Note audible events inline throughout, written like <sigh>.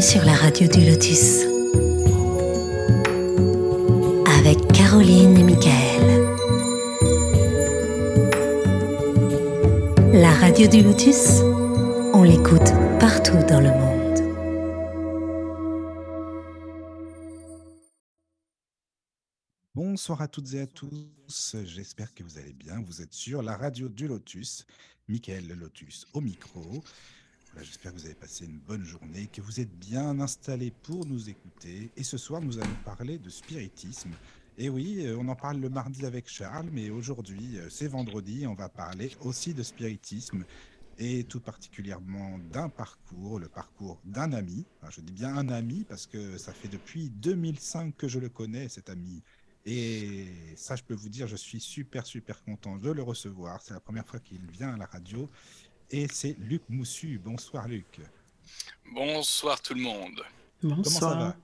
sur la radio du Lotus. Avec Caroline et Michael. La radio du Lotus, on l'écoute partout dans le monde. Bonsoir à toutes et à tous, j'espère que vous allez bien. Vous êtes sur la radio du Lotus, Michael Lotus au micro. Voilà, j'espère que vous avez passé une bonne journée, que vous êtes bien installés pour nous écouter. Et ce soir, nous allons parler de spiritisme. Et oui, euh, on en parle le mardi avec Charles, mais aujourd'hui, euh, c'est vendredi, on va parler aussi de spiritisme et tout particulièrement d'un parcours, le parcours d'un ami. Je dis bien un ami parce que ça fait depuis 2005 que je le connais, cet ami. Et ça, je peux vous dire, je suis super, super content de le recevoir. C'est la première fois qu'il vient à la radio. Et c'est Luc Moussu. Bonsoir, Luc. Bonsoir, tout le monde. Comment ça va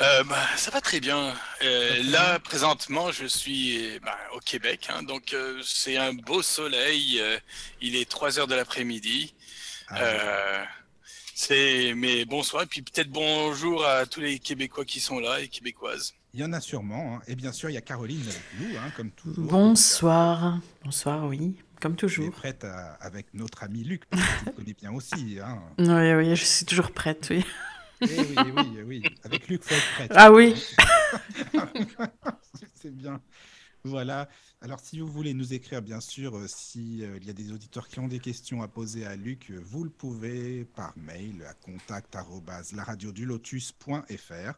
Euh, bah, ça va très bien. Euh, là, présentement, je suis bah, au Québec. hein, donc, euh, c'est un beau soleil. euh, il est 3 heures de l'après-midi. Ah, Euh, c'est mais bonsoir et puis peut-être bonjour à tous les Québécois qui sont là et Québécoises. Il y en a sûrement. hein. Et bien sûr, il y a Caroline avec nous, hein, comme toujours. Bonsoir. Bonsoir, oui, comme Elle est toujours. prête à- avec notre ami Luc, <laughs> parce que tu le connais bien aussi. Hein. Oui, oui, je suis toujours prête, oui. Eh oui, oui, oui. Avec Luc, faut être prête. Ah oui. <laughs> C'est bien. Voilà. Alors, si vous voulez nous écrire, bien sûr, euh, si euh, il y a des auditeurs qui ont des questions à poser à Luc, euh, vous le pouvez par mail à contact@laradiodulotus.fr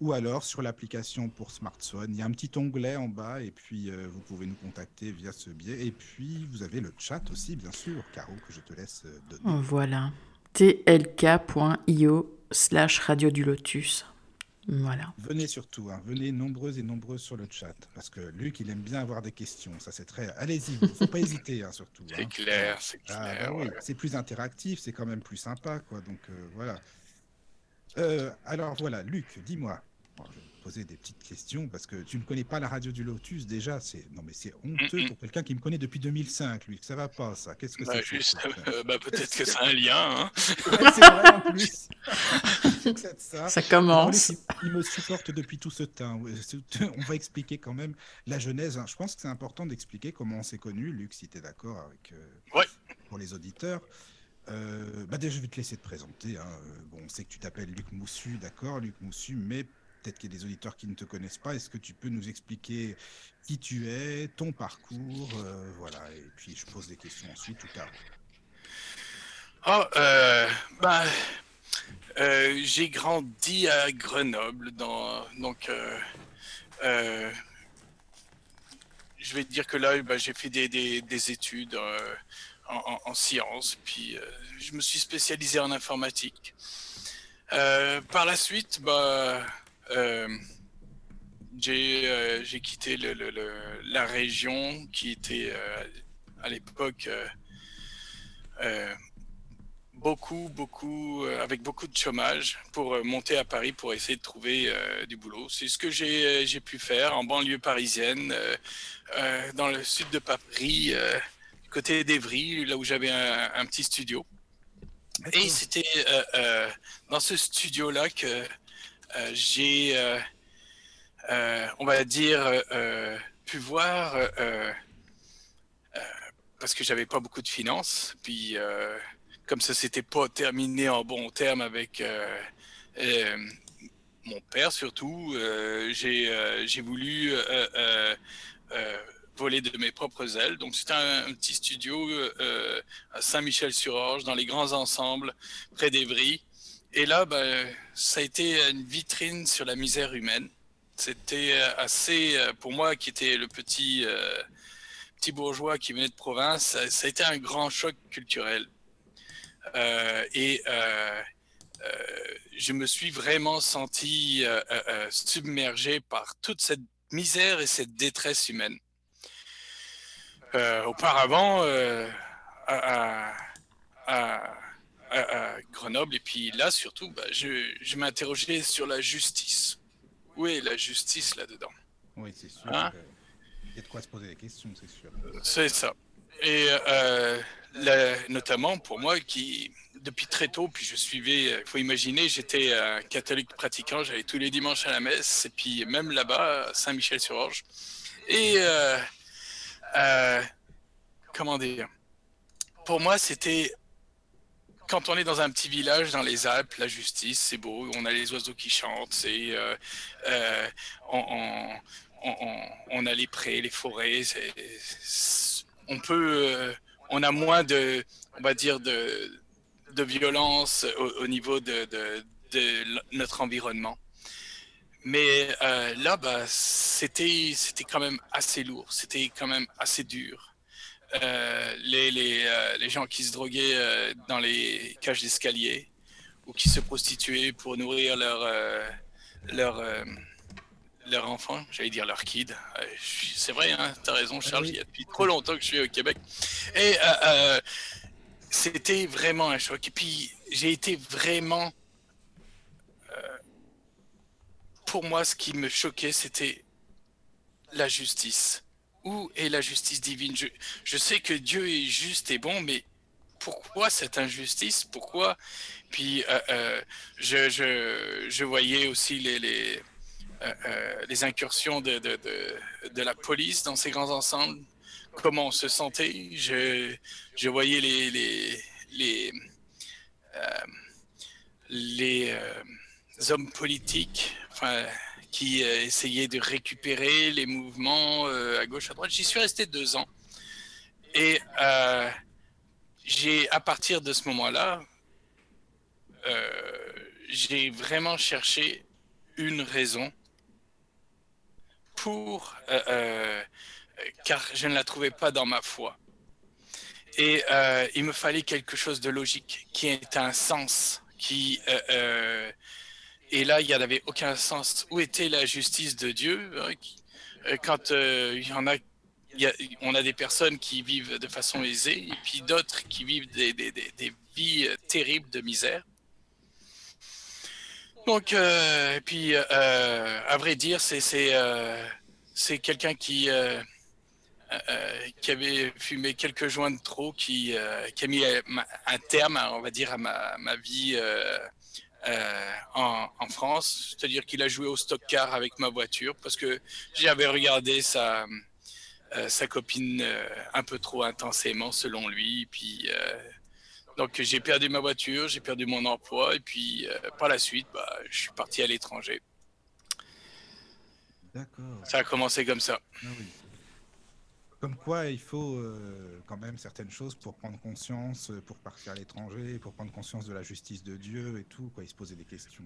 ou alors sur l'application pour smartphone. Il y a un petit onglet en bas et puis euh, vous pouvez nous contacter via ce biais. Et puis, vous avez le chat aussi, bien sûr, Caro, que je te laisse euh, donner. Voilà. tlk.io slash radio du lotus. Voilà. Venez surtout, hein, venez nombreux et nombreux sur le chat, parce que Luc, il aime bien avoir des questions. Ça, c'est très. Allez-y, il faut pas <laughs> hésiter, hein, surtout. C'est hein. clair, c'est Ah, clair. bah oui, c'est plus interactif, c'est quand même plus sympa, quoi. Donc euh, voilà. Euh, alors voilà, Luc, dis-moi. Bon, je vais te poser des petites questions parce que tu ne connais pas la radio du Lotus déjà. C'est non mais c'est honteux pour quelqu'un qui me connaît depuis 2005, Luc. Ça va pas, ça. Qu'est-ce que Bah, c'est truc euh, bah, peut-être que c'est un lien. hein. <laughs> Ouais, c'est vrai en plus. <laughs> Ça? Commence. Luc, il, il me supporte depuis tout ce temps. On va expliquer quand même la genèse. hein. Je pense que c'est important d'expliquer comment on s'est connus, Luc, si tu es d'accord avec euh, Ouais. pour les auditeurs. Euh, bah déjà, je vais te laisser te présenter. hein. Euh, Bon, on sait que tu t'appelles Luc Moussu, d'accord, Luc Moussu, mais peut-être qu'il y a des auditeurs qui ne te connaissent pas. Est-ce que tu peux nous expliquer qui tu es, ton parcours, euh, voilà, et puis je pose des questions ensuite à l'heure. Oh, euh, bah, euh, j'ai grandi à Grenoble, donc je vais te dire que là, bah, j'ai fait des, des- des études en, en- en sciences, puis euh, je me suis spécialisé en informatique. Euh, par la suite, bah, euh, j'ai j'ai quitté la région qui était à l'époque beaucoup, beaucoup, avec beaucoup de chômage pour monter à Paris pour essayer de trouver du boulot. C'est ce que j'ai pu faire en banlieue parisienne, dans le sud de Paris, côté d'Evry, là où j'avais un, un petit studio. Et c'était euh, euh, dans ce studio-là que euh, j'ai, on va dire, pu voir, parce que j'avais pas beaucoup de finances, puis comme ça s'était pas terminé en bon terme avec euh, euh, mon père surtout, euh, j'ai voulu voler de mes propres ailes. Donc c'était un, petit studio euh, à Saint-Michel-sur-Orge, dans les grands ensembles, près d'Evry. Et là, ben, ça a été une vitrine sur la misère humaine. C'était euh, assez, euh, pour moi qui était le petit, euh, petit bourgeois qui venait de province, ça, a été un grand choc culturel. Euh, et euh, je me suis vraiment senti submergé par toute cette misère et cette détresse humaine. Euh, auparavant, euh, à, à- à- à- à Grenoble, et puis là surtout, bah, je, je m'interrogeais sur la justice. Où est la justice là-dedans Oui, c'est sûr. Hein Il y a de quoi se poser des questions, c'est sûr. C'est ça. Et euh, notamment pour moi qui, depuis très tôt, puis je suivais, il faut imaginer, j'étais un catholique pratiquant, j'allais tous les dimanches à la messe, et puis même là-bas, Saint-Michel-sur-Orge. Et euh, euh, comment dire? Pour moi, c'était quand on est dans un petit village dans les Alpes, la justice, c'est beau, on a les oiseaux qui chantent, euh, euh, on, a les prés, les forêts, on peut, on a moins de, on va dire, de, violence au, au niveau de, notre environnement. Mais euh, là, bah, c'était, c'était quand même assez lourd, c'était quand même assez dur. Euh, les, les, euh, les gens qui se droguaient dans les cages d'escalier ou qui se prostituaient pour nourrir leur, leur, leur enfant, j'allais dire leur kid. C'est vrai, hein, t'as raison, Charles, il y a depuis trop longtemps que je suis au Québec. Et c'était vraiment un choc. Et puis, j'ai été vraiment. euh, pour moi, ce qui me choquait, c'était la justice. Où est la justice divine? Je, sais que Dieu est juste et bon, mais pourquoi cette injustice? Pourquoi? Puis, euh, euh, je, voyais aussi les. les euh, incursions de, la police dans ces grands ensembles, comment on se sentait? Je, voyais les, les, les, hommes politiques qui euh, essayaient de récupérer les mouvements euh, à gauche, à droite. J'y suis resté deux ans. Et euh, j'ai, à partir de ce moment-là, j'ai vraiment cherché une raison pour, car je ne la trouvais pas dans ma foi. Et il me fallait quelque chose de logique, qui ait un sens, qui et là il n'y en avait aucun sens. Où était la justice de Dieu quand on a des personnes qui vivent de façon aisée et puis d'autres qui vivent des, vies euh, terribles de misère. Donc, euh, et puis, euh, à vrai dire, c'est quelqu'un qui qui avait fumé quelques joints de trop, qui a mis un terme, on va dire, à ma, vie euh, en, en France. C'est-à-dire qu'il a joué au stock car avec ma voiture parce que j'avais regardé sa euh, sa copine euh, un peu trop intensément, selon lui. Puis donc j'ai perdu ma voiture, j'ai perdu mon emploi et puis par la suite, bah, je suis parti à l'étranger. D'accord. Ça a commencé comme ça. Ah oui. Comme quoi, il faut euh, quand même certaines choses pour prendre conscience, euh, pour partir à l'étranger, pour prendre conscience de la justice de Dieu et tout, quoi. Il se posait des questions.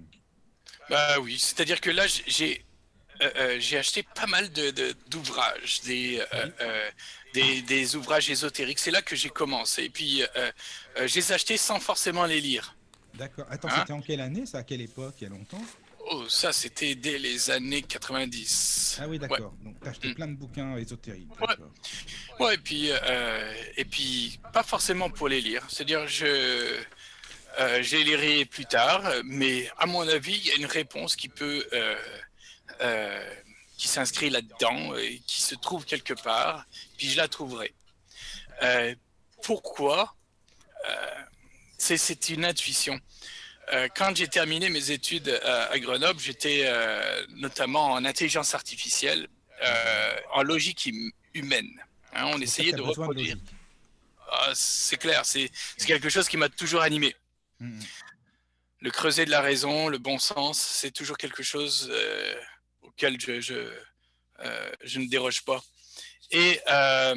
Bah oui, c'est-à-dire que là j- j'ai euh, j'ai acheté pas mal de de- d'ouvrages, des, euh, euh, des des ouvrages ésotériques. C'est là que j'ai commencé. Et puis je les ai achetés sans forcément les lire. D'accord. Attends, Hein c'était en quelle année ça? À quelle époque? Il y a longtemps? Oh, ça c'était dès les années 90. Ah oui, Ouais. d'accord. Donc, t'as acheté Mm. plein de bouquins ésotériques. Ouais. Et puis, euh, et puis pas forcément pour les lire. C'est-à-dire, je, euh, je les lirai plus tard, mais à mon avis, il y a une réponse qui peut, euh, euh, qui s'inscrit là-dedans et qui se trouve quelque part, puis je la trouverai. Pourquoi? C'est c'est une intuition. Euh, quand j'ai terminé mes études euh, à Grenoble, j'étais euh, notamment en intelligence artificielle, en logique hum- humaine. Hein, on essayait de reproduire. Ah, c'est clair, c'est quelque chose qui m'a toujours animé. Mm, mm. Le creuset de la raison, le bon sens, c'est toujours quelque chose auquel je, je, je ne déroge pas. Et à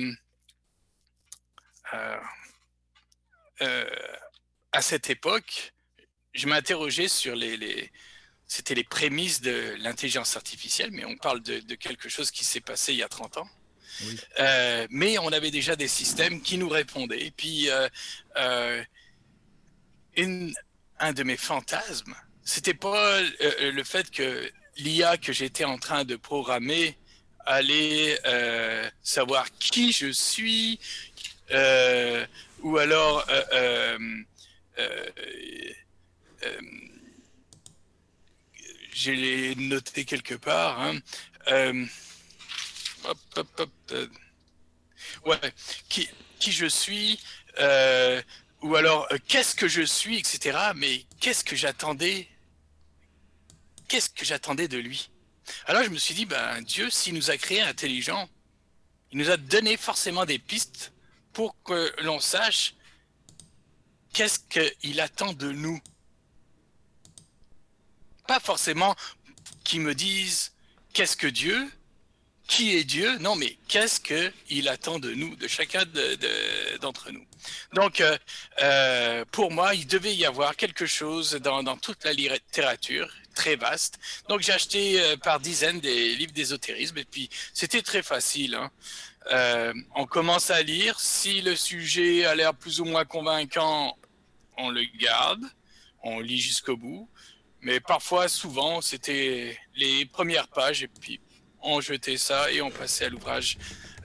cette époque, je m'interrogeais sur les, les c'était les prémices de l'intelligence artificielle, mais on parle de, de quelque chose qui s'est passé il y a 30 ans. Oui. Euh, mais on avait déjà des systèmes qui nous répondaient. Et puis, euh, euh, une- un de mes fantasmes, c'était pas le fait que l'IA que j'étais en train de programmer allait savoir qui je suis, ou alors je l'ai noté quelque part. hein, euh, hop, hop, hop, euh, ouais, qui, je suis, euh, ou alors euh, qu'est-ce que je suis, etc. Mais qu'est-ce que j'attendais Qu'est-ce que j'attendais de lui? Alors je me suis dit, ben Dieu, s'il nous a créés intelligents, il nous a donné forcément des pistes pour que l'on sache qu'est-ce qu'il attend de nous. Pas forcément qu'il me dise qu'est-ce que Dieu, qui est Dieu, non, mais qu'est-ce qu'il attend de nous, de chacun d'entre nous. Donc, euh, euh, pour moi, il devait y avoir quelque chose dans, toute la littérature très vaste. Donc, j'ai acheté euh, par dizaines des livres d'ésotérisme et puis c'était très facile. Hein. on commence à lire. Si le sujet a l'air plus ou moins convaincant, on le garde, on lit jusqu'au bout. Mais parfois, souvent, c'était les premières pages et puis on jetait ça et on passait à l'ouvrage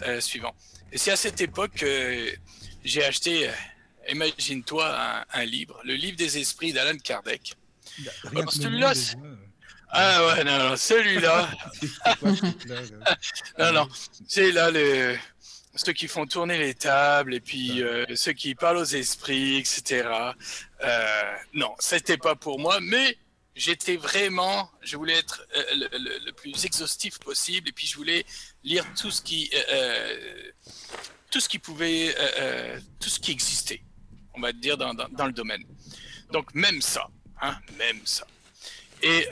euh, suivant. Et c'est à cette époque que j'ai acheté, euh, imagine-toi, un, livre, le livre des esprits d'Alan Kardec. celui-là, ah ouais, non, non, celui-là. <laughs> <laughs> non, non, c'est là le ceux qui font tourner les tables et puis euh, ceux qui parlent aux esprits, etc. Euh, non, c'était pas pour moi, mais j'étais vraiment, je voulais être euh, le, plus exhaustif possible et puis je voulais lire tout ce qui, euh, tout ce qui pouvait, tout ce qui existait, on va dire dans, dans, le domaine. Donc même ça, hein, même ça. Et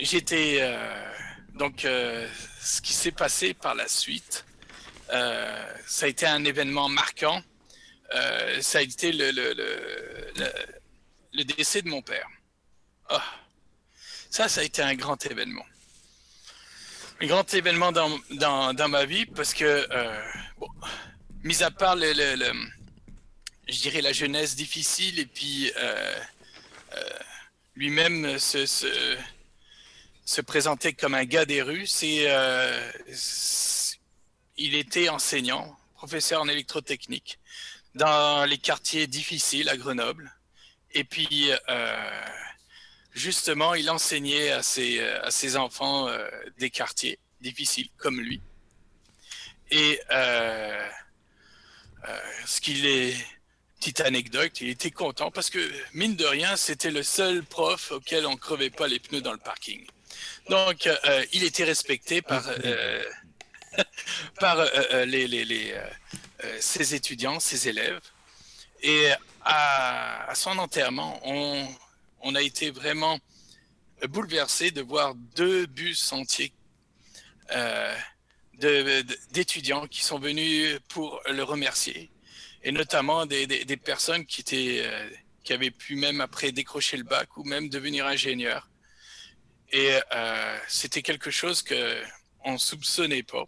j'étais donc ce qui s'est passé par la suite euh, ça a été un événement marquant. Euh, ça a été le, le, décès de mon père. Ah. Ça, ça a été un grand événement. Un grand événement dans, dans, dans ma vie parce que, euh, mis à part le, je dirais la jeunesse difficile et puis lui-même se, se, se, présenter comme un gars des rues, c'est il était enseignant, professeur en électrotechnique, dans les quartiers difficiles à Grenoble. Et puis, euh, justement, il enseignait à ses, à ses enfants euh, des quartiers difficiles comme lui. Et euh, ce qu'il est, petite anecdote, il était content parce que, mine de rien, c'était le seul prof auquel on crevait pas les pneus dans le parking. Donc, il était respecté par <laughs> par euh, euh, les, les, euh, ses étudiants, ses élèves. Et à, son enterrement, on, on, a été vraiment bouleversé de voir deux bus entiers d'étudiants qui sont venus pour le remercier, et notamment des, des, personnes qui, étaient, qui avaient pu même après décrocher le bac ou même devenir ingénieurs. Et c'était quelque chose que on soupçonnait pas.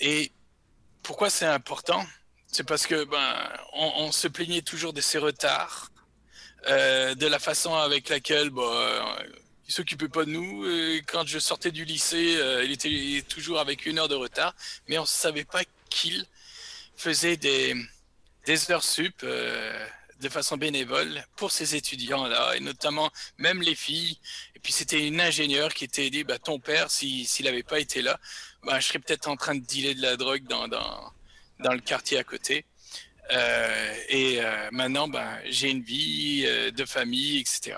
Et pourquoi c'est important? C'est parce que ben on, se plaignait toujours de ces retards, euh, de la façon avec laquelle bah, il s'occupait pas de nous. quand je sortais du lycée, euh, il était toujours avec une heure de retard, mais on ne savait pas qu'il faisait des, des heures sup euh, de façon bénévole pour ces étudiants-là, et notamment même les filles. Et puis c'était une ingénieure qui était dit, bah, ton père, s'il n'avait pas été là, bah, je serais peut-être en train de dealer de la drogue dans, dans, dans le quartier à côté. Euh, et euh, maintenant, ben, j'ai une vie euh, de famille, etc.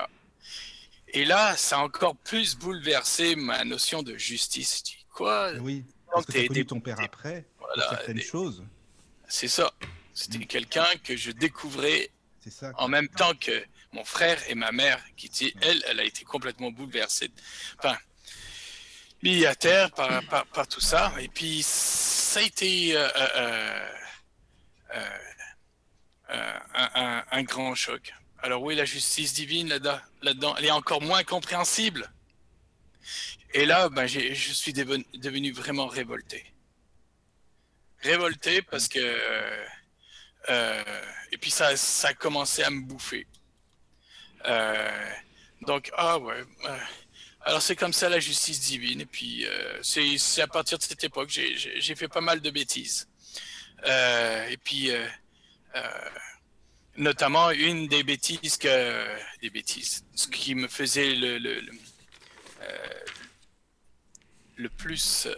Et là, ça a encore plus bouleversé ma notion de justice. Je dis, quoi? Oui, parce que tu as connu ton père après, voilà, certaines choses. C'est ça. C'était mm. quelqu'un que je découvrais ça, en même temps que mon frère et ma mère, qui, elle, elle a été complètement bouleversée. Enfin, mis à terre par, par, tout ça. Et puis, ça a été euh, euh, euh, un, un, grand choc. Alors oui, la justice divine là-dedans, elle est encore moins compréhensible. Et là, ben, je suis devenu, vraiment révolté. Révolté parce que... et puis ça, ça a commencé à me bouffer. donc, ah ouais alors c'est comme ça la justice divine. Et puis euh, c'est à partir de cette époque j'ai fait pas mal de bêtises. Euh, et puis euh, notamment une des bêtises que des bêtises, ce qui me faisait le le, le, plus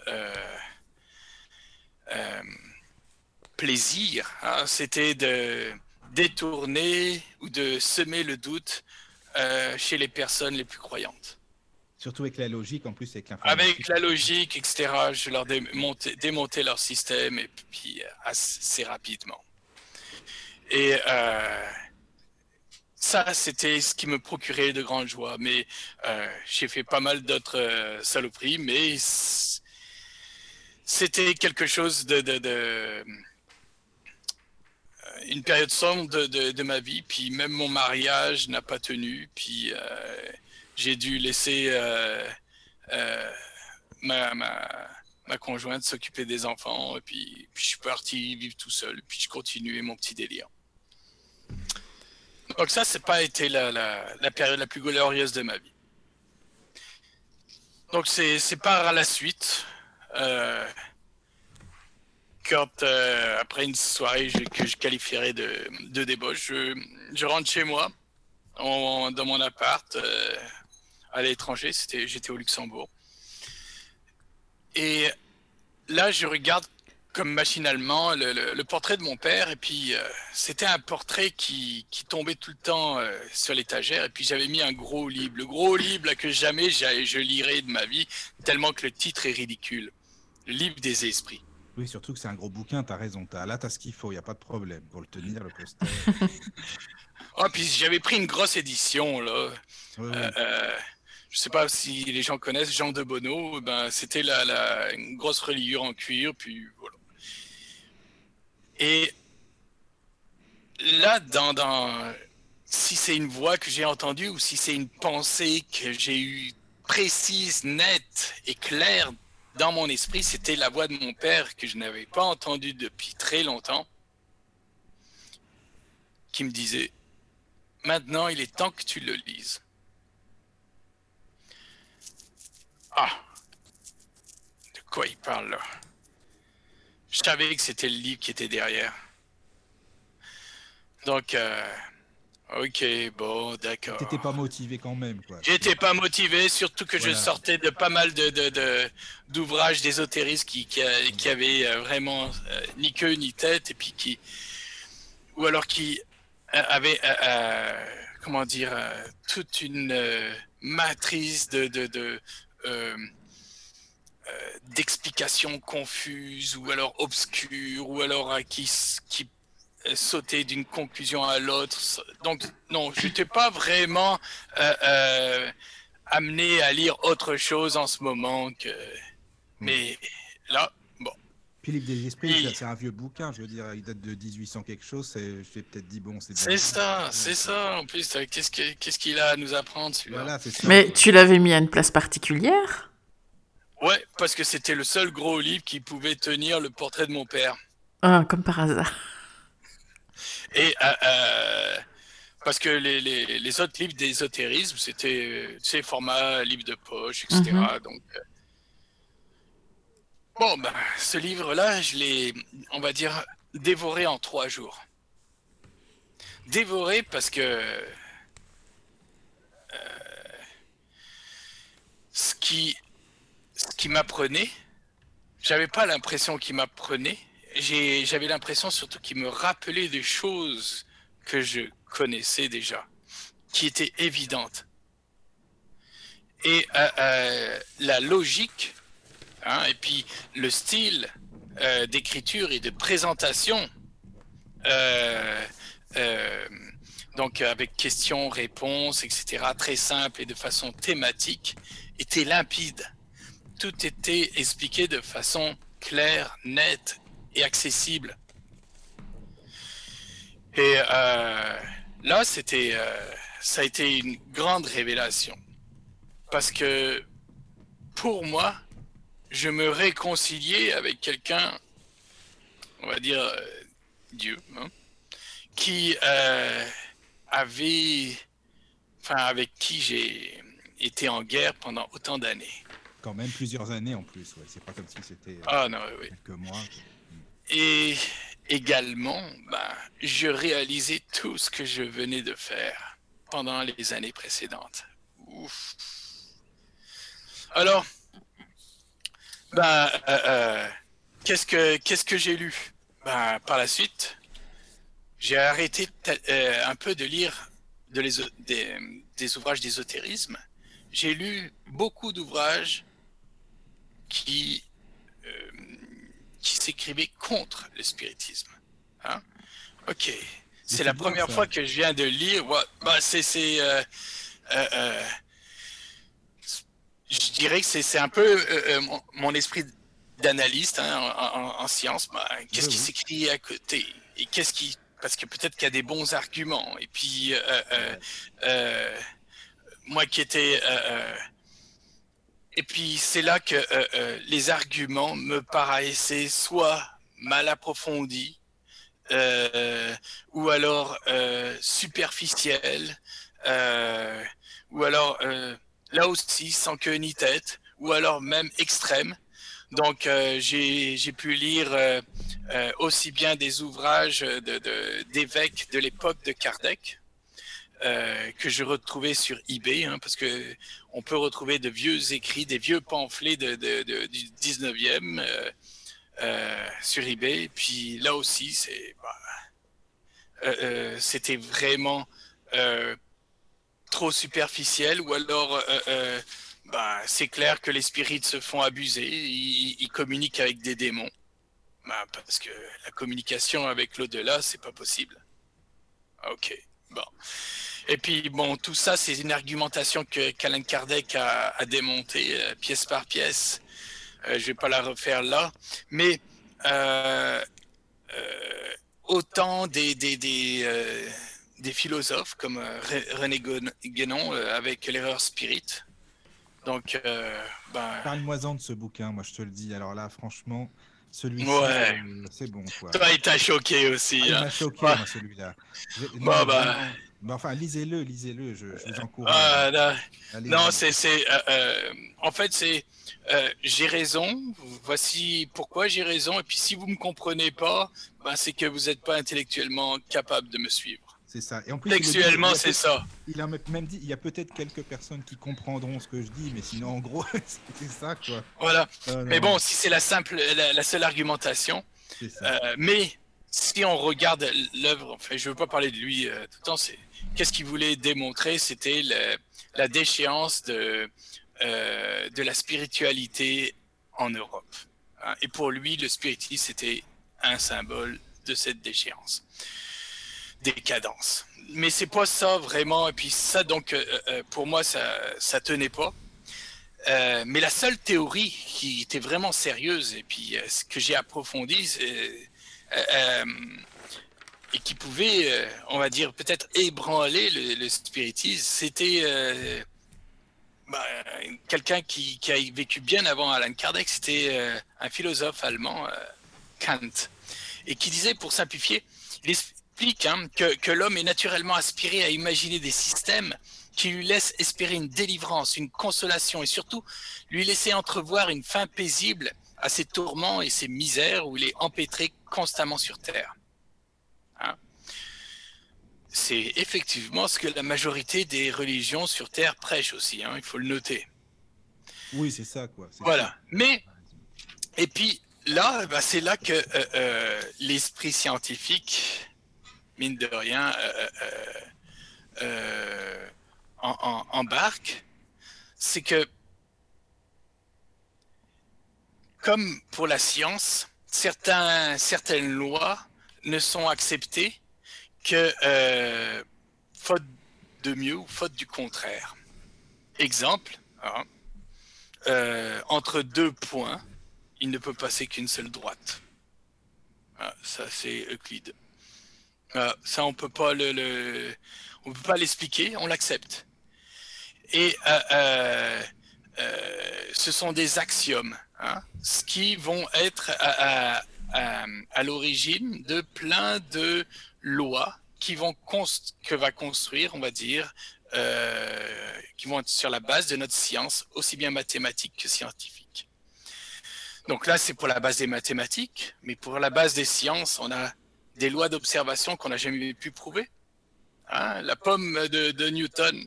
plaisir, hein, c'était de détourner ou de semer le doute euh, chez les personnes les plus croyantes. Surtout avec la logique, en plus avec Avec la logique, etc. Je leur démontais, démontais leur système et puis assez rapidement. Et euh, ça, c'était ce qui me procurait de grandes joies. Mais euh, j'ai fait pas mal d'autres euh, saloperies, mais c'était quelque chose de, une période sombre de, ma vie. Puis même mon mariage n'a pas tenu. Puis j'ai dû laisser ma, ma, ma, conjointe s'occuper des enfants. Et puis je suis parti vivre tout seul. Puis je continuais mon petit délire. Donc ça, c'est pas été la, la, période la plus glorieuse de ma vie. Donc c'est par la suite, euh, quand euh, après une soirée que je qualifierais de, de débauche, je, je, rentre chez moi, dans mon appart, euh, à l'étranger, j'étais au Luxembourg. Et là, je regarde comme machinalement le, portrait de mon père et puis euh, c'était un portrait qui, qui, tombait tout le temps euh, sur l'étagère et puis j'avais mis un gros livre, le gros livre que jamais je lirai de ma vie tellement que le titre est ridicule, le livre des esprits. Oui, surtout que c'est un gros bouquin, t'as raison, as, là t'as ce qu'il faut, il y a pas de problème pour le tenir, le poster. oh, <laughs> puis j'avais pris une grosse édition là. Euh, je sais pas si les gens connaissent Jean de Bonneau, ben c'était la, la, une grosse reliure en cuir, puis voilà. Et là, dans, dans si c'est une voix que j'ai entendue ou si c'est une pensée que j'ai eue précise, nette et claire dans mon esprit, c'était la voix de mon père que je n'avais pas entendue depuis très longtemps, qui me disait, maintenant il est temps que tu le lises. Ah, de quoi il parle là? Je savais que c'était le livre qui était derrière. Donc, euh, ok, bon, d'accord. T'étais pas motivé quand même, quoi. J'étais pas motivé, surtout que je sortais de pas mal de, d'ouvrages d'ésotérisme qui, qui, qui, avaient euh, vraiment euh, ni queue ni tête, et puis qui. Ou alors qui avaient, comment dire, toute une matrice de. de euh, d'explications confuses ou alors obscures ou alors euh, qui, qui euh, sautaient d'une conclusion à l'autre. Donc non, je n'étais pas vraiment amené à lire autre chose en ce moment que... Hmm. Mais là, bon. Puis Livre des Esprits, c'est un vieux bouquin, je veux dire, il date de 1800 quelque chose, j'ai peut-être dit bon, c'est C'est ça, c'est ça, en plus, qu'est-ce qu'il a à nous apprendre celui-là? Mais tu l'avais mis à une place particulière? Ouais, parce que c'était le seul gros livre qui pouvait tenir le portrait de mon père. Ah, comme par hasard. Et euh, euh, parce que les, les, les, autres livres d'ésotérisme, c'était ces format livre de poche, etc. Mhm. Donc, euh, bon, ben, ce livre-là, je l'ai, on va dire, dévoré en trois jours. Dévoré parce que ce qui qui m'apprenait, j'avais pas l'impression qu'il m'apprenait, j'avais l'impression surtout qu'il me rappelait des choses que je connaissais déjà, qui étaient évidentes. Et euh, euh, la logique, hein, et puis le style euh, d'écriture et de présentation, donc avec questions, réponses, etc., très simple et de façon thématique, était limpide tout était expliqué de façon claire, nette et accessible. Et euh, là, c'était, euh, ça a été une grande révélation. Parce que pour moi, je me réconciliais avec quelqu'un, on va dire euh, Dieu, hein, qui avait, enfin, avec qui j'ai été en guerre pendant autant d'années quand même plusieurs années en plus. Ouais. C'est pas comme si c'était euh, ah, non, oui. quelques mois. Et également, bah, je réalisais tout ce que je venais de faire pendant les années précédentes. Ouf. Alors, bah, euh, euh, qu'est-ce que qu'est-ce que j'ai lu? Ben, par la suite, j'ai arrêté euh, un peu de lire de les, des, des ouvrages d'ésotérisme. J'ai lu beaucoup d'ouvrages qui, euh, qui s'écrivaient contre le spiritisme. Hein? Ok, c'est la première fois que je viens de lire. Bah, c'est, c'est, euh, euh, je dirais que c'est, un peu mon, mon, esprit d'analyste hein, en, en, science. Bah, qu'est-ce oui, qui oui. s'écrit à côté et qu'est-ce qui parce que peut-être qu'il y a des bons arguments. Et puis, euh, euh, moi qui étais... Euh, et puis, c'est là que les arguments me paraissaient soit mal approfondis, ou alors superficiels, ou alors là aussi sans queue ni tête, ou alors même extrêmes. Donc, euh, j'ai pu lire euh, euh, aussi bien des ouvrages d'évêques de, de l'époque de Kardec, euh, que je retrouvais sur eBay, hein, parce que on peut retrouver de vieux écrits, des vieux pamphlets du 19e euh, euh, sur eBay. Puis là aussi, bah, c'était vraiment trop superficiel, ou alors bah, c'est clair que les spirites se font abuser, ils, ils communiquent avec des démons. Bah, parce que la communication avec l'au-delà, c'est pas possible. Ok, bon. Et puis, bon, tout ça, c'est une argumentation que qu'Alain Kardec a, a démontée euh, pièce par pièce. Euh, je vais pas la refaire là. Mais euh, autant des, des, des, des philosophes comme René Guénon avec l'erreur spirit, donc, ben... Parle-moi-en de ce bouquin, moi je te le dis. Alors là, franchement, celui-ci, ouais. c'est bon. Quoi. Toi, il t'a choqué aussi. Ah, il hein. m'a choqué, ouais. moi, celui-là. Bon, bah... bah... enfin, lisez-le, lisez-le, je, je, vous encourage. Ah, non, non c'est. Euh, euh, en fait, c'est. Euh, j'ai raison, voici pourquoi j'ai raison, et puis si vous ne me comprenez pas, ben, c'est que vous n'êtes pas intellectuellement capable de me suivre. C'est ça. Et en plus, Textuellement, c'est ça. Il a même dit, il y a peut-être quelques personnes qui comprendront ce que je dis, mais sinon, en gros, <laughs> c'est ça, quoi. Voilà. Euh, mais bon, si c'est la simple, la, la, seule argumentation. Euh, mais si on regarde l'œuvre, enfin, je veux pas parler de lui euh, tout le temps. C'est qu'est-ce qu'il voulait démontrer? C'était la déchéance de euh, de la spiritualité en Europe. Hein. Et pour lui, le spiritisme c'était un symbole de cette déchéance décadence. Mais c'est pas ça vraiment. Et puis ça, donc, euh, pour moi, ça, ça tenait pas. Euh, mais la seule théorie qui était vraiment sérieuse et puis euh, ce que j'ai approfondi euh, et qui pouvait, on va dire, peut-être ébranler le, spiritisme, c'était bah, quelqu'un qui, a vécu bien avant Alan Kardec. C'était un philosophe allemand, Kant, et qui disait, pour simplifier, les, explique hein, que, que l'homme est naturellement aspiré à imaginer des systèmes qui lui laissent espérer une délivrance, une consolation et surtout lui laisser entrevoir une fin paisible à ses tourments et ses misères où il est empêtré constamment sur Terre. Hein C'est effectivement ce que la majorité des religions sur Terre prêchent aussi, hein, il faut le noter. Oui, c'est ça, quoi. Voilà. Ça. Mais, et puis là, bah, c'est là que euh, euh, l'esprit scientifique mine de rien, euh, en, en, embarque, c'est que, comme pour la science, certaines lois ne sont acceptées que euh, faute de mieux ou faute du contraire. Exemple, hein, euh, entre deux points, il ne peut passer qu'une seule droite. Ah, ça, c'est Euclide. Euh, ça, on peut pas peut pas l'expliquer, on l'accepte. Et euh, ce sont des axiomes, hein, ce qui vont être à, à, à, l'origine de plein de lois qui vont que va construire, on va dire, euh, qui vont être sur la base de notre science, aussi bien mathématique que scientifique. Donc là, c'est pour la base des mathématiques, mais pour la base des sciences, on a des lois d'observation qu'on n'a jamais pu prouver. Hein, la pomme de, de, Newton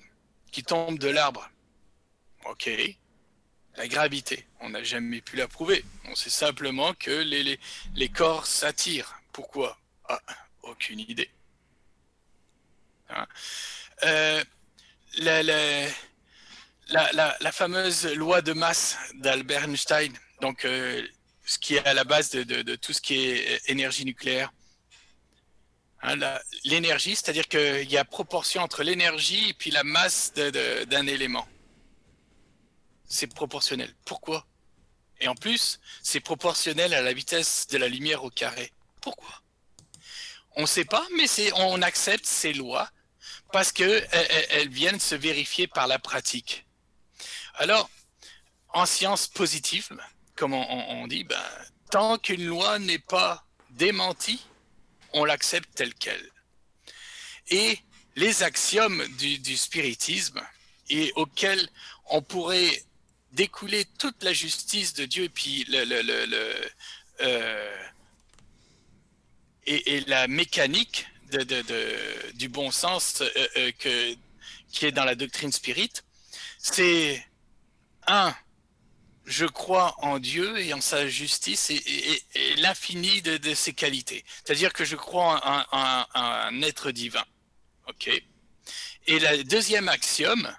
qui tombe de l'arbre. Ok. La gravité, on n'a jamais pu la prouver. On sait simplement que les, corps s'attirent. Pourquoi? Ah, Aucune idée. Hein? Euh, la, fameuse loi de masse d'Albert Einstein, donc euh, ce qui est à la base de, tout ce qui est énergie nucléaire. Hein, l'énergie, c'est-à-dire qu'il y a proportion entre l'énergie et puis la masse d'un élément. C'est proportionnel. Pourquoi? Et en plus, c'est proportionnel à la vitesse de la lumière au carré. Pourquoi? On ne sait pas, mais on accepte ces lois parce qu'elles elles viennent se vérifier par la pratique. Alors, en sciences positives, comme on, dit, ben, tant qu'une loi n'est pas démentie, on l'accepte tel quel. Et les axiomes du, spiritisme, et auxquels on pourrait découler toute la justice de Dieu et puis le, euh, et, la mécanique de, du bon sens euh, euh, que, qui est dans la doctrine spirit, c'est un, je crois en Dieu et en sa justice et, l'infini de, ses qualités. C'est-à-dire que je crois en, un être divin. OK Et le deuxième axiome,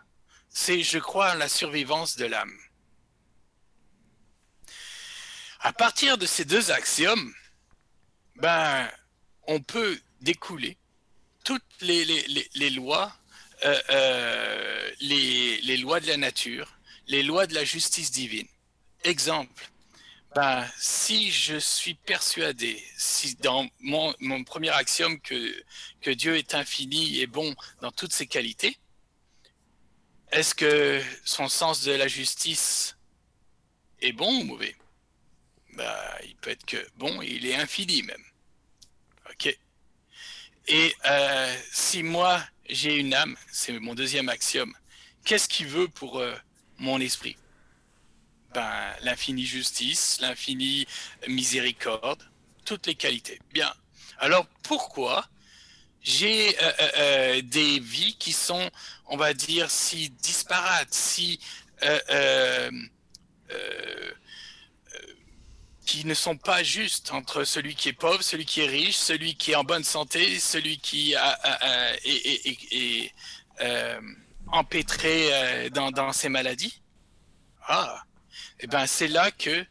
c'est je crois en la survivance de l'âme. À partir de ces deux axiomes, ben, on peut découler toutes les, lois, euh, euh, les, les lois de la nature, les lois de la justice divine. Exemple, ben, si je suis persuadé, si dans mon, mon premier axiome que, que Dieu est infini et bon dans toutes ses qualités, est-ce que son sens de la justice est bon ou mauvais? Ben, Il peut être que bon, il est infini même. Ok. Et euh, si moi j'ai une âme, c'est mon deuxième axiome, qu'est-ce qu'il veut pour euh, mon esprit? Ben, L'infinie justice, l'infinie miséricorde, toutes les qualités. Bien. Alors pourquoi j'ai euh, des vies qui sont, on va dire, si disparates, si qui ne sont pas justes entre celui qui est pauvre, celui qui est riche, celui qui est en bonne santé, celui qui est, empêtré dans, dans ses maladies. Ah, et eh ben c'est là que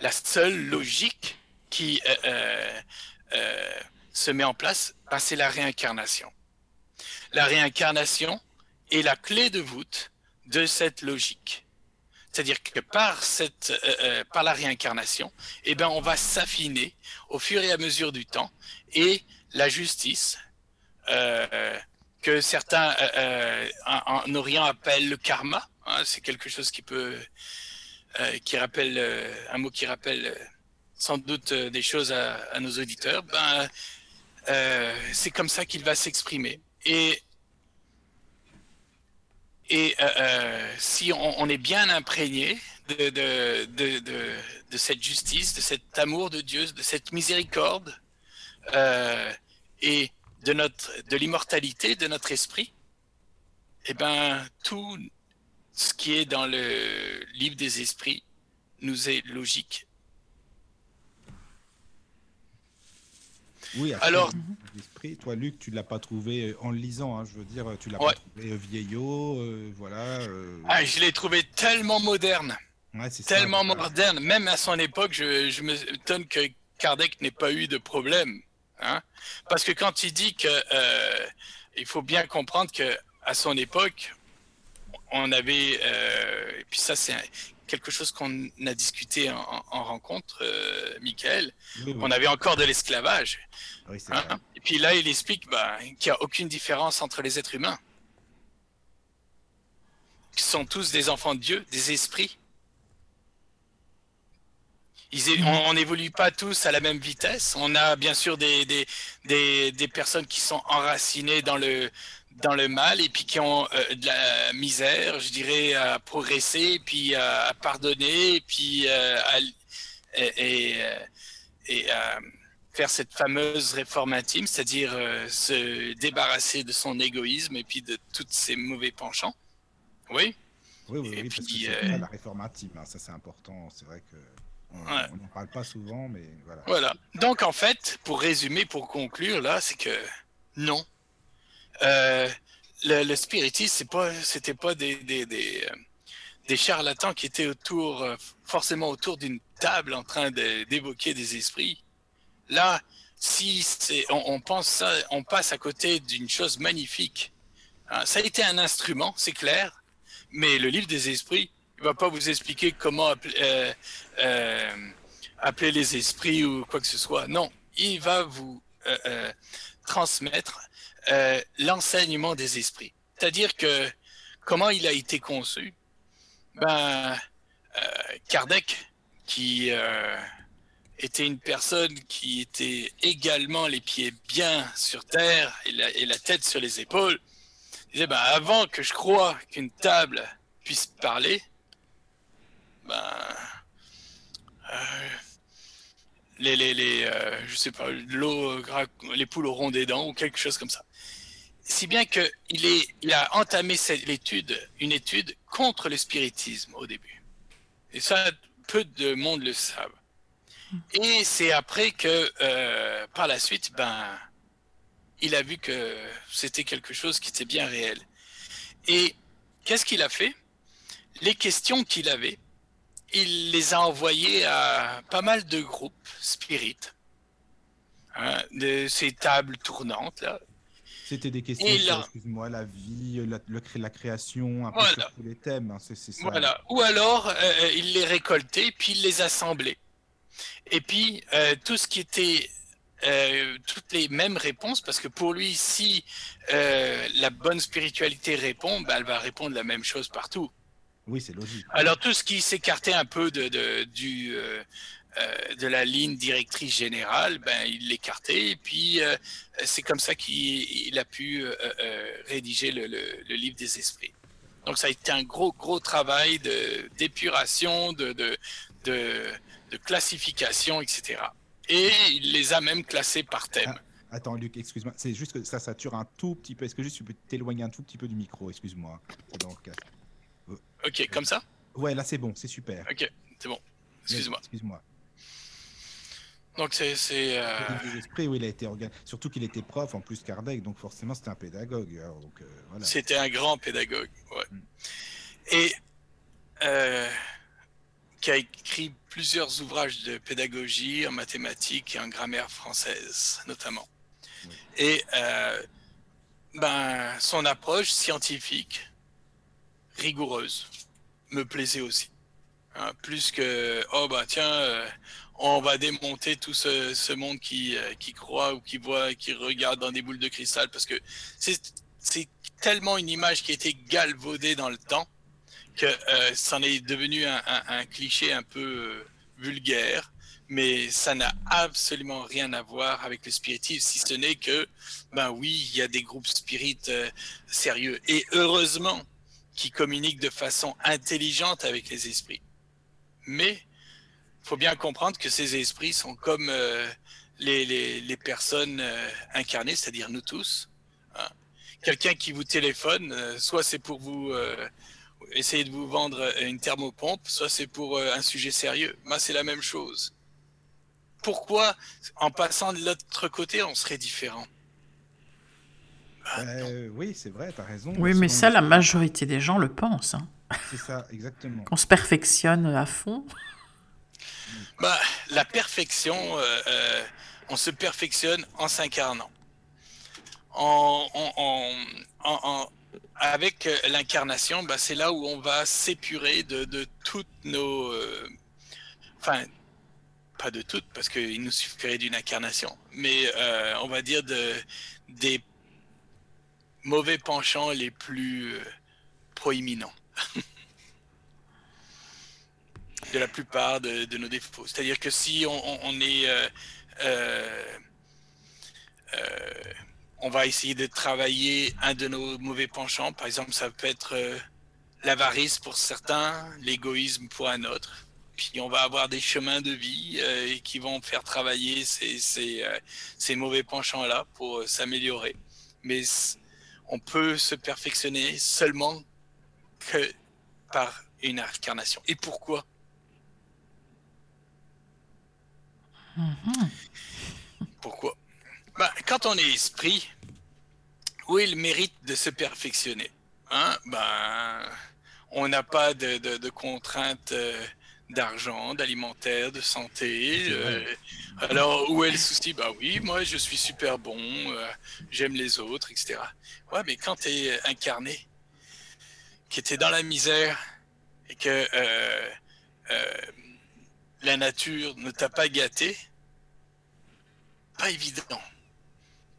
la seule logique qui euh, euh, euh, se met en place, ben, c'est la réincarnation. La réincarnation est la clé de voûte de cette logique. C'est-à-dire que par, cette, par la réincarnation, eh ben, on va s'affiner au fur et à mesure du temps et la justice, que certains en, Orient appellent le karma, hein, c'est quelque chose qui peut euh, qui rappelle euh, un mot qui rappelle euh, sans doute des choses à, nos auditeurs, ben, c'est comme ça qu'il va s'exprimer. Et, et si on, est bien imprégné de, de, de, de, cette justice, de cet amour de Dieu, de cette miséricorde et de, notre, de l'immortalité de notre esprit, eh ben, tout ce qui est dans le livre des esprits nous est logique. Oui, alors, l'esprit, toi, Luc, tu l'as pas trouvé euh, en le lisant, hein, je veux dire, tu l'as pas trouvé euh, vieillot, euh, voilà. Ah, je l'ai trouvé tellement moderne, tellement moderne, même à son époque, je, je me étonne que Kardec n'ait pas eu de problème, hein, parce que quand il dit que, il faut bien comprendre que à son époque, on avait, euh, et puis ça c'est quelque chose qu'on a discuté en, rencontre, euh, Michael, on avait encore de l'esclavage. Hein. et puis là, il explique bah, qu'il n'y a aucune différence entre les êtres humains. Ils sont tous des enfants de Dieu, des esprits. Ils, on n'évolue pas tous à la même vitesse. On a bien sûr des, des, des personnes qui sont enracinées dans le, dans le mal et puis qui ont euh, de la misère, je dirais, à progresser, puis à, pardonner, puis euh, à, et, et, à faire cette fameuse réforme intime, c'est-à-dire euh, se débarrasser de son égoïsme et puis de tous ses mauvais penchants. Oui. Oui, oui, oui parce que la réforme intime, hein, ça c'est important. C'est vrai que On Ouais. n'en parle pas souvent, mais voilà. Voilà. Donc en fait, pour résumer, pour conclure là, c'est que non. Euh, le, le spiritisme, c'est pas, c'était pas des, des, des, euh, des charlatans qui étaient autour, euh, forcément autour d'une table en train d'évoquer des esprits. Là, si on, on pense ça, on passe à côté d'une chose magnifique. Hein, ça a été un instrument, c'est clair, mais le livre des esprits, il va pas vous expliquer comment appeler, euh, euh, appeler les esprits ou quoi que ce soit. Non, il va vous transmettre euh, l'enseignement des esprits. C'est-à-dire que comment il a été conçu, ben, euh, Kardec, qui euh, était une personne qui était également les pieds bien sur terre et la, tête sur les épaules, disait ben, avant que je croie qu'une table puisse parler, ben, euh, les, les, les euh, je sais pas, l'eau, les poules auront des dents ou quelque chose comme ça. Si bien que il, est, il a entamé étude, une étude contre le spiritisme au début. Et ça, peu de monde le savent. Et c'est après que, euh, par la suite, ben, il a vu que c'était quelque chose qui était bien réel. Et qu'est-ce qu'il a fait? Les questions qu'il avait, il les a envoyées à pas mal de groupes spirites, hein, de ces tables tournantes là. C'était des questions là- excuse-moi, la vie, la, le la création, un peu Voilà. sur tous les thèmes. hein, ça. Voilà. Ou alors, euh, il les récoltait, puis il les assemblait. Et puis, euh, tout ce qui était, euh, toutes les mêmes réponses, parce que pour lui, si euh, la bonne spiritualité répond, ben, elle va répondre la même chose partout. Oui, c'est logique. Alors, tout ce qui s'écartait un peu de, de, du, euh, de la ligne directrice générale, ben, il l'écartait, et puis euh, c'est comme ça qu'il il a pu euh, rédiger le, le- le livre des esprits. Donc, ça a été un gros, gros travail de- d'épuration, de, de, de, de classification, etc. Et il les a même classés par thème. Attends, Luc, excuse-moi. C'est juste que ça sature un tout petit peu. Est-ce que juste tu peux t'éloigner un tout petit peu du micro? Excuse-moi. Ok, comme ça? Ouais, là c'est bon, c'est super. Ok, c'est bon. Excuse-moi. Excuse-moi. Donc, c'est... c'est, euh, oui, il a été. Surtout qu'il était prof, en plus Kardec, donc forcément c'était un pédagogue. alors, donc, euh, voilà. C'était un grand pédagogue, ouais. Mm. Et euh, qui a écrit plusieurs ouvrages de pédagogie en mathématiques et en grammaire française, notamment. Oui. Et ben, son approche scientifique, rigoureuse, me plaisait aussi. Hein, plus que, oh bah tiens, on va démonter tout ce, ce monde qui, euh, qui croit ou qui voit, qui regarde dans des boules de cristal, parce que c'est tellement une image qui a été galvaudée dans le temps que euh, c'en est devenu un, un- un cliché un peu euh, vulgaire, mais ça n'a absolument rien à voir avec le spiritisme, si ce n'est que, ben oui, il y a des groupes spirites euh, sérieux, et heureusement qui communiquent de façon intelligente avec les esprits. Mais faut bien comprendre que ces esprits sont comme euh, les, les- les personnes euh, incarnées, c'est-à-dire nous tous. hein. Quelqu'un qui vous téléphone, euh, soit c'est pour vous euh, essayer de vous vendre une thermopompe, soit c'est pour euh, un sujet sérieux. Moi, c'est la même chose. Pourquoi, en passant de l'autre côté, on serait différent? Ah. Euh, oui, c'est vrai, t'as raison. Oui, mais ça, la majorité des gens le pensent. hein. C'est ça, exactement. <laughs> Qu'on se perfectionne à fond. Bah, la perfection, euh, euh, on se perfectionne en s'incarnant. En, en- avec l'incarnation, bah, c'est là où on va s'épurer de, de toutes nos... euh, Enfin, pas de toutes, parce qu'il nous suffirait d'une incarnation, mais on va dire de, des mauvais penchants les plus proéminents <laughs> de la plupart de, de nos défauts. C'est-à-dire que si on, on- est... euh, euh, euh, on va essayer de travailler un de nos mauvais penchants. Par exemple, ça peut être l'avarice pour certains, l'égoïsme pour un autre. Puis on va avoir des chemins de vie euh, qui vont faire travailler ces, ces, ces mauvais penchants-là pour s'améliorer. Mais on peut se perfectionner seulement que par une incarnation. Et pourquoi? Mhm. Pourquoi? Ben, Quand on est esprit, où est le mérite de se perfectionner? Hein? ben, On n'a pas de, de- de contraintes euh, d'argent, d'alimentaire, de santé. Euh, alors, où est le souci? Bah oui, moi je suis super bon, euh, j'aime les autres, etc. Ouais, mais quand tu es incarné, que tu es dans la misère et que la nature ne t'a pas gâté, pas évident.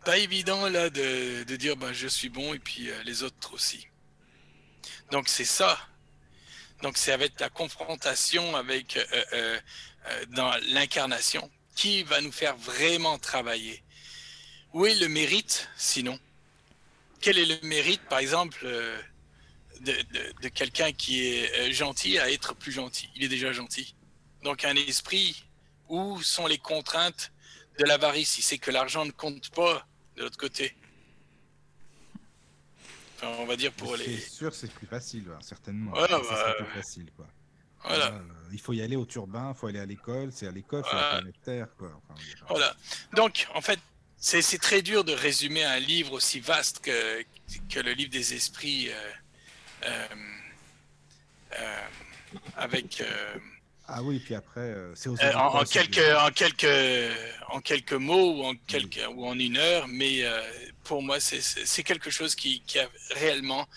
Pas évident là de, dire bah, je suis bon et puis euh, les autres aussi. Donc c'est ça. Donc c'est avec la confrontation avec euh, euh, dans l'incarnation qui va nous faire vraiment travailler. Où est le mérite sinon? Quel est le mérite par exemple de, quelqu'un qui est gentil à être plus gentil? Il est déjà gentil. Donc un esprit, où sont les contraintes de l'avarice? Si c'est que l'argent ne compte pas de l'autre côté Enfin, on va dire pour C'est les... sûr, c'est plus facile, hein, certainement. Bah, plus facile, quoi. Voilà. Euh, il faut y aller au turbin, il faut aller à l'école, c'est à l'école, c'est Ouais. à la planète Terre, quoi. Enfin, Voilà. Donc, en fait, c'est c'est très dur de résumer un livre aussi vaste que, que le livre des esprits euh, euh, euh, avec Ah oui, puis après, euh, c'est aux euh, en, en quelques en quelques en quelques mots ou en quelques ou en une heure, mais euh, pour moi, c'est- c'est c'est quelque chose qui, qui a réellement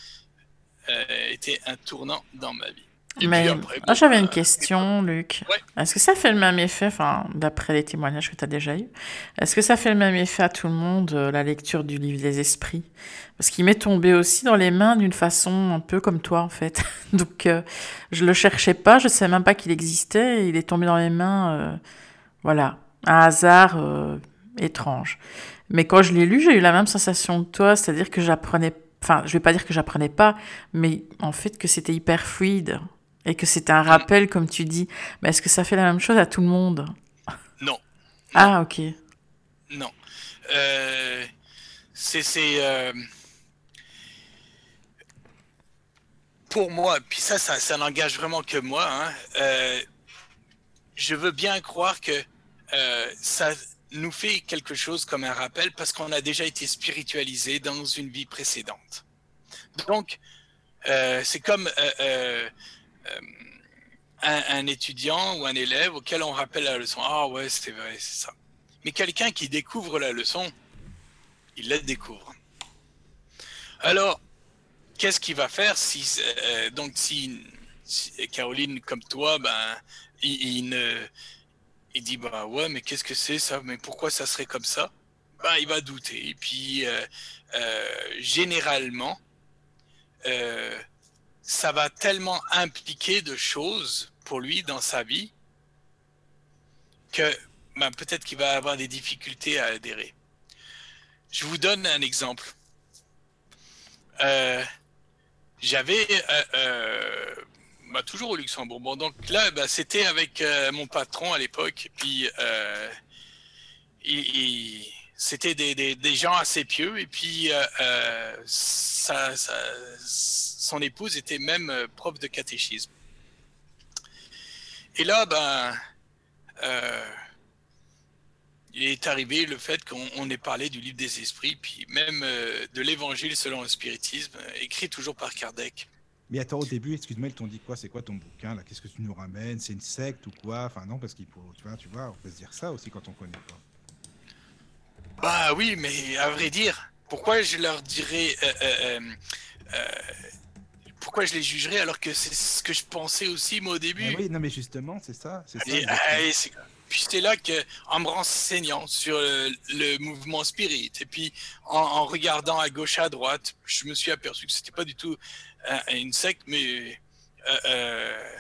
euh, été un tournant dans ma vie. Mais après, bon, j'avais une bah, question, Luc. Ouais. Est-ce que ça fait le même effet, enfin, d'après les témoignages que tu as déjà eus, est-ce que ça fait le même effet à tout le monde, euh, la lecture du livre des esprits? Parce qu'il m'est tombé aussi dans les mains d'une façon un peu comme toi, en fait. <laughs> Donc, euh, je le cherchais pas, je savais même pas qu'il existait, et il est tombé dans les mains, euh, voilà, un hasard euh, étrange. Mais quand je l'ai lu, j'ai eu la même sensation que toi, c'est-à-dire que j'apprenais, enfin, je vais pas dire que j'apprenais pas, mais en fait que c'était hyper fluide et que c'était un rappel, comme tu dis. Mais est-ce que ça fait la même chose à tout le monde? Non. Ah, ok. Non. Euh, c'est. c'est, euh, Pour moi, puis ça, ça, ça n'engage vraiment que moi, hein, euh, je veux bien croire que euh, ça nous fait quelque chose comme un rappel parce qu'on a déjà été spiritualisé dans une vie précédente. Donc, c'est comme un, un étudiant ou un élève auquel on rappelle la leçon. Ah ouais, c'est vrai, c'est ça. Mais quelqu'un qui découvre la leçon, il la découvre. Alors, qu'est-ce qu'il va faire si euh, donc si, Caroline comme toi, ben il, il ne il dit bah ouais mais qu'est-ce que c'est ça? Mais pourquoi ça serait comme ça? Ben il va douter et puis euh, euh, généralement euh, ça va tellement impliquer de choses pour lui dans sa vie que ben, peut-être qu'il va avoir des difficultés à adhérer. Je vous donne un exemple. Euh, J'avais euh, euh, bah, toujours au Luxembourg. Bon, donc là, bah, c'était avec euh, mon patron à l'époque. Puis euh, c'était des, des, gens assez pieux. Et puis sa- sa- son épouse était même euh, prof de catéchisme. Et là, ben, euh, il est arrivé le fait qu'on on ait parlé du livre des esprits, puis même euh, de l'évangile selon le spiritisme, écrit toujours par Kardec. Mais attends, au début, excuse-moi, ils t'ont dit quoi? C'est quoi ton bouquin là? Qu'est-ce que tu nous ramènes? C'est une secte ou quoi? Enfin non, parce qu'il faut, tu vois, tu vois, on peut se dire ça aussi quand on connaît pas. Bah oui, mais à vrai dire, pourquoi je leur dirais. euh, pourquoi je les jugerais alors que c'est ce que je pensais aussi moi au début oui, non mais justement, c'est ça, c'est ça. Et, c'est- puis c'est là que, en me renseignant sur le, le mouvement spirit, et puis en, en regardant à gauche à droite, je me suis aperçu que c'était pas du tout euh, une secte, mais euh,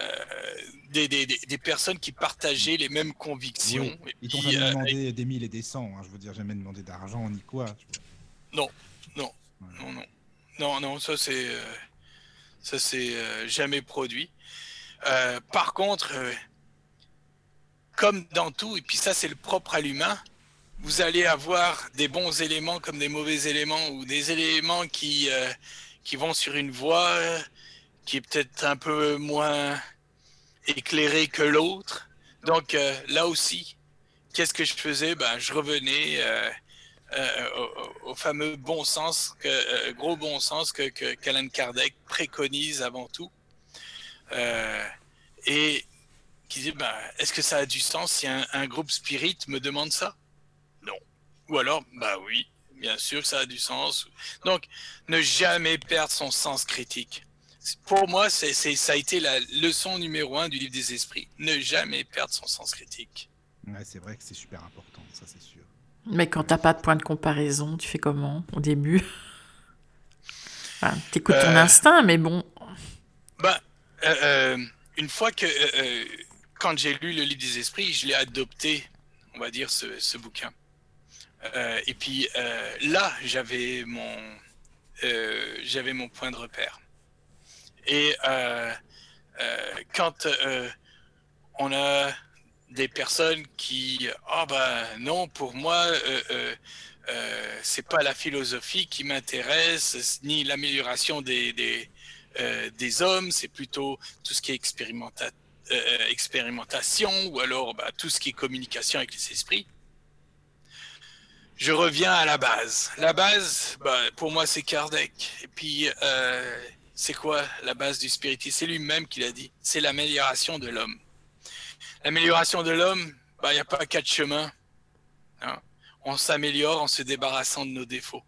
euh, des, des, des, des personnes qui partageaient les mêmes convictions. Oui, et Ils t'ont jamais demandé des mille et des cents, hein, je veux dire, jamais demandé d'argent ni quoi. tu vois. Non, non. Non, non, ça c'est. euh, ça c'est euh, jamais produit. Euh, par contre, euh, comme dans tout, et puis ça c'est le propre à l'humain, vous allez avoir des bons éléments comme des mauvais éléments, ou des éléments qui, euh, qui vont sur une voie euh, qui est peut-être un peu moins éclairée que l'autre. Donc euh, là aussi, qu'est-ce que je faisais? Ben, Je revenais au, fameux bon sens, que, gros bon sens que, que qu'Alan Kardec préconise avant tout. et qui dit ben, est-ce que ça a du sens si un, un groupe spirit me demande ça? Non. Ou alors, bah oui, bien sûr que ça a du sens. Donc, ne jamais perdre son sens critique. Pour moi, c'est, ça a été la leçon numéro un du livre des esprits. Ne jamais perdre son sens critique. Ouais, c'est vrai que c'est super important, ça c'est sûr. Mais quand t'as pas de point de comparaison, tu fais comment au début? Enfin, T'écoutes ton euh. instinct, mais bon. Bah, euh, euh, une fois que, quand j'ai lu le livre des esprits, je l'ai adopté, on va dire, ce, ce bouquin. Et puis là, j'avais mon, j'avais mon point de repère. Et quand on a des personnes qui, oh ben non, pour moi, c'est pas la philosophie qui m'intéresse, ni l'amélioration des, des, des hommes, c'est plutôt tout ce qui est expérimentation ou alors bah, tout ce qui est communication avec les esprits je reviens à la base. La base, bah, pour moi, c'est Kardec. Et puis, euh, c'est quoi la base du spiritisme? C'est lui-même qui l'a dit. C'est l'amélioration de l'homme. L'amélioration de l'homme, bah, il n'y a pas quatre chemins. Hein. On s'améliore en se débarrassant de nos défauts.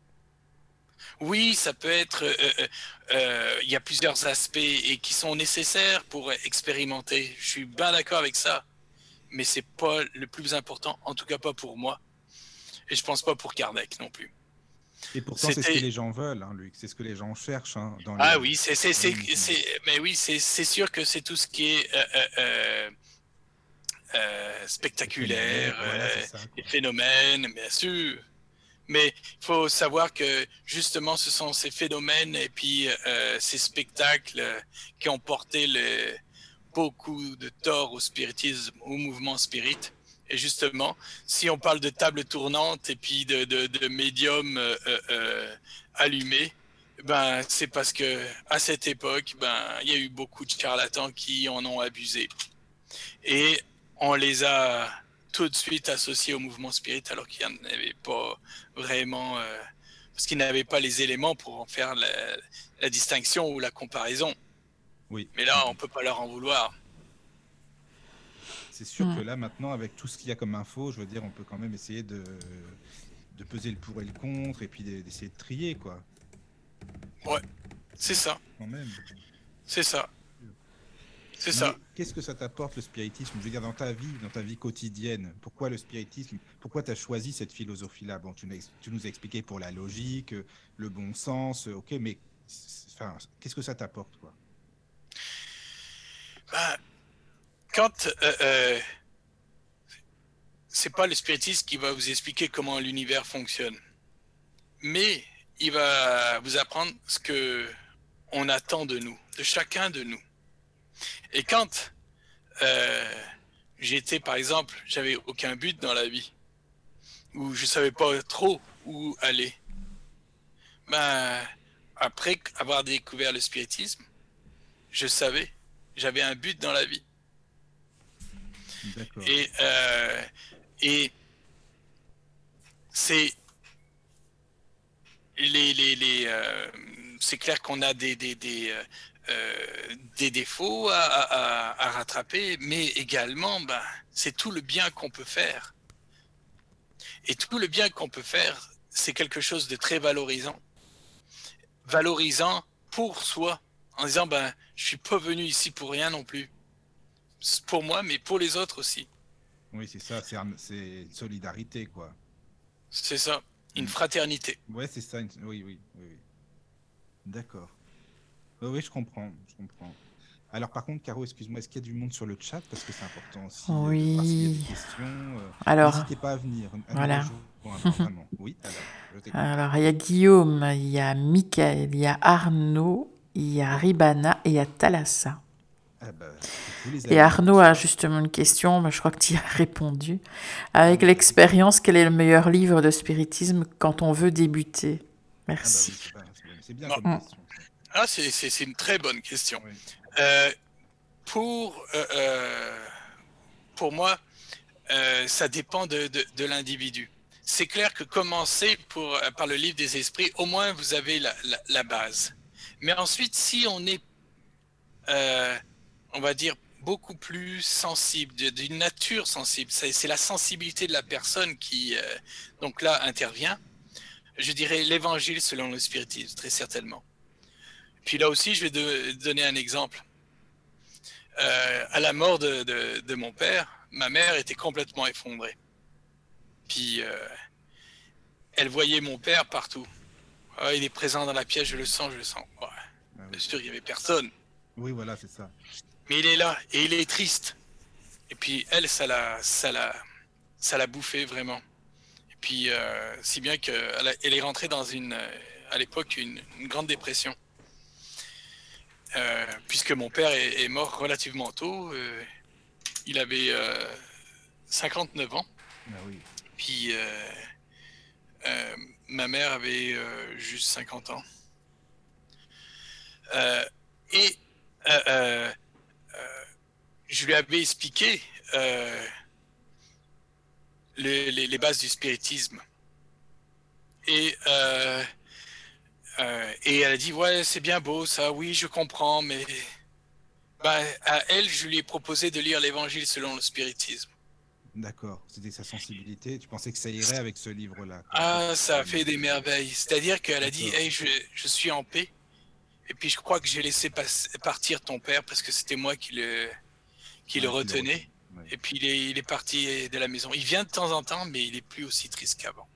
Oui, ça peut être. Euh, euh, euh, il y a plusieurs aspects et qui sont nécessaires pour expérimenter. Je suis bien d'accord avec ça, mais c'est pas le plus important, en tout cas pas pour moi. Et je pense pas pour Kardec non plus. Et pourtant, c'est ce que les gens veulent, hein, Luc. C'est ce que les gens cherchent. Hein, dans ah oui, c'est, c'est, c'est, mais oui, c'est, sûr que c'est tout ce qui est euh, euh, euh, spectaculaire, les phénomènes, bien sûr. Mais il faut savoir que justement, ce sont ces phénomènes et puis ces spectacles qui ont porté le, beaucoup de tort au spiritisme, au mouvement spirit. Et justement, si on parle de table tournante et puis de, de, médium euh, euh, euh, allumé, ben, c'est parce que à cette époque, ben, il y a eu beaucoup de charlatans qui en ont abusé. Et on les a tout de suite associés au mouvement spirit alors qu'il n'y en avait pas vraiment, parce qu'ils n'avaient pas les éléments pour en faire la, la distinction ou la comparaison. Oui. Mais là, on peut pas leur en vouloir c'est sûr que mm. là, maintenant, avec tout ce qu'il y a comme info, je veux dire, on peut quand même essayer de, de peser le pour et le contre et puis d'essayer de trier, quoi. Ouais, c'est ça. Quand même. C'est ça. C'est ça. Qu'est-ce que ça t'apporte le spiritisme? Je veux dire, dans ta vie, dans ta vie quotidienne, pourquoi le spiritisme? Pourquoi tu as choisi cette philosophie-là? Bon, tu, tu, nous as expliqué pour la logique, le bon sens, ok, mais enfin, qu'est-ce que ça t'apporte, quoi bah, quand euh, euh, c'est pas le spiritisme qui va vous expliquer comment l'univers fonctionne, mais il va vous apprendre ce que on attend de nous, de chacun de nous. Et quand euh, j'étais, par exemple, j'avais aucun but dans la vie, ou je savais pas trop où aller, ben, après avoir découvert le spiritisme, je savais, j'avais un but dans la vie. Et, euh, et c'est les, les, les euh, c'est clair qu'on a des, des, des, des défauts à, à, à, rattraper, mais également, ben, c'est tout le bien qu'on peut faire. Et tout le bien qu'on peut faire, c'est quelque chose de très valorisant. Valorisant pour soi, en disant, ben, je suis pas venu ici pour rien non plus pour moi, mais pour les autres aussi. Oui, c'est ça, c'est solidarité, quoi. C'est ça, une fraternité. Ouais, c'est ça, oui, oui, oui. D'accord. Oui, je comprends, je comprends. Alors par contre, Caro, excuse-moi, est-ce qu'il y a du monde sur le chat? Parce que c'est important aussi. Euh, oui. Parce y a des questions. Euh, alors. N'hésitez pas à venir. voilà. oui. Alors, alors, il y a Guillaume, il y a Michael, il y a Arnaud, il y a Ribana et il y a Thalassa. Ah bah, et Arnaud a justement une question, mais je crois que tu y as répondu. Avec l'expérience, quel est le meilleur livre de spiritisme quand on veut débuter? Merci. c'est bien comme question. Ah, c'est une très bonne question. Euh, pour, euh, euh, pour moi, euh, ça dépend de, de, de l'individu. C'est clair que commencer pour, euh, par le livre des esprits, au moins vous avez la, la, la base. Mais ensuite, si on est, euh, on va dire, beaucoup plus sensible, d'une nature sensible, c'est c'est la sensibilité de la personne qui, euh, donc là, intervient. Je dirais l'évangile selon le spiritisme, très certainement. Puis là aussi, je vais de- donner un exemple. Euh, à la mort de, de- de mon père, ma mère était complètement effondrée. Puis euh, elle voyait mon père partout. Ah, il est présent dans la pièce, je le sens, je le sens. Ouais, Ah bien oui. sûr, il n'y avait personne. Oui, voilà, c'est ça. Mais il est là et il est triste. Et puis elle, ça l'a, ça l'a, ça l'a bouffé vraiment. Et puis euh, si bien qu'elle elle est rentrée dans une, à l'époque, une, une grande dépression. Euh, puisque mon père est, est mort relativement tôt. euh, il avait euh, 59 ans. Ah oui. Puis euh, ma mère avait juste 50 ans. Et je lui avais expliqué les, les- les bases du spiritisme. Et, euh, et elle a dit, ouais, c'est bien beau ça, oui, je comprends, mais ben, à elle, je lui ai proposé de lire l'évangile selon le spiritisme. D'accord. C'était sa sensibilité. Tu pensais que ça irait avec ce livre-là? Ah, ça a fait des merveilles. C'est-à-dire qu'elle a dit, hey, je, je suis en paix. Et puis je crois que j'ai laissé partir ton père parce que c'était moi qui le, qui le retenais. Ouais. Et puis il est, il est parti de la maison. Il vient de temps en temps, mais il est plus aussi triste qu'avant.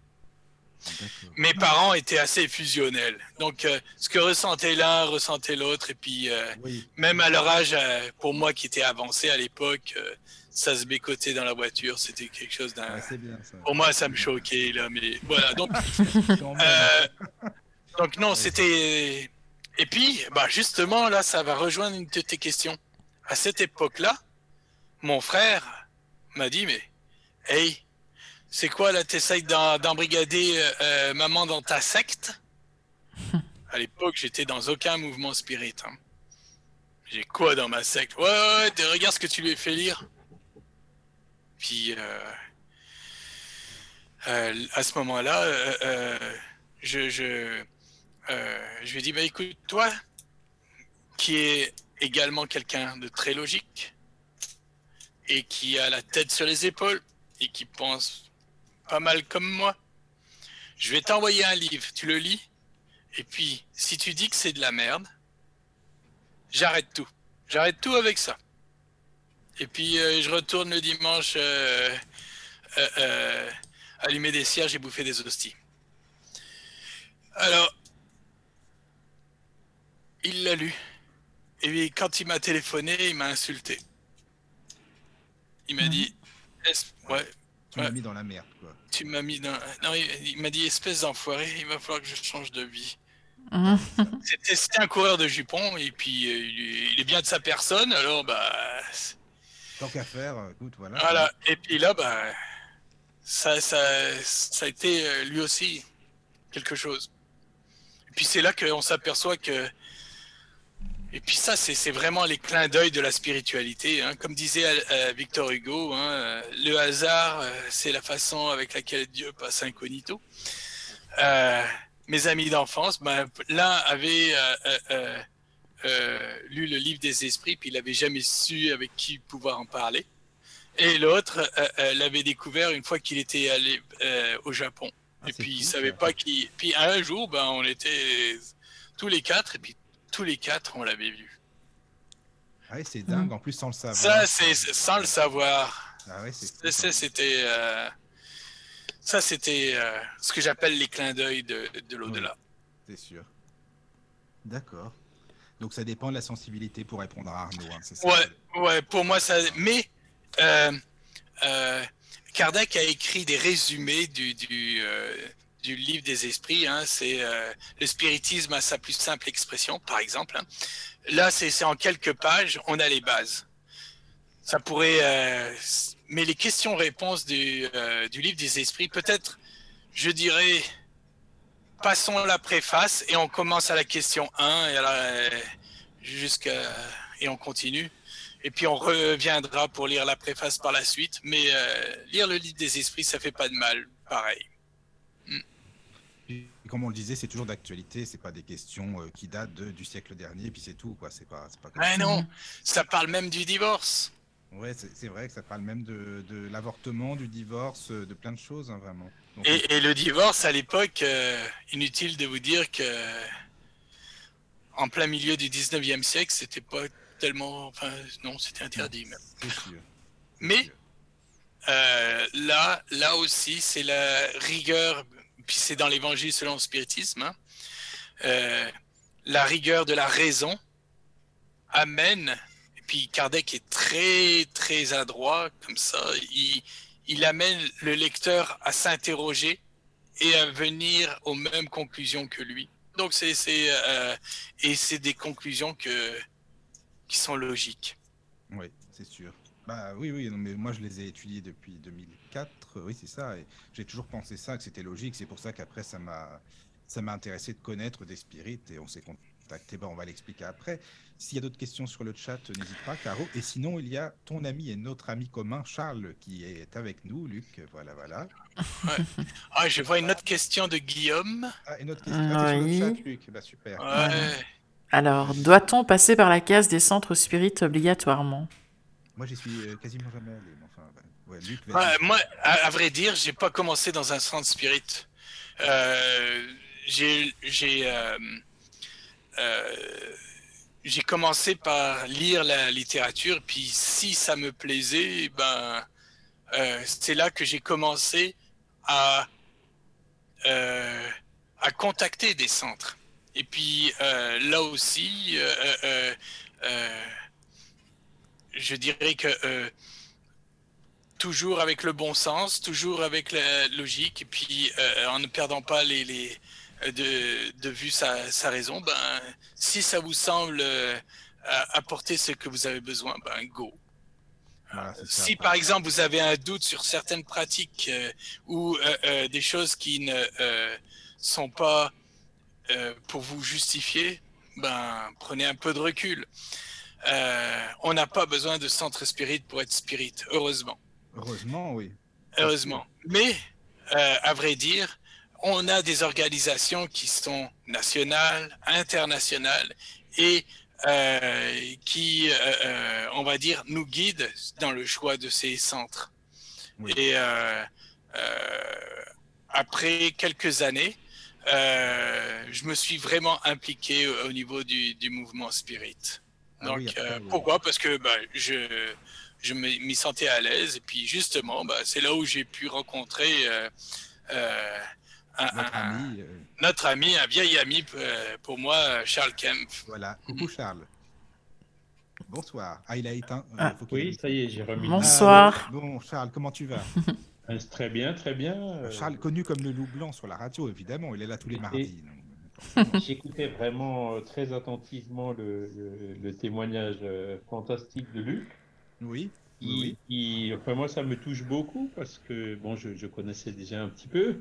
Mes parents étaient assez fusionnels. Donc euh, ce que ressentait l'un, ressentait l'autre. Et puis euh, Oui. même à leur âge, euh, pour moi qui était avancé à l'époque, euh, ça se bécotait dans la voiture. C'était quelque chose d'un... Ouais, ça. Pour moi, ça me choquait, là, mais voilà. Donc. <laughs> Euh, donc non, c'était. Et puis, bah justement, là, ça va rejoindre une de tes questions. À cette époque-là, mon frère m'a dit, mais, hey, c'est quoi là, t'essayes d'embrigader euh, euh, maman dans ta secte? <laughs> À l'époque, j'étais dans aucun mouvement spirit. hein. J'ai quoi dans ma secte? Ouais, ouais, ouais, regarde ce que tu lui as fait lire. Puis, euh, euh, à ce moment-là, je, je, je lui ai dit, bah, écoute, toi, qui est également quelqu'un de très logique et qui a la tête sur les épaules et qui pense pas mal comme moi, je vais t'envoyer un livre, tu le lis, et puis si tu dis que c'est de la merde, j'arrête tout. J'arrête tout avec ça. Et puis euh, je retourne le dimanche euh, euh, allumer des cierges et bouffer des hosties. Alors, il l'a lu. Et puis, quand il m'a téléphoné, il m'a insulté. Il m'a Mhm. dit, ouais, Tu m'as mis dans la merde, quoi. tu m'as mis dans. Non, il, il m'a dit, espèce d'enfoiré, il va falloir que je change de vie. Mhm. C'était c'était un coureur de jupons, et puis euh, il est- bien de sa personne, alors bah. Tant qu'à faire, euh, écoute, voilà. Voilà. Et puis là, bah. Ça, ça, ça a été euh, lui aussi quelque chose. Et puis c'est là qu'on s'aperçoit que. Et puis ça, c'est vraiment les clins d'œil de la spiritualité. hein. Comme disait euh, Victor Hugo, hein, euh, le hasard, euh, c'est la façon avec laquelle Dieu passe incognito. Euh, mes amis d'enfance, ben, l'un avait euh, euh, euh, euh, lu le livre des esprits, puis il n'avait jamais su avec qui pouvoir en parler. Et l'autre euh, euh, l'avait découvert une fois qu'il était allé euh, au Japon. Ah, et puis il cool, savait ça. pas qui. Puis un jour, ben, on était tous les quatre, et puis tous les quatre, on l'avait vu. Ah ouais, c'est dingue, en plus sans le savoir. Ça, c'est sans le savoir. Ah ouais, c'est Ça, c'était. euh, ça, c'était euh, ce que j'appelle les clins d'œil de, de l'au-delà. C'est sûr. D'accord. Donc ça dépend de la sensibilité pour répondre à Arnaud, hein, ça Ouais, ouais, pour moi, ça. Mais euh, euh, Kardec a écrit des résumés du, du, du livre des esprits. Hein, c'est euh, le spiritisme à sa plus simple expression, par exemple. Là, c'est en quelques pages, on a les bases. Ça pourrait. euh, mais les questions-réponses du, euh, du livre des esprits, peut-être, je dirais. Passons la préface et on commence à la question 1 et, jusqu'à et on continue. et puis on reviendra pour lire la préface par la suite. Mais lire le livre des esprits, ça fait pas de mal, pareil. Et comme on le disait, c'est toujours d'actualité, c'est pas des questions qui datent du siècle dernier, puis c'est tout, quoi. C'est pas, pas comme non, ça parle même du divorce. Ouais, c'est vrai que ça parle même de, de l'avortement, du divorce, de plein de choses, hein, vraiment. et, et, le divorce, à l'époque, inutile de vous dire que en plein milieu du 19e siècle, c'était pas tellement. Enfin, non, c'était interdit même. Sûr. Mais euh, là, là aussi, c'est la rigueur, puis c'est dans l'évangile selon le spiritisme, hein, euh, la rigueur de la raison amène, et puis Kardec est très, très adroit, comme ça, il, amène le lecteur à s'interroger et à venir aux mêmes conclusions que lui. Donc c'est euh, et c'est des conclusions que qui sont logiques. Oui, c'est sûr. Bah oui, oui, non, mais moi je les ai étudiés depuis 2004, oui c'est ça, et j'ai toujours pensé ça, que c'était logique, c'est pour ça qu'après ça m'a ça m'a intéressé de connaître des spirites, et on s'est contacté, bah, on va l'expliquer après. S'il y a d'autres questions sur le chat, n'hésite pas, Caro. Et sinon, il y a ton ami et notre ami commun, Charles, qui est avec nous. Luc, voilà, voilà. Ah, je vois une autre question de Guillaume. Ah, une autre question. Ah, sur le chat, Luc. Bah, super. Alors, doit-on passer par la case des centres spirites obligatoirement? Moi, j'y suis euh, quasiment jamais allé. Enfin, ouais, Luc, moi, à, vrai dire, j'ai pas commencé dans un centre spirit. Euh, j'ai euh, euh, j'ai commencé par lire la littérature, puis si ça me plaisait, ben, euh, c'est là que j'ai commencé à, à contacter des centres. Et puis là aussi, je dirais que toujours avec le bon sens, toujours avec la logique, et puis en ne perdant pas les, les de, de vue sa, sa, raison, ben, si ça vous semble euh, apporter ce que vous avez besoin, ben, go. si par exemple vous avez un doute sur certaines pratiques euh, ou euh, des choses qui ne sont pas pour vous justifier, ben, prenez un peu de recul. On n'a pas besoin de centre spirit pour être spirit, heureusement. Heureusement, oui. Heureusement. Mais, à vrai dire, on a des organisations qui sont nationales, internationales et euh, qui, euh, euh, on va dire, nous guident dans le choix de ces centres. Et après quelques années, je me suis vraiment impliqué au, niveau du, mouvement Spirit. Ah Donc, pourquoi? Parce que bah, je, je m'y sentais à l'aise et puis justement, bah, c'est là où j'ai pu rencontrer notre, ami, euh, notre ami, un vieil ami euh, pour moi, Charles Kemp. Voilà, coucou Charles. Bonsoir. Ah, il a éteint. Euh, ah, oui, ça y est, j'ai remis. Bonsoir. Ah, bon, Charles, comment tu vas? Très bien, très bien. Charles, connu comme le loup blanc sur la radio, évidemment, il est là tous les mardis. <laughs> J'écoutais vraiment très attentivement le, le, témoignage fantastique de Luc. Oui. Qui, enfin, moi, ça me touche beaucoup parce que bon, je, je connaissais déjà un petit peu,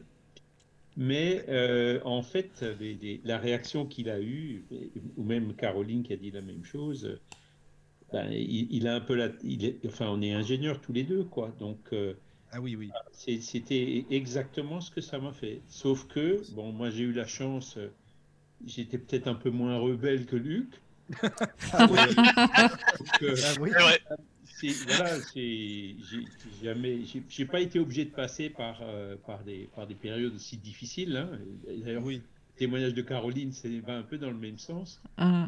mais euh, en fait, la réaction qu'il a eue, ou même Caroline qui a dit la même chose, ben, il, a un peu la, il est, enfin, on est ingénieurs tous les deux, quoi. Donc, euh, ah oui, oui. C'était exactement ce que ça m'a fait. Sauf que, bon, moi j'ai eu la chance, j'étais peut-être un peu moins rebelle que Luc. ah oui. Euh, ah oui voilà, j'ai jamais, j'ai pas été obligé de passer par, euh, par, des, par des périodes aussi difficiles. Hein. D'ailleurs, oui. Le témoignage de Caroline, c'est va un peu dans le même sens. Mmh.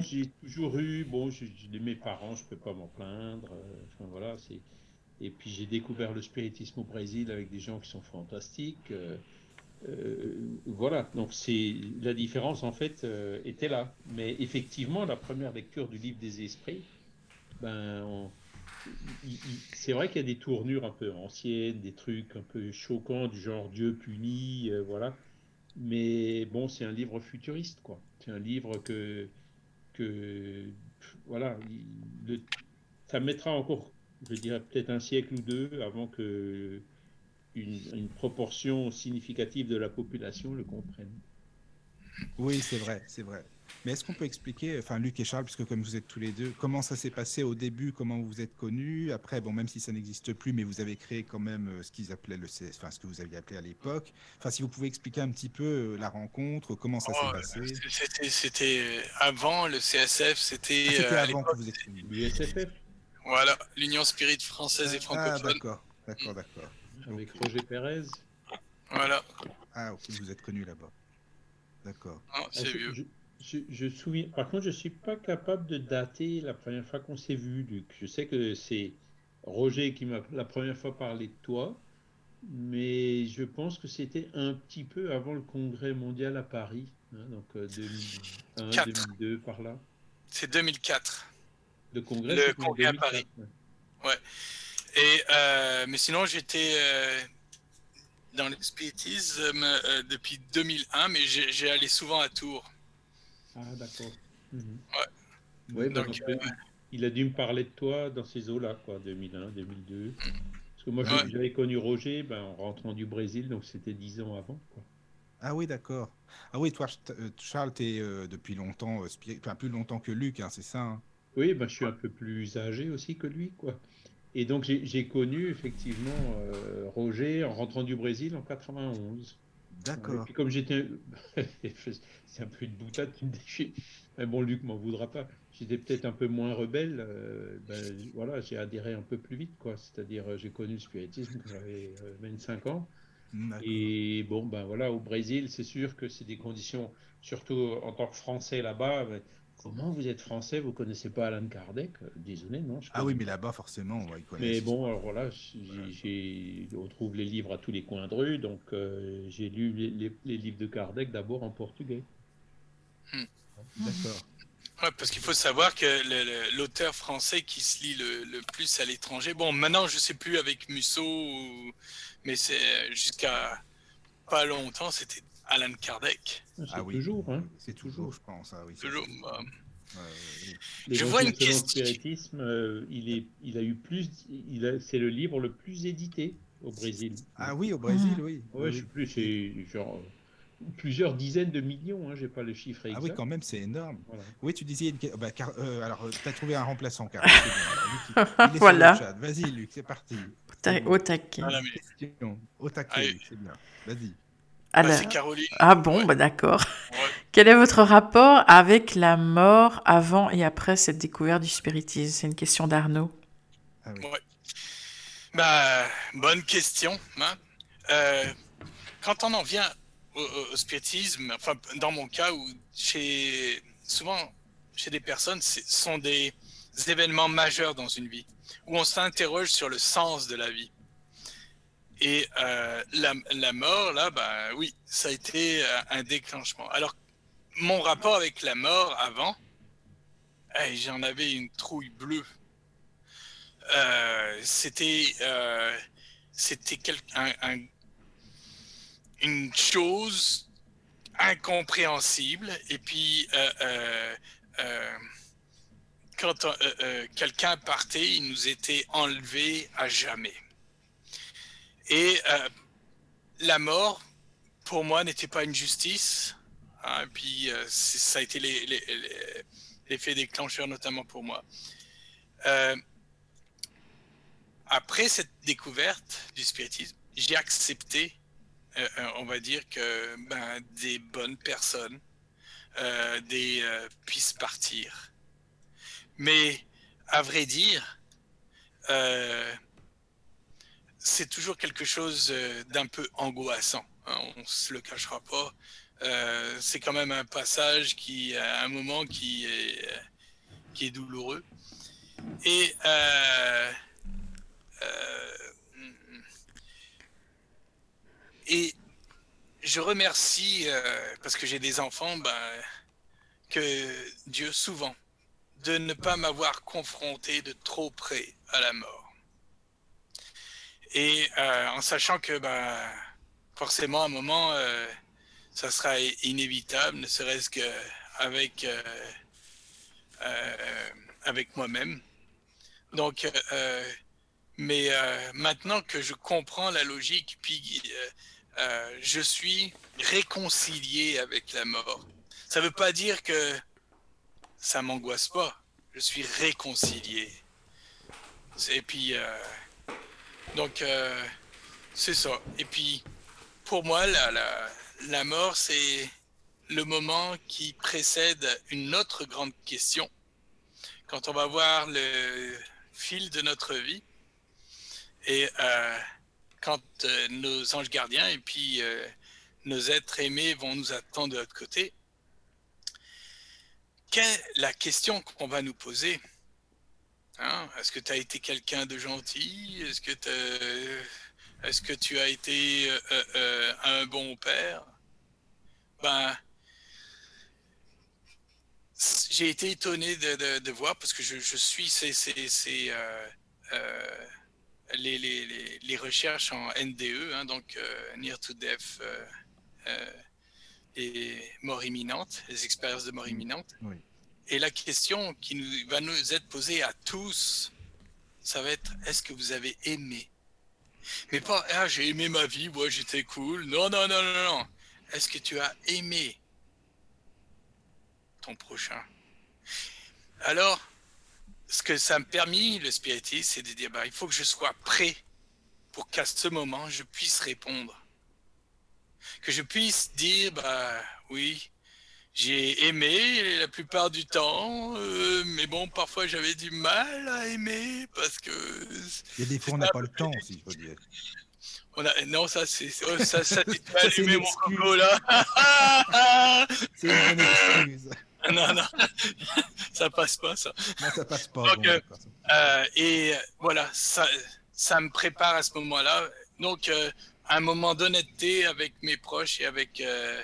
J'ai toujours eu, bon, j'ai mes parents, je peux pas m'en plaindre. Euh, enfin voilà, c'est. Et puis j'ai découvert le spiritisme au Brésil avec des gens qui sont fantastiques. Euh, voilà, donc c'est la différence en fait était là. Mais effectivement, la première lecture du livre des esprits, ben, c'est vrai qu'il y a des tournures un peu anciennes, des trucs un peu choquants du genre Dieu punit, euh, voilà. Mais bon, c'est un livre futuriste, quoi. C'est un livre que, que voilà, ça mettra encore, je dirais peut-être un siècle ou deux avant que une, proportion significative de la population le comprenne. Oui, c'est vrai, c'est vrai. Mais est-ce qu'on peut expliquer, enfin Luc et Charles, puisque comme vous êtes tous les deux, comment ça s'est passé au début, comment vous vous êtes connus? Après, bon, même si ça n'existe plus, mais vous avez créé quand même euh, ce qu'ils appelaient le CS, enfin ce que vous aviez appelé à l'époque. Enfin, si vous pouvez expliquer un petit peu euh, la rencontre, comment ça s'est Oh, passé? C'était- euh, avant le CSF, c'était Ah, euh, avant que vous connus. L'USFF voilà, l'Union Spirit française et Ah, francophone. d'accord, d'accord, d'accord. Avec Roger Pérez. voilà, Ah, ok, vous êtes connus là-bas. D'accord. C'est Ah, je- vieux. Je, je, je souviens. Par contre, je suis pas capable de dater la première fois qu'on s'est vu, Luc. Je sais que c'est Roger qui m'a la première fois parlé de toi, mais je pense que c'était un petit peu avant le congrès mondial à Paris, hein, donc euh, 2001, Quatre. 2002 par là. C'est 2004. Le congrès, Le congrès à 2004, Paris. ouais. Et euh, mais sinon j'étais euh, dans le spiritisme euh, depuis 2001, mais j'ai allé souvent à Tours. Ah, d'accord. Ouais. Ouais, bah, Donc, euh, il a dû me parler de toi dans ces eaux-là, quoi, 2001, 2002. Parce que moi, Ouais. j'avais connu Roger ben, en rentrant du Brésil, donc c'était dix ans avant. Quoi. Ah oui, d'accord. Ah oui, toi, Ch- Charles, tu es depuis longtemps, euh, spiri- enfin plus longtemps que Luc, hein, c'est ça hein? Oui, ben, je suis un peu plus âgé aussi que lui, quoi. Et donc, j'ai connu effectivement euh, Roger en rentrant du Brésil en 91. Et D'accord. puis, comme j'étais. <laughs> C'est un peu une boutade qui me déchire. Mais bon, Luc m'en voudra pas. J'étais peut-être un peu moins rebelle. euh, ben, voilà, j'ai adhéré un peu plus vite, quoi. C'est-à-dire, euh, j'ai connu le spiritisme quand j'avais euh, 25 ans. Et bon, ben voilà, au Brésil, c'est sûr que c'est des conditions, surtout en tant que Français là-bas. Comment vous êtes Français, vous connaissez pas Alan Kardec? Euh, Désolé, non. je Ah oui, mais là-bas, forcément, ouais, ils connaissent. mais bon, alors j'ai, j'ai- on trouve les livres à tous les coins de rue, donc euh, j'ai lu les, les- les livres de Kardec d'abord en portugais. D'accord. Ouais, parce qu'il faut savoir que l'auteur français qui se lit le, le plus à l'étranger, bon, maintenant je sais plus avec Musso, ou- mais c'est jusqu'à pas longtemps, c'était Alan Kardec. C'est Ah oui. toujours, hein. C'est toujours, je pense. Ah, oui, Toujours. bah. Mais Je vois une question- spiritisme, euh, il, est, il a eu plus, il a, c'est le livre le plus édité au Brésil. Ah oui, au Brésil, oui. Ouais, Oui, je sais oui. plus, c'est genre euh, plusieurs dizaines de millions, hein, j'ai pas le chiffre exact. Ah oui, quand même, c'est énorme. Voilà. Oui, tu disais. Une... bah, car- euh, alors, tu as trouvé un remplaçant, car. <laughs> il- est Voilà. Vas-y, Luc, c'est parti. Au taquet. voilà, mais- Question. Au taquet, Ah, c'est bien. Vas-y. Bah, Alors- c'est Caroline. Ah bon, Ouais. bah d'accord. Ouais. Quel est votre rapport avec la mort avant et après cette découverte du spiritisme? C'est une question d'Arnaud. Ah oui. Ouais. Bah, bonne question. hein. Euh, quand on en vient au, au- au spiritisme, enfin, dans mon cas, où chez, souvent, chez des personnes, ce sont des événements majeurs dans une vie, où on s'interroge sur le sens de la vie. Et euh, la, la mort, là, bah oui, ça a été euh, un déclenchement. Alors, mon rapport avec la mort avant, j'en avais une trouille bleue. Euh, c'était euh, c'était un- un- une chose incompréhensible et puis euh, euh, quand quelqu'un partait il nous était enlevé à jamais et euh, la mort pour moi n'était pas une justice hein, et puis euh, ça a été les- les- les- l'effet déclencheur notamment pour moi Euh, après cette découverte du spiritisme, j'ai accepté, euh, euh, on va dire que ben, des bonnes personnes euh, des, puissent partir. Mais à vrai dire, euh, c'est toujours quelque chose euh, d'un peu angoissant. hein, on se le cachera pas. Euh, c'est quand même un passage qui, à un moment qui est, euh, douloureux. Et euh, euh, je remercie, euh, parce que j'ai des enfants, ben, que Dieu souvent, de ne pas m'avoir confronté de trop près à la mort. Et euh, en sachant que ben, forcément, à un moment, euh, ça sera inévitable, ne serait-ce qu'avec euh, euh, avec moi-même. Donc, mais maintenant que je comprends la logique, puis je suis réconcilié avec la mort. Ça ne veut pas dire que ça m'angoisse pas. Je suis réconcilié. Et puis, donc, euh, c'est ça. Et puis, pour moi, la, la, la mort, c'est le moment qui précède une autre grande question. Quand on va voir le fil de notre vie et euh, quand euh, nos anges gardiens et puis euh, nos êtres aimés vont nous attendre de l'autre côté, quelle est la question qu'on va nous poser hein? Est-ce que tu as été quelqu'un de gentil? Est-ce que, est que, tu as été un bon père? Ben, j'ai été étonné de, de, de, voir parce que je, je suis ces, ces, ces euh, euh, les, les, les, recherches en NDE, hein, donc euh, Near to Death et mort imminente, les expériences de mort imminente. Oui. Et la question qui nous, va nous être posée à tous, ça va être est-ce que vous avez aimé? Mais pas ah, j'ai aimé ma vie, moi j'étais cool. Non, non, non, non, non. Est-ce que tu as aimé ton prochain? Alors, ce que ça me permis, le spiritisme, c'est de dire, bah, il faut que je sois prêt pour qu'à ce moment, je puisse répondre. Que je puisse dire, bah oui, j'ai aimé la plupart du temps, euh, mais bon, parfois j'avais du mal à aimer parce que. Il y a des fois, on n'a pas le temps aussi, il faut dire. On a... Non, ça, c'est. Ça, ça, ça allumé mon coco là. c'est une excuse. <laughs> non, non, <laughs> ça passe pas, ça. Non, ça passe pas. Donc, bon, euh, et voilà, ça, ça me prépare à ce moment-là. Donc, euh, un moment d'honnêteté avec mes proches et avec euh,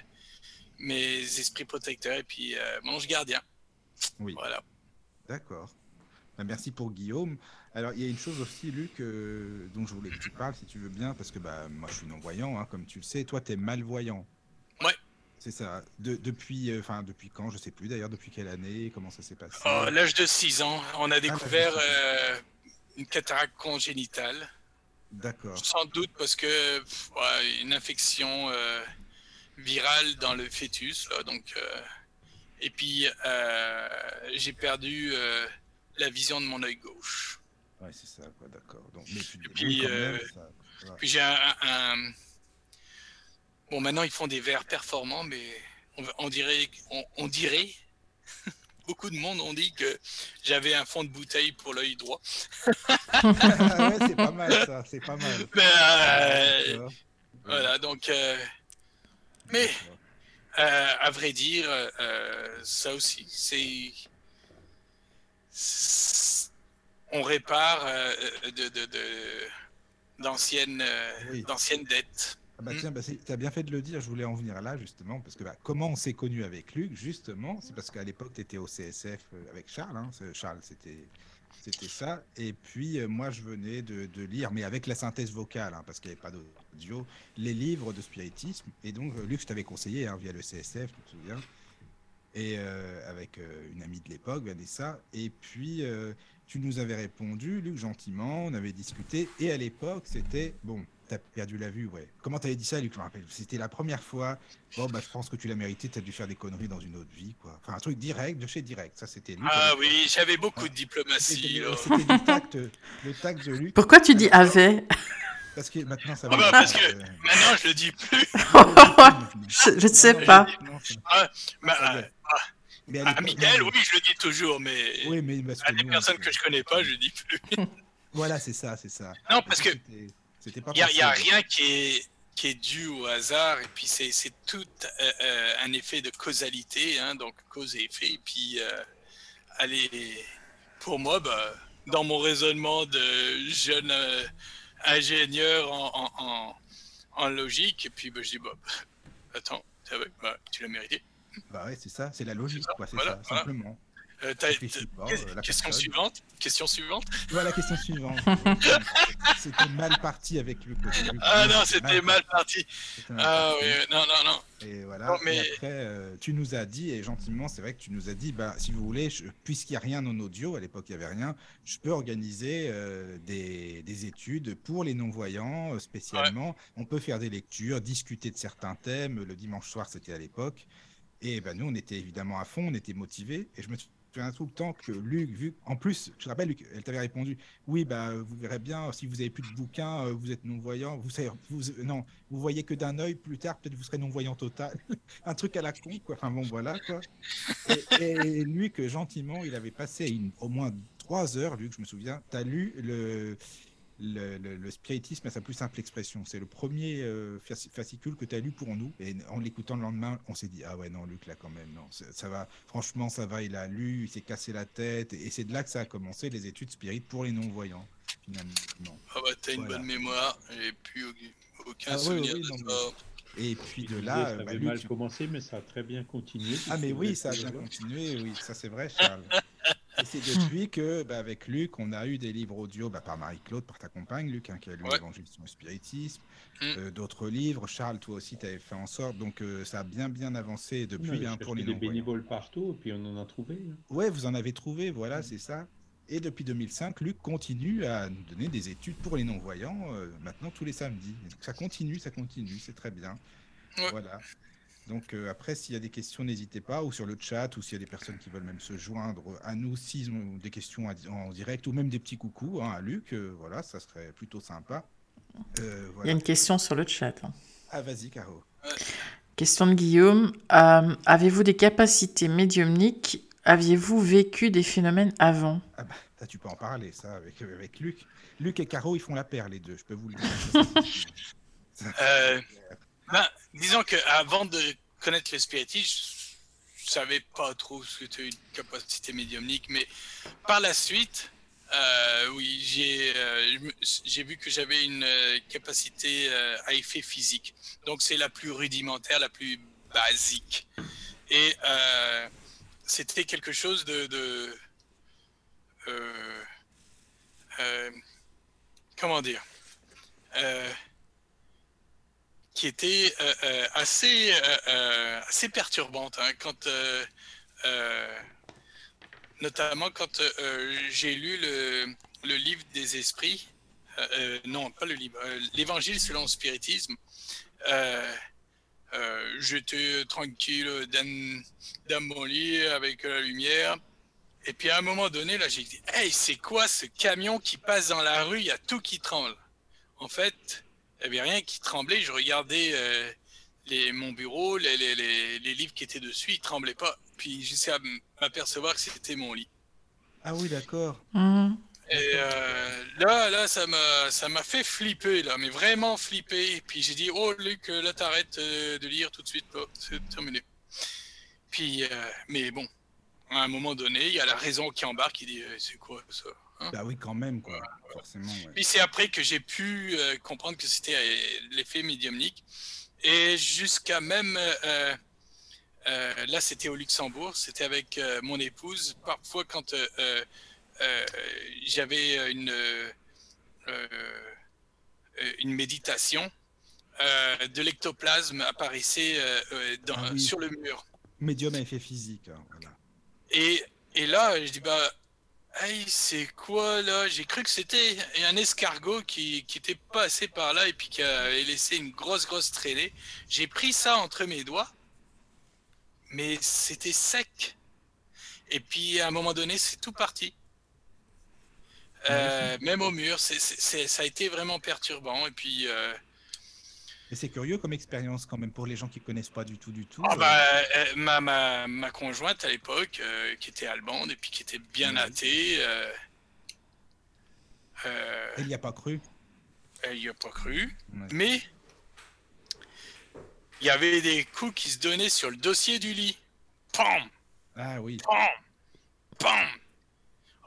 mes esprits protecteurs et puis euh, mon ange gardien. Oui. Voilà. D'accord. Ben, merci pour Guillaume. Alors, il y a une chose aussi, Luc, euh, dont je voulais que tu parles, si tu veux bien, parce que bah, moi, je suis non-voyant, hein, comme tu le sais. Toi, tu es malvoyant. Ouais. C'est ça. De, depuis, enfin, depuis quand Je sais plus d'ailleurs. Depuis quelle année Comment ça s'est passé? Oh, L'âge de 6 ans, on a découvert euh, une cataracte congénitale. D'accord. Sans doute parce que pff, ouais, une infection euh, virale dans le fœtus, là, donc. Euh, et puis euh, j'ai perdu la vision de mon œil gauche. Ouais, c'est ça, quoi. D'accord. Donc, mais tu et puis, même, ça... ouais. puis j'ai un, un Bon, maintenant, ils font des verres performants, mais on, on dirait, on, on dirait <laughs> beaucoup de monde ont dit que j'avais un fond de bouteille pour l'œil droit. <laughs> ouais, c'est pas mal, ça, c'est pas mal. <laughs> Ben, euh, voilà, donc. Euh, mais, euh, à vrai dire, euh, ça aussi, c'est. On répare de, de, de, d'anciennes oui. d'anciennes dettes. Ah bah tiens, bah tu as bien fait de le dire, je voulais en venir là justement, parce que bah, comment on s'est connu avec Luc, justement, c'est parce qu'à l'époque, tu étais au CSF avec Charles, hein, Charles, c'était c'était ça, et puis euh, moi je venais de, de, lire, mais avec la synthèse vocale, hein, parce qu'il n'y avait pas les livres de spiritisme, et donc Luc, je t'avais conseillé hein, via le CSF, tu te souviens, et euh, avec euh, une amie de l'époque, Vanessa, et puis euh, tu nous avais répondu, Luc, gentiment, on avait discuté, et à l'époque, c'était, bon, t'as perdu la vue, ouais. Comment t'avais dit ça, Luc Je me rappelle? C'était la première fois. Bon, bah, je pense que tu l'as mérité. T'as dû faire des conneries dans une autre vie, quoi. Enfin, un truc direct, de chez direct. Ça, c'était Luc. Ah oui, j'avais beaucoup de diplomatie. C'était du tact, le tact de Luc. Pourquoi tu dis avait? Parce que maintenant, ça va. Ah bah, parce que euh... maintenant, je le dis plus. <laughs> je ne sais pas. Ah, bah, ah, mais à, à Miguel, oui, je le dis toujours, mais, oui, mais parce à des nous, personnes que je connais pas, je le dis plus. <laughs> voilà, c'est ça, c'est ça. Non, parce que il n'y a, a, rien qui est, qui est dû au hasard, et puis c'est tout euh, euh, un effet de causalité, hein, donc cause et effet. Et puis, euh, allez, pour moi, bah, dans mon raisonnement de jeune euh, ingénieur en, en, en, en, logique, et puis bah, je dis, bah, attends, bah, tu l'as mérité. Bah ouais, c'est ça, c'est la logique, quoi, c'est voilà, ça, voilà. simplement. Euh, euh, question suivante. Question suivante. Voilà, question suivante. <laughs> c'était mal parti avec le côté. Ah non, c'était mal parti. Mal ah parti. oui, non, non, non. Et voilà. Non, mais... et après, euh, tu nous as dit, et gentiment, c'est vrai que tu nous as dit, bah, si vous voulez, puisqu'il n'y a rien en audio, à l'époque il n'y avait rien, je peux organiser euh, des, des, études pour les non-voyants spécialement. Ouais. On peut faire des lectures, discuter de certains thèmes. Le dimanche soir, c'était à l'époque. Et ben, nous, on était évidemment à fond, on était motivés. Et je me souviens tout le temps que Luc, vu en plus, je te rappelle, Luc, elle t'avait répondu, oui, bah, vous verrez bien, si vous avez plus de bouquins, euh, vous êtes non-voyant, vous savez, vous, non, vous voyez que d'un œil, plus tard, peut-être vous serez non-voyant total. <laughs> Un truc à la con, quoi. Enfin bon, voilà, quoi. Et, et Luc, gentiment, il avait passé au moins trois heures, Luc, je me souviens, tu as lu le, le, le- le spiritisme à sa plus simple expression. C'est le premier euh, fasci- fascicule que tu as lu pour nous. Et en l'écoutant le lendemain, on s'est dit Ah ouais, non, Luc, là, quand même, non, ça, ça va. Franchement, ça va. Il a lu, il s'est cassé la tête. Et c'est de là que ça a commencé, les études spirites pour les non-voyants, finalement. Ah bah t'as une bonne mémoire, plus au- aucun Ah oui, souvenir oui, de non, ça. Et puis de là, ça bah, avait Luc- mal commencé, mais ça a très bien continué. Ah mais oui, ça a bien continué, oui, ça c'est vrai, Charles. <laughs> Et c'est depuis que, bah, avec Luc, on a eu des livres audio bah, par Marie-Claude, par ta compagne, Luc, hein, qui a lu Ouais. l'Évangile sur le spiritisme, Mm. euh, d'autres livres. Charles, toi aussi, tu avais fait en sorte, donc euh, ça a bien bien avancé depuis avait hein, pour les des non-voyants. bénévoles partout, et puis on en a trouvé. hein. Ouais, vous en avez trouvé, voilà, c'est ça. Et depuis 2005, Luc continue à nous donner des études pour les non-voyants, euh, maintenant tous les samedis. Donc, ça continue, ça continue, c'est très bien. Ouais. Voilà. Donc euh, après, s'il y a des questions, n'hésitez pas, ou sur le chat, ou s'il y a des personnes qui veulent même se joindre à nous, s'ils ont des questions en direct, ou même des petits coucous hein, à Luc, euh, voilà, ça serait plutôt sympa. Euh, Il y a une question sur le chat. hein. Ah, vas-y, Caro. Question de Guillaume. Euh, Avez-vous des capacités médiumniques? Aviez-vous vécu des phénomènes avant? Ah bah, ça, tu peux en parler, ça, avec, avec Luc. Luc et Caro, ils font la paire, les deux, je peux vous le dire. <laughs> <laughs> Euh, ben, disons que avant de connaître le spiritisme, je, je savais pas trop ce que c'était une capacité médiumnique, mais par la suite, euh, oui, j'ai euh, vu que j'avais une euh, capacité euh, à effet physique. Donc c'est la plus rudimentaire, la plus basique. Et euh, c'était quelque chose de, de comment dire qui était euh, euh, assez, euh, assez perturbante. hein, quand, notamment quand j'ai lu le, le livre des esprits, non, pas le livre, l'Évangile selon le spiritisme. J'étais tranquille dans, dans mon lit avec la lumière. Et puis à un moment donné, là, j'ai dit Hey, c'est quoi ce camion qui passe dans la rue Il y a tout qui tremble. En fait, il n'y avait rien qui tremblait. Je regardais euh, les, mon bureau, les, les, les, les livres qui étaient dessus, ils ne tremblaient pas. Puis j'essaie à m'apercevoir que c'était mon lit. Ah oui, d'accord. Mhm. Et euh, là, là, ça m'a, ça m'a fait flipper, là, mais vraiment flipper. Et puis j'ai dit, oh Luc, là, t'arrêtes euh, de lire tout de suite, là, c'est terminé. Puis, euh, mais bon, à un moment donné, il y a la raison qui embarque, qui dit, euh, c'est quoi ça hein? Bah oui, quand même, quoi. Forcément. ouais. Puis c'est après que j'ai pu euh, comprendre que c'était euh, l'effet médiumnique. Et jusqu'à même, euh, là c'était au Luxembourg, c'était avec mon épouse. Parfois quand j'avais une, une méditation, de l'ectoplasme apparaissait dans- Ah oui. sur le mur. Médium à effet physique. hein, voilà. Et, et là, je dis, bah, hey, c'est quoi là? J'ai cru que c'était un escargot qui, qui était passé par là et puis qui avait laissé une grosse, grosse traînée. J'ai pris ça entre mes doigts, mais c'était sec. Et puis à un moment donné, c'est tout parti. Euh, même au mur, c'est, c'est- c'est- ça a été vraiment perturbant. Et puis, euh, Et c'est curieux comme expérience quand même pour les gens qui connaissent pas du tout, du tout. Ah euh, bah, euh, ma, ma, ma conjointe à l'époque, euh, qui était allemande et puis qui était bien athée, Elle n'y a pas cru. elle y a pas cru. Ouais. Mais il y avait des coups qui se donnaient sur le dossier du lit. Pam, Ah oui. pam, pam.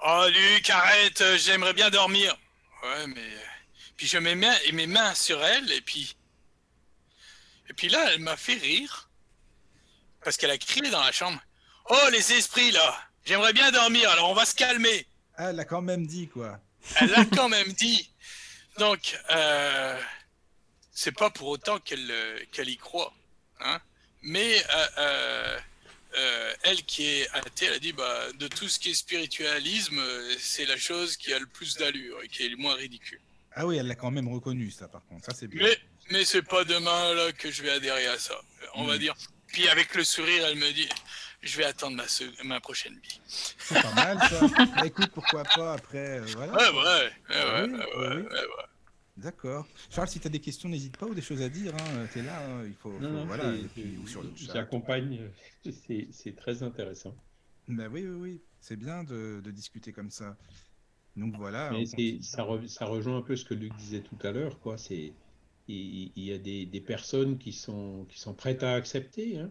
Oh Luc, arrête, j'aimerais bien dormir. Ouais, mais puis je mets mes mains sur elle et puis et puis là, elle m'a fait rire parce qu'elle a crié dans la chambre. Oh les esprits là, j'aimerais bien dormir. Alors on va se calmer. Ah, elle l'a quand même dit, quoi. Elle l'a quand <laughs> même dit. Donc, euh, c'est pas pour autant qu'elle euh, qu'elle y croit. Hein Mais euh, euh, elle qui est athée, elle a dit bah, de tout ce qui est spiritualisme, c'est la chose qui a le plus d'allure et qui est le moins ridicule. Ah oui, elle l'a quand même reconnu, ça, par contre. Ça, c'est bien. Mais, mais c'est pas demain là, que je vais adhérer à ça, on va Mm. dire. Puis avec le sourire, elle me dit je vais attendre ma, se- ma prochaine vie. C'est pas mal ça. <laughs> Bah, écoute, pourquoi pas après. euh, voilà. Ouais, ouais, ouais, Ah ouais, oui, ouais, oui, ouais, oui. ouais, ouais. D'accord. Charles, si tu as des questions, n'hésite pas ou des choses à dire. Hein. Tu es là, hein, il faut. Non, faut- non, voilà, c'est- et puis, ou sur le c'est- chat. j'accompagne, c'est très intéressant. Bah oui, oui, oui. C'est bien de, de discuter comme ça. Donc voilà. Mais ça, re- ça rejoint un peu ce que Luc disait tout à l'heure, quoi. C'est il, il y a des, des personnes qui sont qui sont prêtes à accepter. Hein.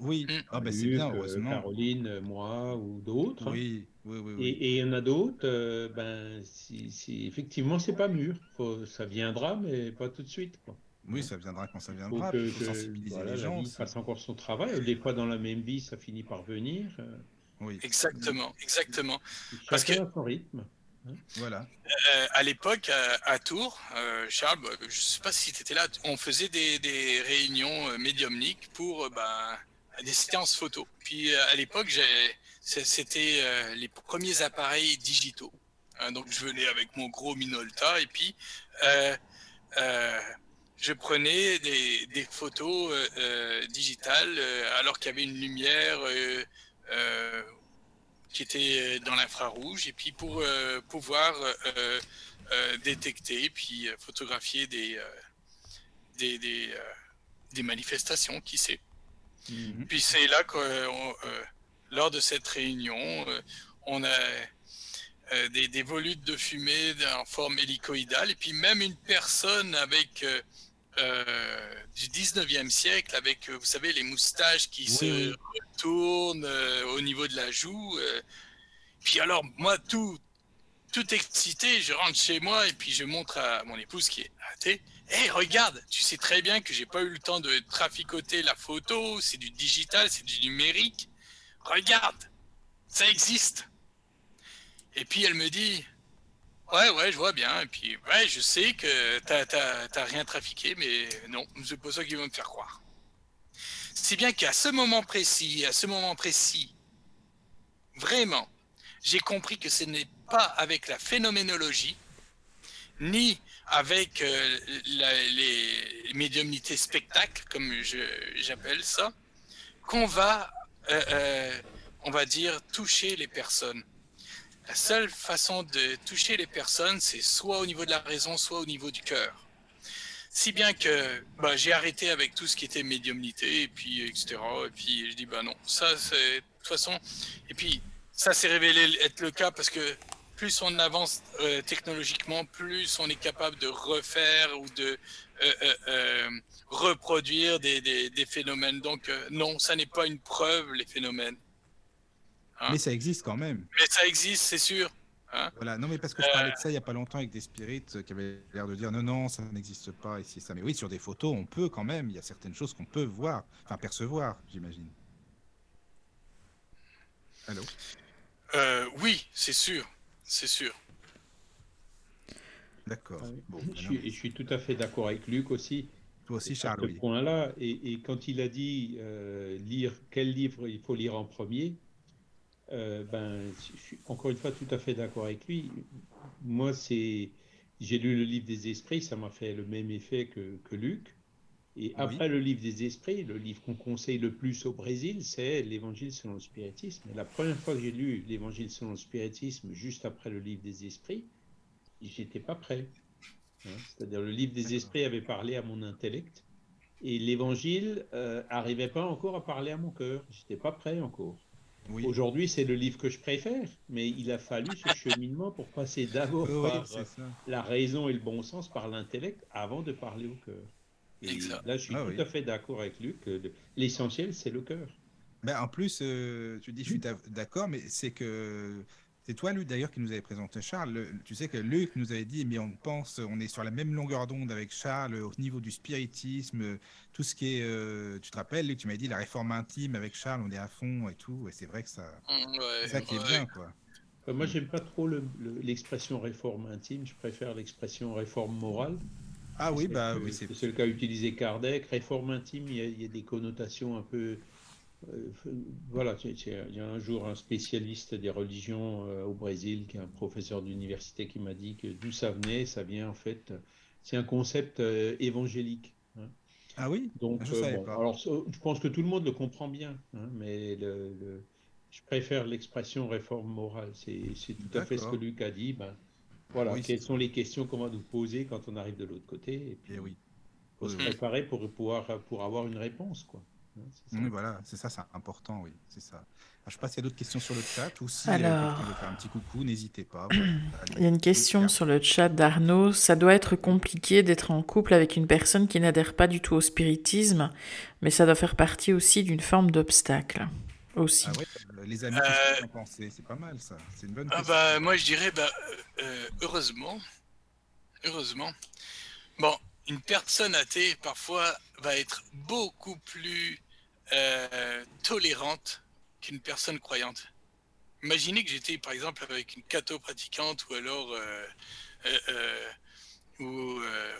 Oui, Mm. ah, bah, c'est bien, euh, heureusement. Caroline, moi ou d'autres. hein. Oui, oui, oui. oui. Et et il y en a d'autres, euh, ben, si, si- effectivement, c'est pas mûr. Faut, ça viendra, mais pas tout de suite. Quoi. Oui, ça viendra quand ça Faut viendra. que, faut que, sensibiliser voilà, les la gens. vie aussi. fasse encore son travail. Des fois, dans la même vie, ça finit par venir. euh, Oui, Exactement, exactement. Chacun Parce que- a son rythme. Voilà. Euh, à l'époque, à, Tours, euh, Charles, bah, je ne sais pas si tu étais là, on faisait des, réunions euh, médiumniques pour bah, des séances photos. Puis à l'époque, c'était les premiers appareils digitaux. Donc je venais avec mon gros Minolta et puis je prenais des, photos digitales alors qu'il y avait une lumière qui était dans l'infrarouge et puis pour euh, pouvoir euh, euh, détecter puis euh, photographier des euh, des, des, euh, des manifestations qui sait Mhm. puis c'est là que euh, euh, lors de cette réunion euh, on a euh, des, des volutes de fumée en forme hélicoïdale et puis même une personne avec euh, du 19e siècle avec euh, vous savez les moustaches qui Oui, se retournent euh, au niveau de la joue euh. puis alors moi tout tout excité je rentre chez moi et puis je montre à mon épouse qui est athée Hé, regarde, tu sais très bien que j'ai pas eu le temps de traficoter la photo, c'est du digital, c'est du numérique. Regarde, ça existe. Et puis elle me dit, ouais, ouais, je vois bien. Et puis, ouais, je sais que t'as, rien trafiqué, mais non, c'est pas ça qu'ils vont me faire croire. Si bien qu'à ce moment précis, à ce moment précis, vraiment, j'ai compris que ce n'est pas avec la phénoménologie, ni avec euh, les médiumnités spectacles, comme j'appelle ça, qu'on va, euh, euh, on va dire, toucher les personnes. La seule façon de toucher les personnes, c'est soit au niveau de la raison, soit au niveau du cœur. Si bien que bah, j'ai arrêté avec tout ce qui était médiumnité, et puis etc. Et puis je dis bah non, ça c'est de toute façon. Et puis ça s'est révélé être le cas parce que plus on avance euh, technologiquement, plus on est capable de refaire ou de euh, euh, euh, reproduire des, des- des phénomènes. Donc euh, non, ça n'est pas une preuve, les phénomènes. Hein? Mais ça existe quand même. Mais ça existe, c'est sûr. Voilà. Non, mais parce que je parlais de ça il n'y a pas longtemps avec des spirites euh, qui avaient l'air de dire non, non, ça n'existe pas ici, ça. Mais oui, sur des photos, on peut quand même. Il y a certaines choses qu'on peut voir, enfin percevoir, j'imagine. Allô? Euh, oui, c'est sûr, c'est sûr. D'accord. Bon, je, maintenant, suis, et je suis tout à fait d'accord avec Luc aussi. toi aussi, Charles, ce oui. point-là. Et, et quand il a dit euh, lire quel livre il faut lire en premier, euh, ben, je suis encore une fois tout à fait d'accord avec lui. Moi, c'est j'ai lu le livre des esprits, ça m'a fait le même effet que, que Luc. Et après le livre des esprits, le livre qu'on conseille le plus au Brésil, c'est l'Évangile selon le spiritisme. Et la première fois que j'ai lu l'Évangile selon le spiritisme, juste après le livre des esprits, j'étais pas prêt. Hein, C'est-à-dire le livre des esprits avait parlé à mon intellect et l'évangile euh, arrivait pas encore à parler à mon cœur. J'étais pas prêt encore. Oui, Aujourd'hui, c'est le livre que je préfère, mais il a fallu ce <laughs> cheminement pour passer d'abord Oui, par la raison et le bon sens, par l'intellect, avant de parler au cœur. Et Exact. là, je suis Ah tout oui. à fait d'accord avec Luc. L'essentiel, c'est le cœur. Ben, en plus, euh, tu dis, je suis d'ac- d'accord, mais c'est que c'est toi, Luc, d'ailleurs, qui nous avait présenté Charles. Le- tu sais que Luc nous avait dit, mais on pense, on est sur la même longueur d'onde avec Charles au niveau du spiritisme, tout ce qui est, euh, tu te rappelles, Luc, tu m'avais dit la réforme intime avec Charles, on est à fond et tout, et c'est vrai que ça, Mm, ouais, c'est ça qui est ouais. bien, quoi. Euh, Moi, j'aime pas trop le- le- l'expression réforme intime. Je préfère l'expression réforme morale. Ah oui, C'est bah que- oui, c'est C'est le cas utilisé Kardec. Réforme intime, il y a, il y a des connotations un peu. Euh, voilà, il y a un jour un spécialiste des religions euh, au Brésil, qui est un professeur d'université, qui m'a dit que d'où ça venait, ça vient en fait, c'est un concept euh, évangélique. hein. Ah oui? Donc, Je euh, savais bon, pas. alors, je pense que tout le monde le comprend bien, hein, mais le, le- je préfère l'expression réforme morale. C'est tout à fait ce que. Luc a dit. Ben, voilà, Oui, quelles sont les questions qu'on va nous poser quand on arrive de l'autre côté Et puis, Eh oui. faut se Oui, préparer pour pouvoir pour avoir une réponse, quoi. Ça. Oui, voilà, c'est ça, c'est important, oui, c'est ça. Alors, je sais pas s'il y a d'autres questions sur le chat ou si Alors. euh, quelqu'un veut faire un petit coucou, n'hésitez pas. Voilà. Il y a une question sur le chat d'Arnaud. Ça doit être compliqué d'être en couple avec une personne qui n'adhère pas du tout au spiritisme, mais ça doit faire partie aussi d'une forme d'obstacle. Aussi. Ah ouais, euh, les amis, Euh, pensez? C'est pas mal ça, c'est une bonne Ah bah moi je dirais bah euh, heureusement, heureusement. Bon, une personne athée parfois va être beaucoup plus euh, tolérante qu'une personne croyante. Imaginez que j'étais par exemple avec une catho pratiquante ou alors euh, euh, euh, ou, euh,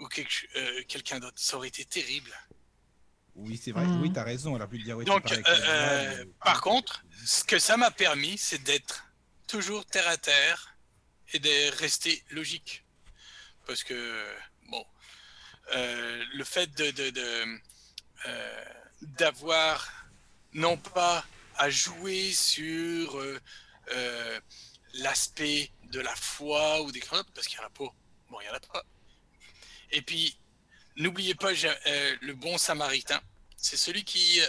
ou quelque ch- euh, quelqu'un d'autre. Ça aurait été terrible. Oui, c'est vrai, Mhm. oui, t'as raison, elle a pu dire oui, tu Donc, euh, euh, euh, par contre, ce que ça m'a permis, c'est d'être toujours terre à terre et de rester logique. Parce que, euh, le fait de, euh, d'avoir non pas à jouer sur euh, l'aspect de la foi ou des choses, parce qu'il n'y en a pas. Bon, il n'y en a pas. Et puis, n'oubliez pas le bon samaritain. C'est celui qui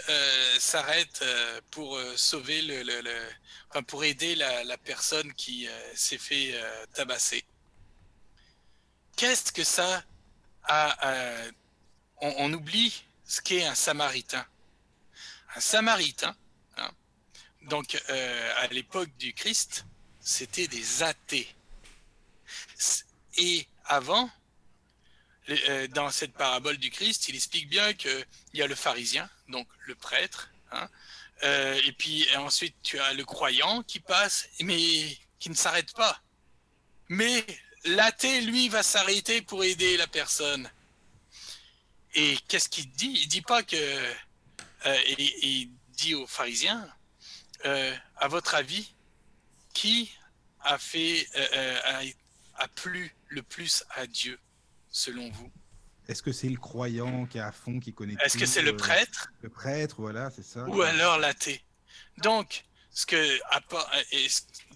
s'arrête pour sauver le, le- le- enfin, pour aider la, personne qui s'est fait tabasser. Qu'est-ce que ça euh, on, on oublie ce qu'est un samaritain. Un samaritain, hein, donc euh, à l'époque du Christ, c'était des athées. Et avant, euh, dans cette parabole du Christ, il explique bien qu'il y a le pharisien, donc le prêtre, hein, euh, et puis ensuite tu as le croyant qui passe, mais qui ne s'arrête pas. Mais l'athée, lui, va s'arrêter pour aider la personne. Et qu'est-ce qu'il dit? Il dit pas que. euh, et- il dit aux pharisiens euh, à votre avis, qui a fait euh, a, a plu le plus à Dieu selon vous? Est-ce que c'est le croyant qui est à fond, qui connaît Est-ce que c'est le prêtre? Le prêtre, voilà, c'est ça. ou alors l'athée Donc, ce que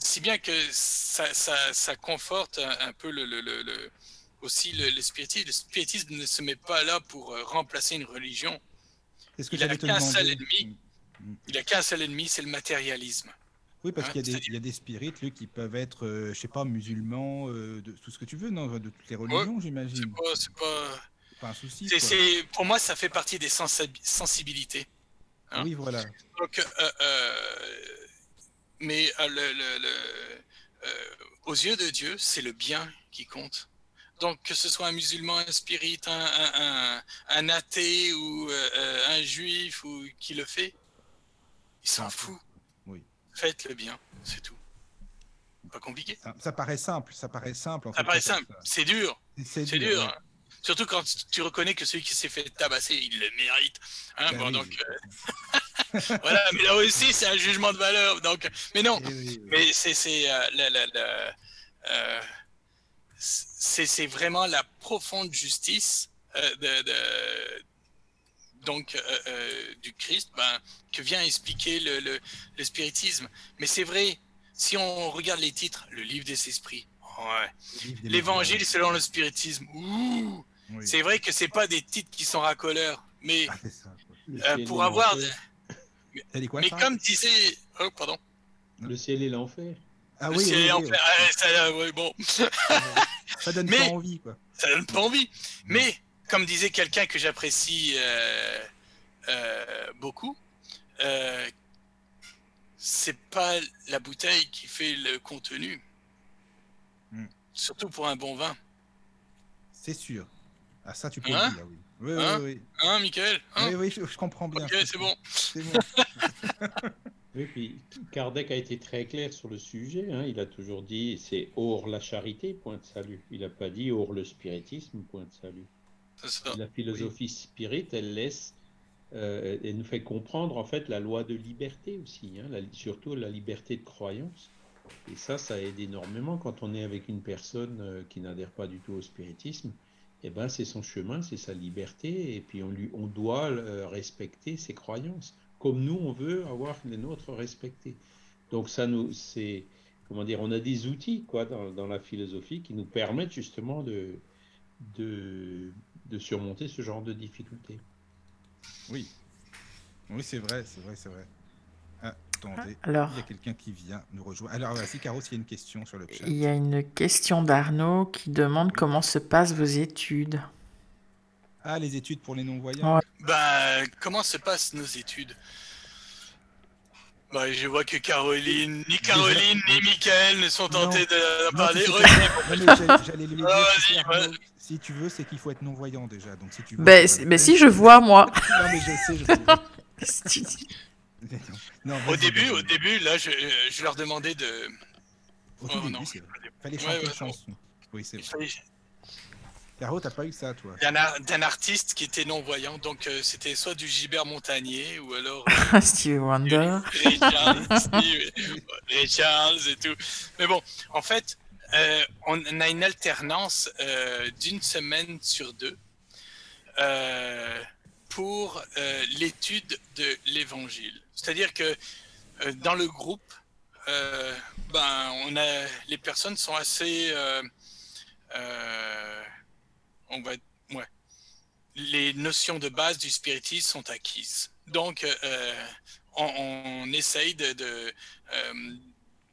si bien que ça, ça, ça conforte un, un peu le, le- le- le- aussi le, spiritisme. Le spiritisme ne se met pas là pour euh, remplacer une religion. Est-ce que il a j'allais te qu'un seul ennemi. Il a qu'un seul ennemi, c'est le matérialisme. Oui, parce Hein, qu'il y, a des- c'est-à-dire- il y a des spirites lui, qui peuvent être, euh, je sais pas, musulmans, euh, de tout ce que tu veux, non, de toutes les religions, j'imagine. c'est pas. Pas un souci. pour moi, ça fait partie des sensi- sensibilités. hein. Oui, voilà. Donc, euh, mais euh, le- le- le- euh, aux yeux de Dieu, c'est le bien qui compte. Donc, que ce soit un musulman, un spirit, un, un- un- un athée ou euh, un juif ou qui le fait, il s'en fout. oui. Faites le bien, c'est tout. Pas compliqué. Ça, ça paraît simple, ça paraît simple. En Ça fait, paraît simple, c'est dur. C'est C'est dur. dur. Hein. Surtout quand tu reconnais que celui qui s'est fait tabasser, il le mérite. Hein, Ben bon, oui. donc, euh, <laughs> voilà, mais là aussi, c'est un jugement de valeur. Donc, mais non, oui, oui. mais c'est c'est euh, vraiment la profonde justice euh, de, de- donc euh, euh, du Christ ben, que vient expliquer le, le- le spiritisme. Mais c'est vrai, si on regarde les titres, le livre des esprits, ouais. L'évangile selon le spiritisme, ouh, Oui. c'est vrai que c'est pas des titres qui sont racoleurs, mais Ah, ça. euh, pour avoir, quoi mais ça comme disait, oh pardon, Le ciel et l'enfer. Ah le oui, ciel oui, l'enfer, ah, ça, ouais, bon, oui. <laughs> Ça donne Mais- pas envie, quoi. ça donne pas envie. Mais comme disait quelqu'un que j'apprécie euh, euh, beaucoup, euh, c'est pas la bouteille qui fait le contenu. Hmm. Surtout pour un bon vin. C'est sûr. Ah, ça, tu peux Hein le dire, oui. Oui, Hein oui, oui. Hein, Michael Hein Oui, oui, je, je comprends bien. Ok, c'est bon. C'est bon. <laughs> Oui, puis Kardec a été très clair sur le sujet. hein. Il a toujours dit c'est hors la charité, point de salut. Il n'a pas dit hors le spiritisme, point de salut. C'est ça. La philosophie spirit, elle laisse, euh, elle nous fait comprendre en fait la loi de liberté aussi, hein, la- surtout la liberté de croyance. Et ça, ça aide énormément quand on est avec une personne euh, qui n'adhère pas du tout au spiritisme eh ben, c'est son chemin, c'est sa liberté, et puis on, lui, on doit euh, respecter ses croyances, comme nous, on veut avoir les nôtres respectées. Donc ça nous, c'est, comment dire, on a des outils quoi dans, dans, la philosophie qui nous permettent justement de, de, de surmonter ce genre de difficultés. Oui, oui, c'est vrai, c'est vrai, c'est vrai. Attendez, Alors, il y a quelqu'un qui vient nous rejoindre. Alors, voici, Caro, s'il y a une question sur le chat. il y a une question d'Arnaud qui demande comment se passent vos études. Ah, les études pour les non-voyants Ouais. Ben, comment se passent nos études? Ben, Je vois que Caroline, ni Caroline, ni Michael ne sont tentés de Non, parler. mais j'allais- lui dire, Ah, vas-y, si tu veux, c'est qu'il faut être non-voyant déjà. Donc, si tu veux, Ben, le ben faire. si je vois, moi. Non, mais je sais, je sais. <laughs> Non, Au début, au début, là, je, je leur demandais de. Au tout Oh, début, non. c'est vrai. Fallait Ouais, chanter ouais, une non. chanson. Oui, c'est vrai. Caro, t'as pas eu ça, toi D'un ar- d'un artiste qui était non-voyant, donc euh, c'était soit du Gilbert Montagnier ou alors <laughs> Stevie Wonder. Ray Charles, Steve, Ray Charles et tout. Mais bon, en fait, euh, on a une alternance euh, d'une semaine sur deux euh, pour euh, l'étude de l'évangile. C'est-à-dire que euh, dans le groupe, euh, ben, on a, les personnes sont assez. on va. Ouais. Les notions de base du spiritisme sont acquises. Donc, on, essaye de,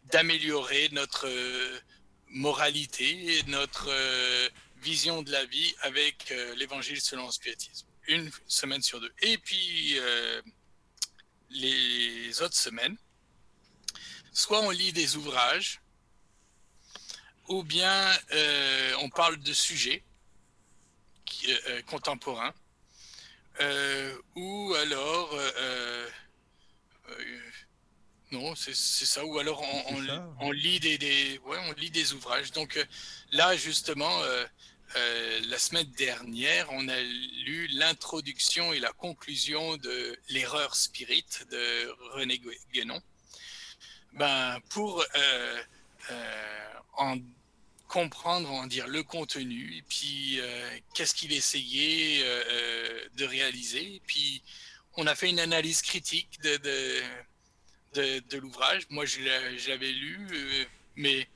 d'améliorer notre moralité et notre vision de la vie avec l'évangile selon le spiritisme. Une semaine sur deux. Et puis, euh, les autres semaines, soit on lit des ouvrages, ou bien euh, on parle de sujets qui- euh, contemporains, ou alors non, c'est ça. Ou alors on, C'est on- ça. on lit des, des- ouais, on lit des ouvrages. Donc là, justement, euh, la semaine dernière, on a lu l'introduction et la conclusion de l'erreur spirit de René Gu- Guénon. Ben, pour euh, euh, en comprendre, en dire le contenu, et puis qu'est-ce qu'il essayait de réaliser. Puis on a fait une analyse critique de, de, l'ouvrage. Moi, je l'avais lu, mais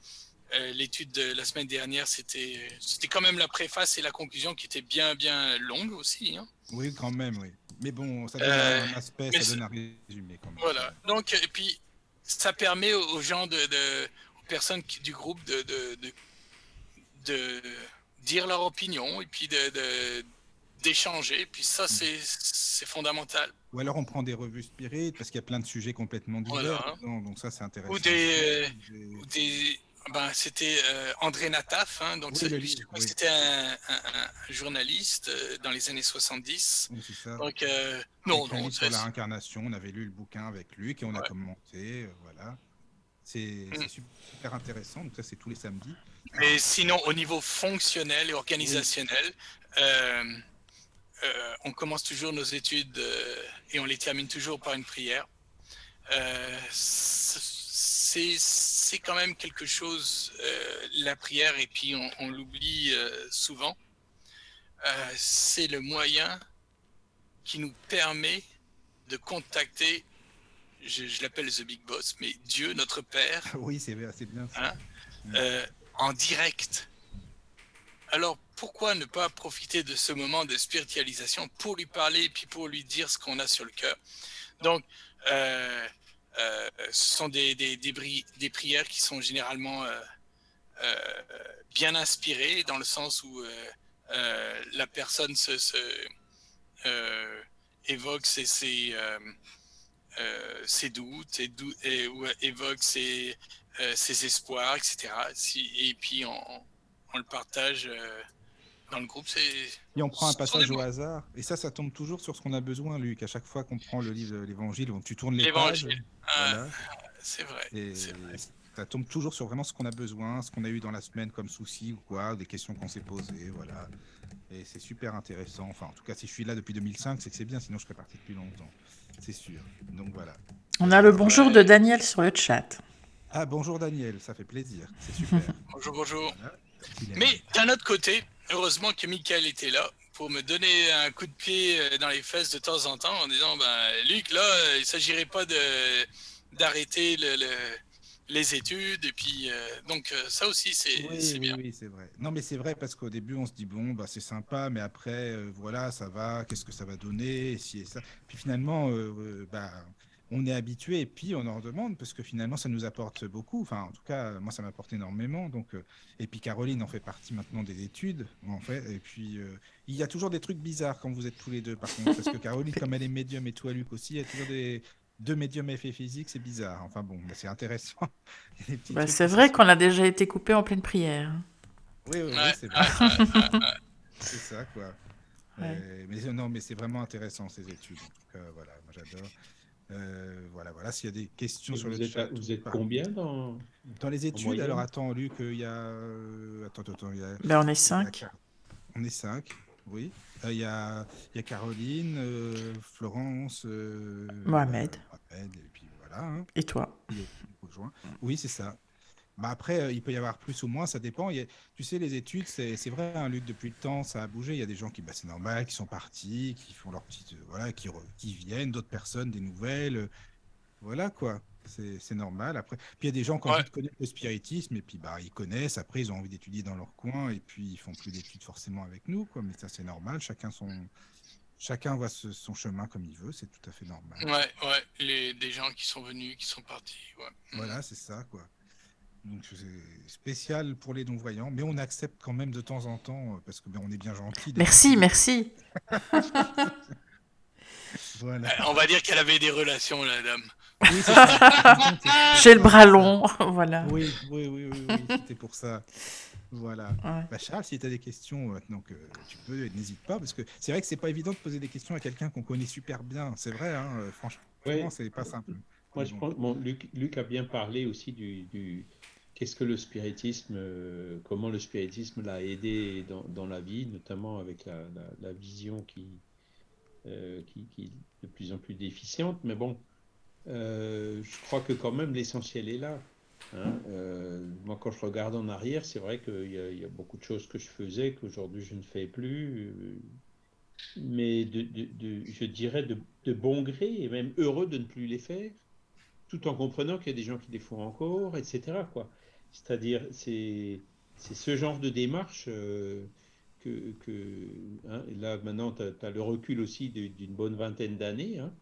euh, l'étude de la semaine dernière, c'était c'était quand même la préface et la conclusion qui étaient bien, bien longues aussi. hein. Oui, quand même, oui. Mais bon, ça donne Euh, un aspect, ça donne un résumé quand même. Voilà. Donc, et puis, ça permet aux gens, de, de- aux personnes qui- du groupe de, de, de, de dire leur opinion et puis de, d'échanger. Puis ça, c'est, c'est fondamental. Ou alors on prend des revues spirit parce qu'il y a plein de sujets complètement divers. Voilà. donc ça, c'est intéressant. Ou des, Des- ou des ben, c'était euh, André Nataf, hein, donc Oui, oui. c'était un, un- un journaliste euh, dans les années 70. Oui, ça. Donc, euh, non, non, sur la réincarnation, on avait lu le bouquin avec lui, et on a commenté, voilà. C'est Mm. super intéressant, donc ça c'est tous les samedis. Mais sinon, au niveau fonctionnel et organisationnel, on commence toujours nos études et on les termine toujours par une prière. Euh, c'est c'est quand même quelque chose, euh, la prière, et puis on, on l'oublie euh, souvent. Euh, c'est le moyen qui nous permet de contacter, je, je l'appelle The Big Boss, mais Dieu, notre Père, <laughs> oui, c'est bien, c'est bien ça. Hein euh, en direct. Alors pourquoi ne pas profiter de ce moment de spiritualisation pour lui parler et puis pour lui dire ce qu'on a sur le cœur? Donc, euh, ce sont des, des, des, bri- des prières qui sont généralement euh, euh, bien inspirées dans le sens où la personne se, se, évoque ses, ses, ses doutes et, dou- et- ou évoque ses, ses espoirs, etc. Si- et puis on, on le partage dans le groupe. C'est Et on prend un passage au hasard, et ça, ça tombe toujours sur ce qu'on a besoin, Luc. À chaque fois qu'on prend le livre de l'Évangile, tu tournes les pages, voilà, c'est vrai. et c'est vrai. ça tombe toujours sur vraiment ce qu'on a besoin, ce qu'on a eu dans la semaine comme souci ou quoi, des questions qu'on s'est posées, voilà. Et c'est super intéressant. Enfin, en tout cas, si je suis là depuis 2005, c'est que c'est bien, sinon je serais parti depuis longtemps. C'est sûr. Donc voilà. On a le bonjour de Daniel sur le chat. Ah, bonjour Daniel, ça fait plaisir. C'est super. <laughs> Bonjour, bonjour. Voilà. Mais d'un autre côté, heureusement que Michael était là pour me donner un coup de pied euh, dans les fesses de temps en temps en disant ben, Luc, là, il ne s'agirait pas de, d'arrêter le, les études. Et puis, donc, ça aussi, c'est, oui, bien. Oui, c'est vrai. Non, mais c'est vrai parce qu'au début, on se dit bon, bah, c'est sympa, mais après, voilà, ça va, qu'est-ce que ça va donner et si et ça. Puis finalement, bah, on est habitué et puis on en demande parce que finalement ça nous apporte beaucoup. Enfin, en tout cas, moi ça m'apporte énormément. Donc, euh, et puis Caroline en fait partie maintenant des études, en fait. Et puis euh, il y a toujours des trucs bizarres quand vous êtes tous les deux, par contre, parce que Caroline, comme elle est médium et toi, Luc aussi, il y a toujours des deux médiums effets physiques, c'est bizarre. Enfin bon, bah, c'est intéressant. <laughs> Bah, c'est vrai qu'on a déjà été coupé en pleine prière. Oui, oui, c'est vrai. <laughs> c'est ça, quoi. mais non, mais c'est vraiment intéressant ces études. En tout cas, voilà, moi j'adore. Euh, voilà, voilà. S'il y a des questions sur le chat. vous êtes combien dans, dans les études Alors attends, Luc, il y a. Euh, attends, attends, il y a. Ben, on est 5. On est 5, oui. Euh, il y, a, il y a Caroline, Florence. Mohamed. Mohamed. Et puis voilà. Hein. Et toi Oui, c'est ça. Bah après, euh, il peut y avoir plus ou moins, ça dépend. tu sais, les études, c'est vrai, hein, Luc, depuis le temps, ça a bougé. Il y a des gens qui, bah, c'est normal, qui sont partis, qui font leur petite. Euh, voilà, qui, qui viennent, d'autres personnes, des nouvelles. Euh, voilà, quoi. C'est normal. Après, puis il y a des gens qui ont envie de connaître le spiritisme, et puis bah, ils connaissent. Après, ils ont envie d'étudier dans leur coin, et puis ils font plus d'études forcément avec nous, quoi. Mais ça, c'est normal. Chacun son. Chacun voit son chemin comme il veut, c'est tout à fait normal. Ouais, ouais, les, des gens qui sont venus, qui sont partis. Ouais. Voilà, c'est ça, quoi. Donc c'est spécial pour les non-voyants, mais on accepte quand même de temps en temps, euh, parce que ben, on est bien gentil. Merci, merci. <laughs> voilà. Euh, on va dire qu'elle avait des relations, la dame. Oui, <laughs> J'ai le bras long, <laughs> voilà. Oui, oui, oui, oui, oui c'était pour ça. Voilà. Bah, Charles, si tu as des questions maintenant que tu peux, n'hésite pas, parce que c'est vrai que c'est pas évident de poser des questions à quelqu'un qu'on connaît super bien. C'est vrai, hein, euh, franchement, c'est pas simple. Moi, je pense, bon, Luc, Luc, a bien parlé aussi du, du, qu'est-ce que le spiritisme, euh, comment le spiritisme l'a aidé dans, la vie, notamment avec la, vision qui, euh, qui, qui, est de plus en plus déficiente. Mais bon, euh, je crois que quand même l'essentiel est là. Hein. moi, quand je regarde en arrière, c'est vrai qu'il y, a beaucoup de choses que je faisais qu'aujourd'hui je ne fais plus. mais de, de, je dirais de, bon gré et même heureux de ne plus les faire tout en comprenant qu'il y a des gens qui les font encore, etc. C'est-à-dire, c'est, c'est ce genre de démarche euh, que, que hein, là maintenant, tu as, le recul aussi d'une bonne vingtaine d'années. Hein.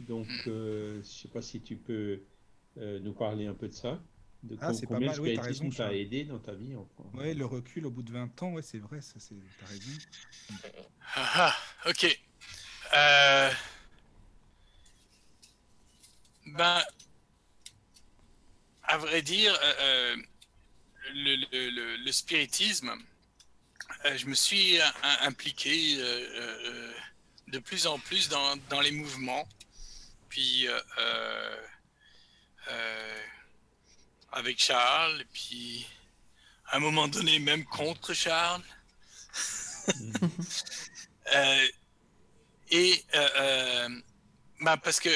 Donc, euh, je ne sais pas si tu peux euh, nous parler un peu de ça. De ah, c'est pas mal, oui, as raison. t'a aidé dans ta vie. Oui, le recul au bout de 20 ans, ouais, c'est vrai, ça, c'est, as raison. Ah, ah, ok. Euh... Ben, à vrai dire, euh, euh, le, spiritisme, euh, je me suis impliqué de plus en plus dans, les mouvements. Puis avec Charles, et puis à un moment donné même contre Charles. <laughs> et ben, parce que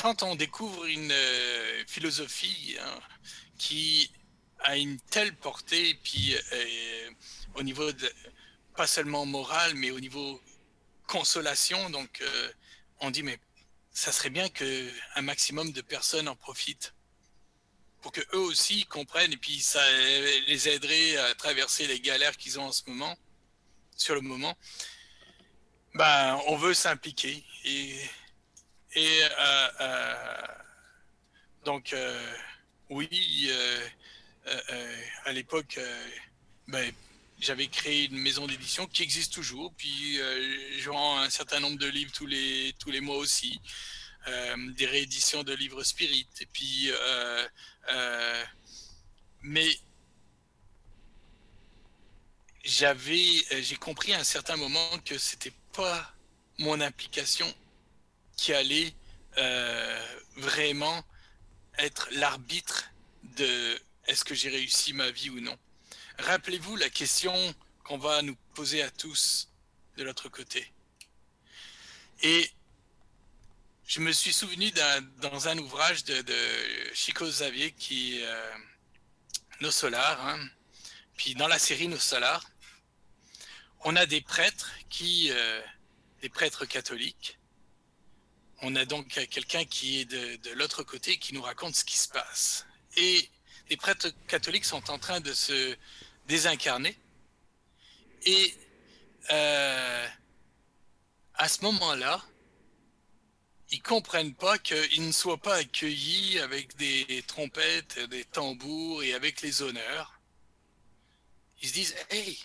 quand on découvre une euh, philosophie hein, qui a une telle portée, puis euh, au niveau de, pas seulement moral, mais au niveau consolation, donc euh, on dit mais ça serait bien que un maximum de personnes en profitent pour que eux aussi comprennent et puis ça les aiderait à traverser les galères qu'ils ont en ce moment, sur le moment. Ben, on veut s'impliquer et et euh, euh, donc, euh, oui, à l'époque, ben, j'avais créé une maison d'édition qui existe toujours. Puis je rends un certain nombre de livres tous les, tous les mois aussi. des rééditions de livres spirit. Et puis, mais j'avais, j'ai compris à un certain moment que c'était pas mon implication qui allait euh, vraiment être l'arbitre de est-ce que j'ai réussi ma vie ou non. Rappelez-vous la question qu'on va nous poser à tous de l'autre côté. Et je me suis souvenu dans un ouvrage de, Chico Xavier qui euh, Nos Solars. Hein. puis dans la série Nos Solars, on a des prêtres qui, euh, des prêtres catholiques. On a donc quelqu'un qui est de, de l'autre côté qui nous raconte ce qui se passe. Et les prêtres catholiques sont en train de se désincarner. Et euh, à ce moment-là, ils comprennent pas qu'ils ne soient pas accueillis avec des trompettes, des tambours et avec les honneurs. Ils se disent, hey,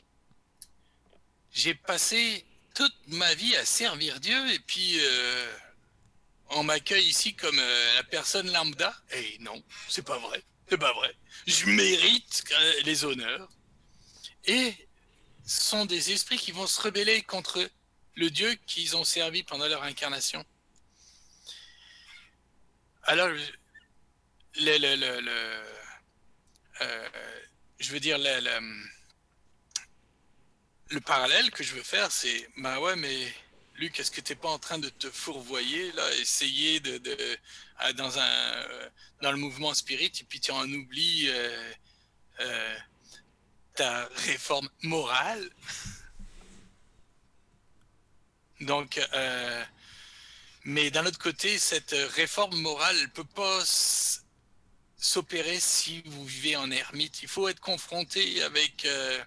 j'ai passé toute ma vie à servir Dieu et puis euh, on m'accueille ici comme euh, la personne lambda. Hey, non, c'est pas vrai, c'est pas vrai. Je mérite euh, les honneurs. Et ce sont des esprits qui vont se rebeller contre le Dieu qu'ils ont servi pendant leur incarnation. Alors, le, euh, je veux dire, le parallèle que je veux faire, c'est, bah ouais, mais Luc, est-ce que tu n'es pas en train de te fourvoyer, là, essayer de, de dans un, dans le mouvement spirit, et puis tu en oublies euh, euh, ta réforme morale? Donc, euh, mais d'un autre côté, cette réforme morale ne peut pas s'opérer si vous vivez en ermite. Il faut être confronté avec euh,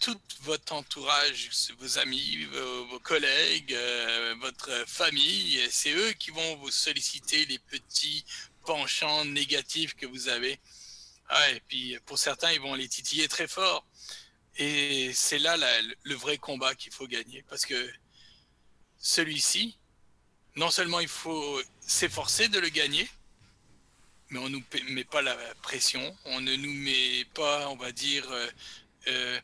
tout votre entourage, vos amis, vos, collègues, euh, votre famille. C'est eux qui vont vous solliciter les petits penchants négatifs que vous avez. Ah, et puis pour certains, ils vont les titiller très fort. Et c'est là le vrai combat qu'il faut gagner. Parce que celui-ci, non seulement il faut s'efforcer de le gagner, mais on ne nous met pas la pression, on ne nous met pas, on va dire, euh, euh,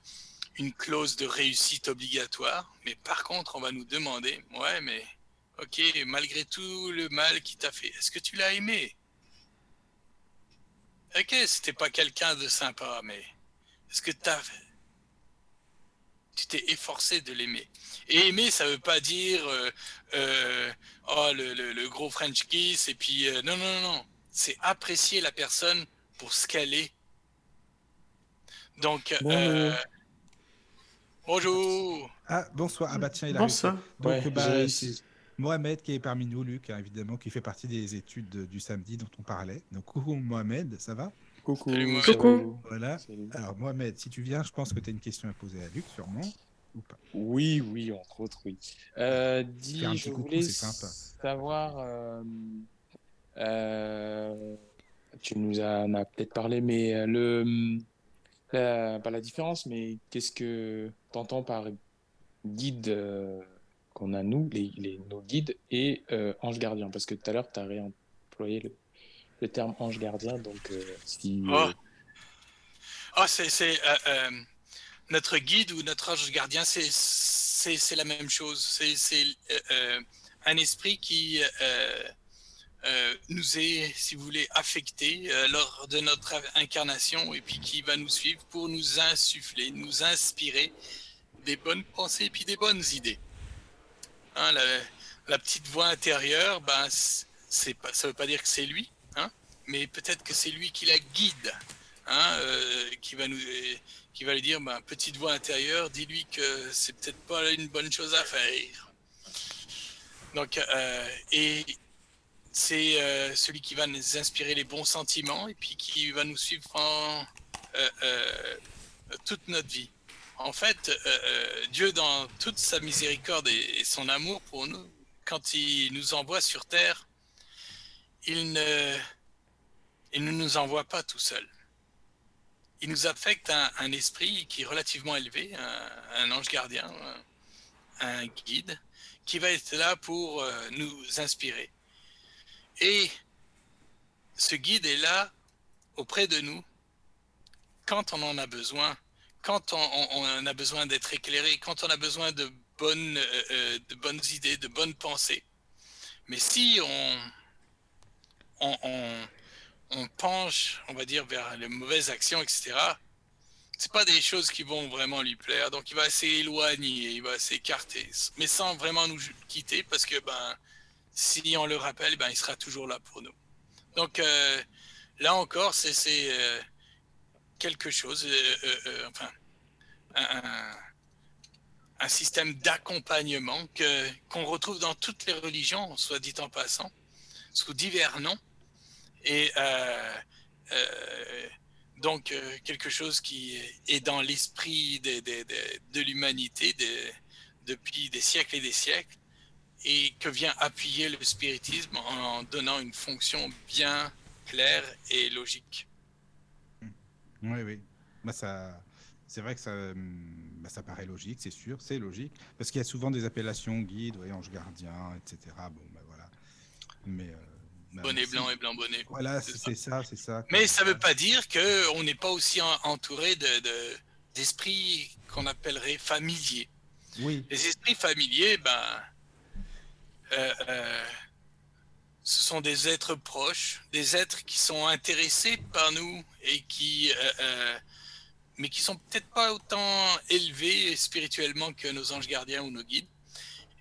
une clause de réussite obligatoire, mais par contre, on va nous demander, ouais, mais ok, malgré tout le mal qu'il t'a fait, est-ce que tu l'as aimé? Ok, c'était pas quelqu'un de sympa, mais est-ce que t'as tu t'es efforcé de l'aimer. Et aimer, ça veut pas dire euh, euh, oh le, le, le, gros French kiss et puis euh, non non non, c'est apprécier la personne pour ce qu'elle est. Donc bonjour. Bonjour. Ah bonsoir. Ah bah tiens il a bonsoir. Donc ouais, bah, Mohamed qui est parmi nous, Luc, hein, évidemment, qui fait partie des études de, du samedi dont on parlait. Donc coucou Mohamed, ça va? Coucou. Salut, Coucou. Voilà. Salut. Alors Mohamed, si tu viens, je pense que tu as une question à poser à Luc, sûrement. Ou pas oui, oui, entre autres, oui. Euh, dis, je coucou, voulais savoir, euh, euh, tu nous en as peut-être parlé, mais le, la, pas la différence, mais qu'est-ce que tu entends par guide euh, qu'on a nous, les, nos guides, et ange gardien Parce que tout à l'heure, tu as réemployé le le terme ange gardien. Donc, euh, si. Oh, oh c'est euh, euh, notre guide ou notre ange gardien, c'est la même chose. C'est euh, un esprit qui nous est, si vous voulez, affecté lors de notre incarnation et puis qui va nous suivre pour nous insuffler, nous inspirer des bonnes pensées et puis des bonnes idées. Hein, la, petite voix intérieure, ben, ça veut pas dire que c'est lui, hein, mais peut-être que c'est lui qui la guide, hein, euh, qui va nous, qui va lui dire, ben, petite voix intérieure, dis-lui que c'est peut-être pas une bonne chose à faire. Donc, euh, et c'est euh, celui qui va nous inspirer les bons sentiments et puis qui va nous suivre en, toute notre vie. En fait, Dieu, dans toute sa miséricorde et, son amour pour nous, quand il nous envoie sur terre, il ne, il ne nous envoie pas tout seul. Il nous affecte un, esprit qui est relativement élevé, un, ange gardien, un, guide, qui va être là pour euh, nous inspirer. Et ce guide est là auprès de nous quand on en a besoin, quand on, a besoin d'être éclairé, quand on a besoin de bonnes, euh, euh idées, de bonnes pensées. Mais si on, penche, on va dire, vers les mauvaises actions, etc., c'est pas des choses qui vont vraiment lui plaire. Donc il va s'éloigner, il va s'écarter, mais sans vraiment nous quitter, parce que ben, si on le rappelle, ben, il sera toujours là pour nous. Donc euh, là encore, c'est euh, quelque chose, enfin, un, système d'accompagnement qu'on retrouve dans toutes les religions, soit dit en passant, sous divers noms, et euh, euh, donc euh, quelque chose qui est dans l'esprit de l'humanité depuis des siècles et des siècles, et que vient appuyer le spiritisme en donnant une fonction bien claire et logique. Oui, oui. Bah, ça, c'est vrai que ça, bah, ça paraît logique, c'est sûr, c'est logique, parce qu'il y a souvent des appellations guide, ouais, ange gardien, etc. Bon, ben voilà. Mais euh, bah, bonnet blanc et blanc bonnet. Voilà, c'est ça, c'est ça. Mais ça ne veut pas dire que on n'est pas aussi entouré de d'esprits qu'on appellerait familiers. Oui. Les esprits familiers, ben, euh, euh, ce sont des êtres proches, des êtres qui sont intéressés par nous et qui euh, mais qui sont peut-être pas autant élevés spirituellement que nos anges gardiens ou nos guides,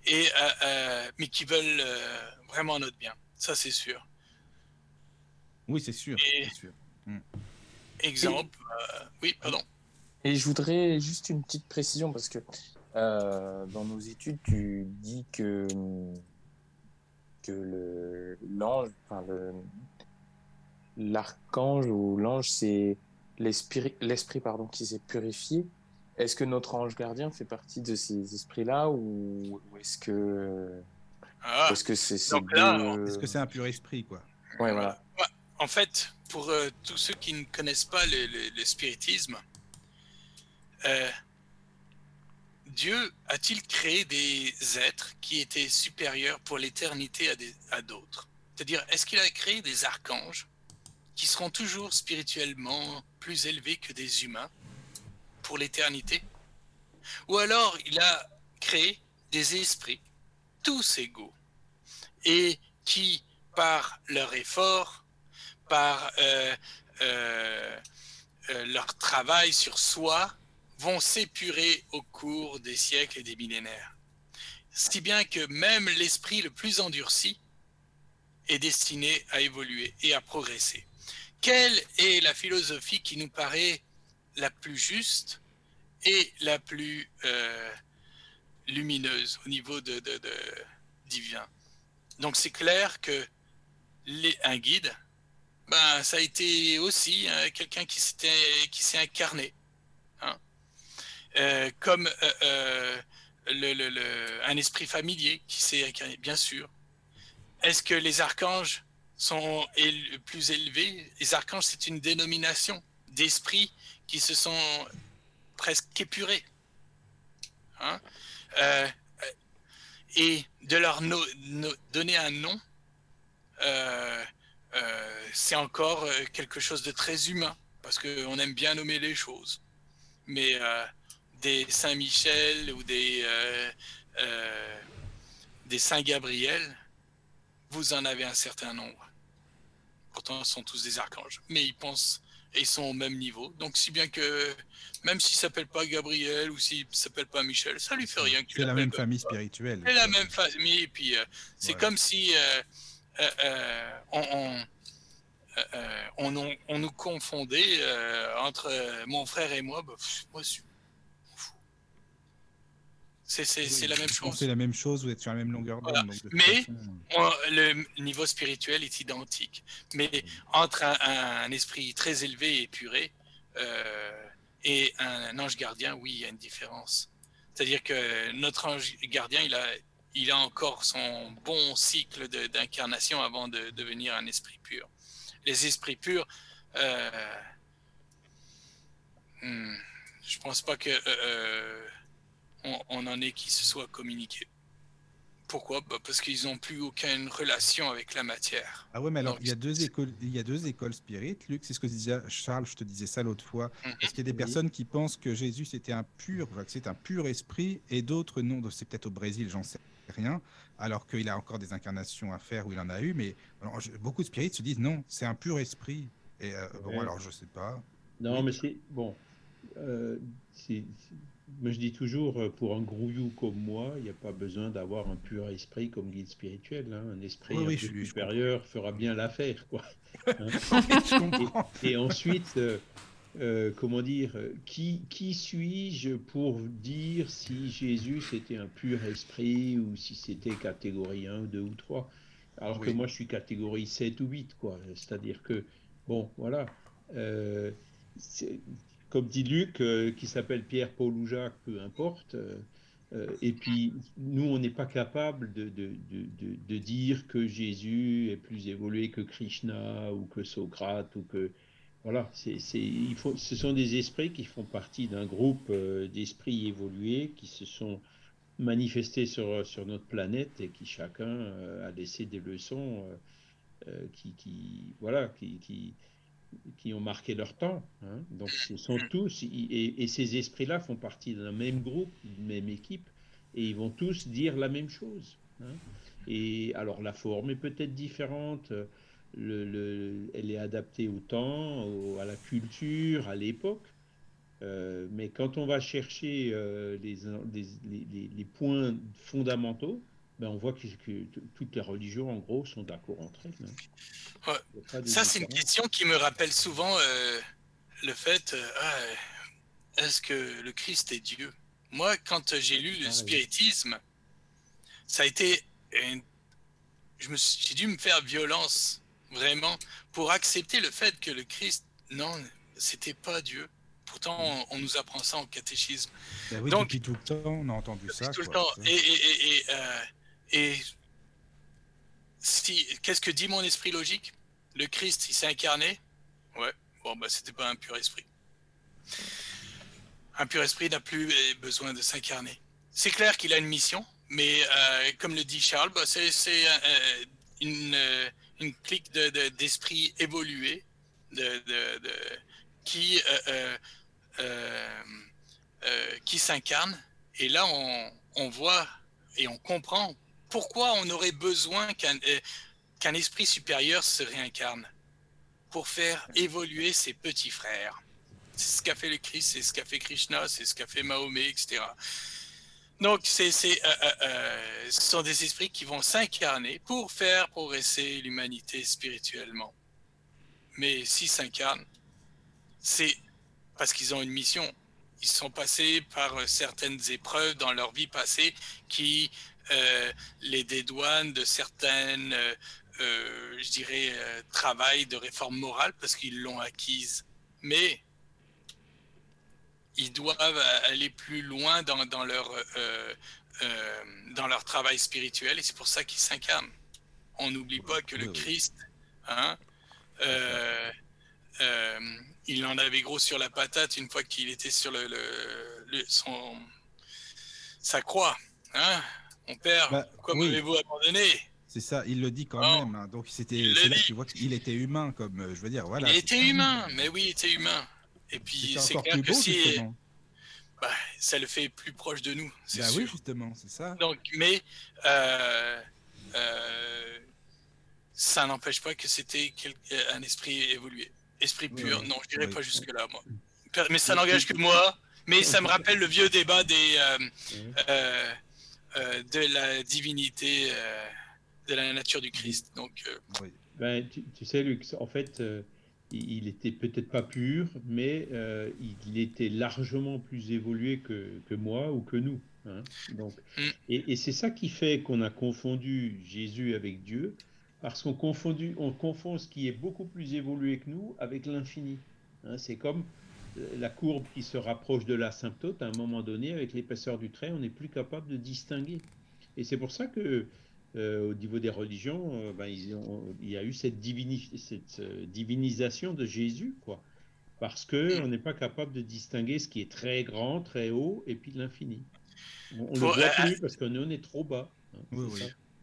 et, euh, euh, mais qui veulent euh, vraiment notre bien. Ça, c'est sûr. Oui, c'est sûr. sûr. Hmm. Exemple, oui, pardon. Et je voudrais juste une petite précision parce que dans nos études, tu dis que que le l'ange, enfin le l'archange ou l'ange, c'est l'esprit, l'esprit pardon, qui s'est purifié. Est-ce que notre ange gardien fait partie de ces esprits-là ou, est-ce que ah, est-ce que c'est, est-ce que c'est un pur esprit quoi? Ouais, voilà. En fait, pour euh, tous ceux qui ne connaissent pas le, spiritisme, euh, Dieu a-t-il créé des êtres qui étaient supérieurs pour l'éternité à, d'autres? C'est-à-dire, est-ce qu'il a créé des archanges qui seront toujours spirituellement plus élevés que des humains pour l'éternité? Ou alors il a créé des esprits, tous égaux, et qui, par leur effort, par euh, euh, euh, leur travail sur soi, vont s'épurer au cours des siècles et des millénaires. Si bien que même l'esprit le plus endurci est destiné à évoluer et à progresser quelle est la philosophie qui nous paraît la plus juste et la plus euh, lumineuse au niveau de, divin? Donc c'est clair que un guide, ben, ça a été aussi hein, quelqu'un qui s'est incarné. Euh, comme euh, le, un esprit familier qui s'est bien sûr. Est-ce que les archanges sont plus élevés? Les archanges, c'est une dénomination d'esprits qui se sont presque épurés. Hein? Euh, et de leur donner un nom, euh, euh, c'est encore quelque chose de très humain, parce qu'on aime bien nommer les choses. Mais des Saint-Michel ou des, des Saint-Gabriel, vous en avez un certain nombre. Pourtant, ce sont tous des archanges. Mais ils pensent et ils sont au même niveau. Donc, si bien que même s'il ne s'appelle pas Gabriel ou s'il ne s'appelle pas Michel, ça lui fait rien. C'est la même famille spirituelle. C'est la même famille. Et puis, euh, c'est comme si euh, euh, on, on, on, nous confondait entre mon frère et moi. Bah, moi, je c'est la même chose. C'est la même chose, vous êtes sur la même longueur d'onde. Mais le niveau spirituel est identique. Mais entre un, esprit très élevé et épuré euh, et un, ange gardien, oui, il y a une différence. C'est-à-dire que notre ange gardien, il a, il a encore son bon cycle d'incarnation avant de devenir un esprit pur. Les esprits purs, euh, hmm, je pense pas que... Euh, on, en est qui se soit communiqué. Pourquoi? Bah, Parce qu'ils n'ont plus aucune relation avec la matière. Ah ouais, mais alors il, y a deux écoles, il y a deux écoles spirites, Luc, c'est ce que disais Charles, je te disais ça l'autre fois. Mhm. Parce qu'il y a des personnes qui pensent que Jésus c'était un pur, que c'est un pur esprit, et d'autres non, c'est peut-être au Brésil, j'en sais rien, alors qu'il a encore des incarnations à faire où il en a eu, mais beaucoup de spirites se disent non, c'est un pur esprit. Et euh, bon, alors je sais pas. Non, mais c'est bon. Euh, moi, je dis toujours, euh, pour un grouillou comme moi, il n'y a pas besoin d'avoir un pur esprit comme guide spirituel. Hein. Un esprit supérieur fera bien l'affaire. Quoi. <laughs> Hein. et, ensuite, euh, euh, comment dire, qui, qui suis-je pour dire si Jésus c'était un pur esprit ou si c'était catégorie 1, 2 ou 3 Alors que moi je suis catégorie 7 ou 8, quoi. C'est-à-dire que, bon, voilà. Euh, comme dit Luc, euh, qui s'appelle Pierre, Paul ou Jacques, peu importe. euh, euh, et puis, nous, on n'est pas capable de, dire que Jésus est plus évolué que Krishna ou que Socrate ou que. Voilà, ce sont des esprits qui font partie d'un groupe d'esprits évolués qui se sont manifestés sur, notre planète et qui chacun a laissé des leçons qui, voilà, qui, qui ont marqué leur temps. hein. Donc, ce sont tous, et, et ces esprits-là font partie d'un même groupe, d'une même équipe, et ils vont tous dire la même chose. hein. Et alors, la forme est peut-être différente, le, le- elle est adaptée au temps, au- à la culture, à l'époque. Euh, mais quand on va chercher euh, les, les, les- les- les points fondamentaux, ben on voit que, toutes les religions, en gros, sont d'accord entre elles. hein. Ouais. Ça, c'est une question qui me rappelle souvent euh, le fait euh, ah, est-ce que le Christ est Dieu? Moi, quand j'ai lu le Ah, oui. spiritisme, ça a été. J'ai dû me faire violence, vraiment, pour accepter le fait que le Christ, non, c'était pas Dieu. Pourtant, on, on nous apprend ça en catéchisme. Ben oui, Donc- depuis tout le temps, on a entendu ça. tout le temps. tu sais. Et, et, et, et, euh, et si, qu'est-ce que dit mon esprit logique? Le Christ, il s'est incarné Ouais. Bon, bah, c'était pas un pur esprit. Un pur esprit n'a plus besoin de s'incarner. C'est clair qu'il a une mission, mais euh, comme le dit Charles, bah, c'est, euh, une, euh, une clique de, de- d'esprit évolué de, de- qui, qui s'incarne. Et là, on, on voit et on comprend pourquoi on aurait besoin qu'un, euh, qu'un esprit supérieur se réincarne pour faire évoluer ses petits frères? C'est ce qu'a fait le Christ, c'est ce qu'a fait Krishna, c'est ce qu'a fait Mahomet, etc. Donc, euh, euh, ce sont des esprits qui vont s'incarner pour faire progresser l'humanité spirituellement. Mais s'ils s'incarnent, c'est parce qu'ils ont une mission. Ils sont passés par certaines épreuves dans leur vie passée qui les dédouanent de certaines, euh, euh, je dirais, euh, travail de réforme morale parce qu'ils l'ont acquise. Mais ils doivent aller plus loin dans, dans leur, euh, euh, dans leur travail spirituel et c'est pour ça qu'ils s'incarnent. On n'oublie pas que le. Christ, hein, euh, euh, il en avait gros sur la patate une fois qu'il était sur le, le- le- son, sa croix. Hein Mon père, Bah, pourquoi oui. m'avez-vous abandonné? C'est ça, il le dit quand Non. même. hein. Donc c'était, là que tu vois qu'il était humain, comme euh, je veux dire. Voilà. Il était humain, mais oui, il était humain. Et puis c'est clair plus que beau, si bah, ça le fait plus proche de nous, c'est Bah sûr. oui, justement, c'est ça. Donc, mais euh, euh, ça n'empêche pas que c'était un esprit évolué. Esprit pur, oui. non, je dirais Oui. pas jusque-là, moi. Mais ça n'engage que moi. Mais ça me rappelle le vieux débat des, euh, euh, de la divinité, euh, de la nature du Christ. Donc, euh, Oui. Ben, tu, tu sais, Luc, en fait, euh, il, était peut-être pas pur, mais euh, il était largement plus évolué que, que moi ou que nous. hein. Donc, Mm. et et c'est ça qui fait qu'on a confondu Jésus avec Dieu, parce qu'on on confond ce qui est beaucoup plus évolué que nous avec l'infini. hein. c'est comme euh, la courbe qui se rapproche de l'asymptote, à un moment donné, avec l'épaisseur du trait, on n'est plus capable de distinguer. Et c'est pour ça que euh, au niveau des religions, euh, ben, ils ont- il y a eu cette, divini- cette, euh, divinisation de Jésus, quoi. Parce que on n'est pas capable de distinguer ce qui est très grand, très haut, et puis l'infini. On le voit euh, plus parce qu'on est trop bas. hein, Oui, oui.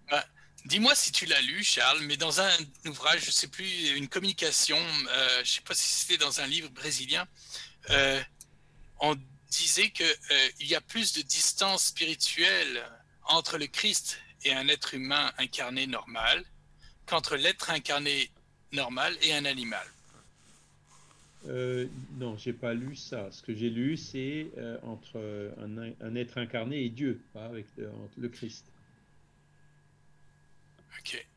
ça. Dis-moi si tu l'as lu, Charles, mais dans un ouvrage, je sais plus, une communication, euh, je sais pas si c'était dans un livre brésilien, euh, on disait que euh, y a plus de distance spirituelle entre le Christ et un être humain incarné normal qu'entre l'être incarné normal et un animal. Non, j'ai pas lu ça. Ce que j'ai lu, c'est entre un, être incarné et Dieu, pas avec le Christ. Ok.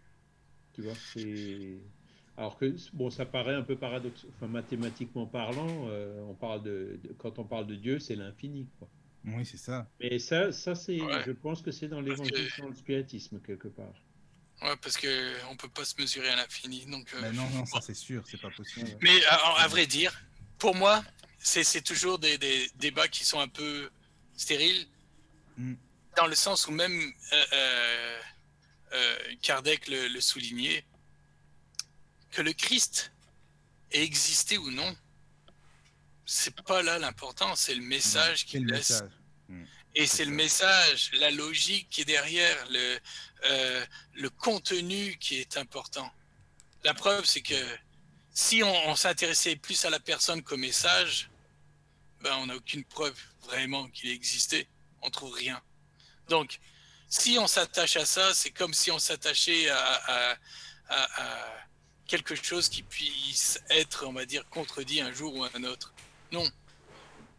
Tu vois, c'est Alors que bon, ça paraît un peu paradoxal, enfin mathématiquement parlant, euh, on parle de, quand on parle de Dieu, c'est l'infini, quoi. Oui, c'est ça. Mais ça, ça c'est, je pense que c'est dans l'évangile, dans le spiritisme quelque part. Ouais, parce que on peut pas se mesurer à l'infini, donc. Euh, Mais non, non, ça c'est sûr, c'est pas possible. Mais à, vrai dire, pour moi, c'est toujours des, des, débats qui sont un peu stériles, mm. dans le sens où même euh, Kardec le, le soulignait que le Christ ait existé ou non, c'est pas là l'important, c'est le message qu'il laisse. Hmm. Et c'est le message, la logique qui est derrière, le, euh, le contenu qui est important. La preuve, c'est que si on, s'intéressait plus à la personne qu'au message, ben on n'a aucune preuve vraiment qu'il existait. On trouve rien. Donc, si on s'attache à ça, c'est comme si on s'attachait à, quelque chose qui puisse être, on va dire, contredit un jour ou un autre. Non.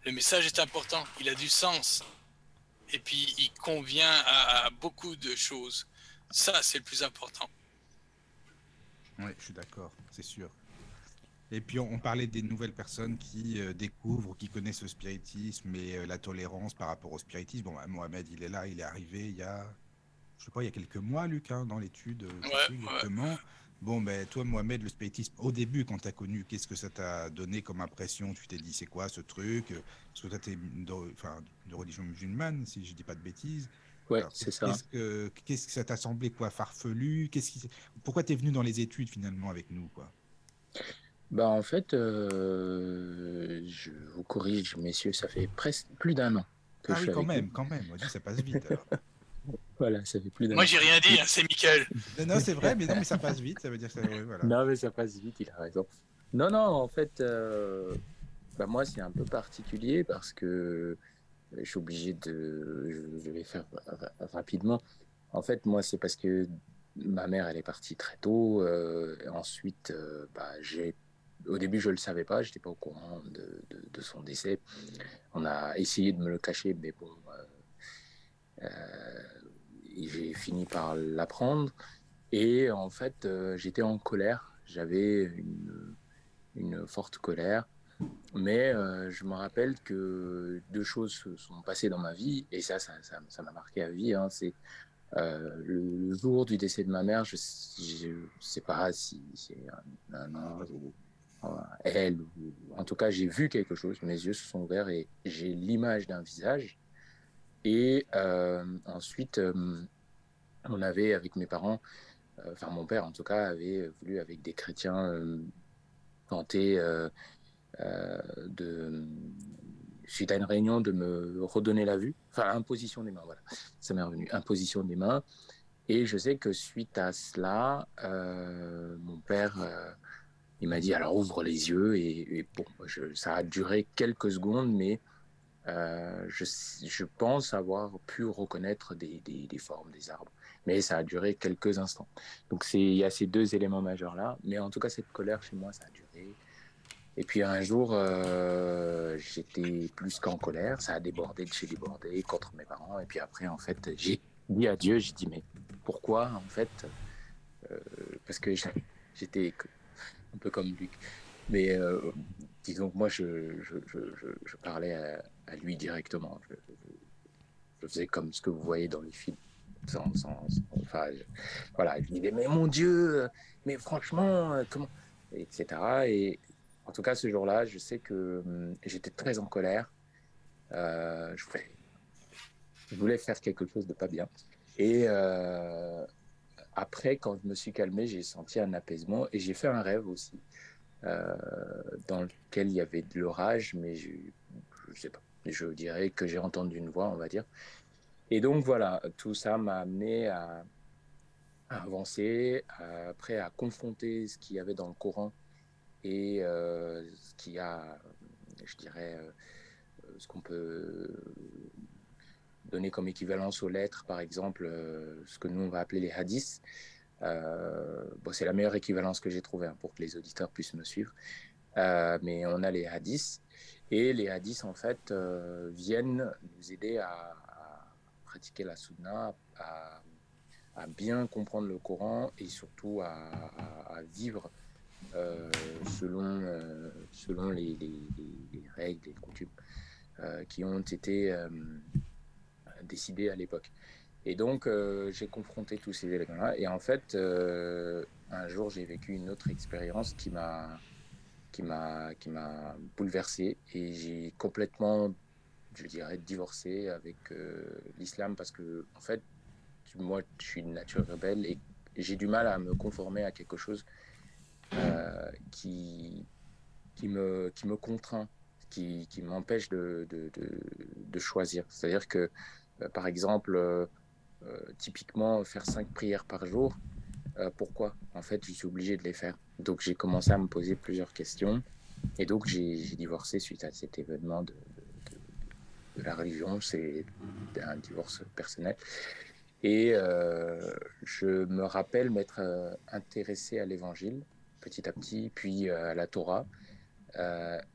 Le message est important, il a du sens. Et puis, il convient à, beaucoup de choses. Ça, c'est le plus important. Oui, je suis d'accord, c'est sûr. Et puis on, parlait des nouvelles personnes qui euh, découvrent ou qui connaissent le spiritisme et euh, la tolérance par rapport au spiritisme. Bon, bah, Mohamed, il est là, il est arrivé il y a, je sais pas, il y a quelques mois, Luc, hein, dans l'étude. Euh, ouais, exactement. Bon, ben toi, Mohamed, le spiritisme, au début, quand tu as connu, qu'est-ce que ça t'a donné comme impression? Tu t'es dit, c'est quoi ce truc? Parce que toi, tu es de, religion musulmane, si je dis pas de bêtises. Ouais, c'est ça. Qu'est-ce que, qu'est-ce que ça t'a semblé quoi farfelu? Qu'est-ce qui, Pourquoi tu es venu dans les études finalement avec nous quoi? Bah en fait, euh, je vous corrige, messieurs, ça fait presque plus d'un an que ah je oui, quand même, quand même. ça passe vite. <laughs> Voilà, ça fait plus d'un Moi, j'ai rien dit, hein, c'est Mickaël. <laughs> non, c'est vrai, mais non, mais ça passe vite, ça veut dire que ça. Voilà. Non, mais ça passe vite, il a raison. Non, non, en fait, euh, bah, moi, c'est un peu particulier parce que je suis obligé de. Je vais faire rapidement. En fait, moi, c'est parce que ma mère, elle est partie très tôt. Euh, ensuite, euh, bah, j'ai. Au début, je ne le savais pas, je n'étais pas au courant de, son décès. On a essayé de me le cacher, mais bon, euh, j'ai fini par l'apprendre. Et en fait, euh, j'étais en colère. J'avais une, forte colère. Mais euh, je me rappelle que deux choses se sont passées dans ma vie. Et ça, ça m'a marqué à vie. Hein. C'est le, jour du décès de ma mère. Je ne sais pas si c'est un, ange ou elle. en tout cas, j'ai vu quelque chose. Mes yeux se sont ouverts et j'ai l'image d'un visage et euh, ensuite, euh, on avait avec mes parents, euh, enfin mon père en tout cas, avait voulu avec des chrétiens tenter de suite à une réunion de me redonner la vue, enfin imposition des mains, voilà, ça m'est revenu, imposition des mains. Et je sais que suite à cela, mon père, il m'a dit alors ouvre les yeux et, bon, ça a duré quelques secondes, mais euh, je, pense avoir pu reconnaître des, formes des arbres, mais ça a duré quelques instants. Donc il y a ces deux éléments majeurs là, mais en tout cas cette colère chez moi ça a duré. Et puis un jour euh, j'étais plus qu'en colère, ça a débordé, j'ai débordé contre mes parents. Et puis après en fait j'ai dit à Dieu, j'ai dit mais pourquoi en fait euh, Parce que j'étais un peu comme Luc. Mais disons que moi, je, parlais à, lui directement. Je, faisais comme ce que vous voyez dans les films. Enfin, voilà, je disais, mais mon Dieu, mais franchement, comment Etc. Et en tout cas, ce jour-là, je sais que hum, j'étais très en colère. Euh, je, voulais, faire quelque chose de pas bien. Et euh, après, quand je me suis calmé, j'ai senti un apaisement et j'ai fait un rêve aussi. Euh, dans lequel il y avait de l'orage, mais je ne sais pas. Je dirais que j'ai entendu une voix, on va dire. Et donc voilà, tout ça m'a amené à, avancer, après à confronter ce qu'il y avait dans le Coran et euh, ce qu'il y a, je dirais, euh, ce qu'on peut donner comme équivalence aux lettres, par exemple, ce que nous on va appeler les hadiths. Euh, bon, c'est la meilleure équivalence que j'ai trouvée hein, pour que les auditeurs puissent me suivre. Euh, mais on a les hadiths. Et les hadiths, en fait, euh, viennent nous aider à, pratiquer la sunna, à, bien comprendre le Coran et surtout à, vivre selon, selon les, règles, les coutumes qui ont été décidées à l'époque. Et donc, j'ai confronté tous ces éléments-là. Et en fait, un jour, j'ai vécu une autre expérience qui m'a qui m'a qui m'a bouleversé et j'ai complètement je dirais divorcé avec euh, l'islam parce que en fait moi je suis une nature rebelle et j'ai du mal à me conformer à quelque chose euh, qui qui me qui me contraint qui, qui m'empêche de, de, de, choisir c'est à dire que euh, par exemple typiquement faire cinq prières par jour euh, pourquoi? En fait, je suis obligé de les faire. Donc, j'ai commencé à me poser plusieurs questions. Et donc, j'ai divorcé suite à cet événement de, la religion. C'est un divorce personnel. Et euh, je me rappelle m'être euh, intéressé à l'évangile petit à petit, puis à la Torah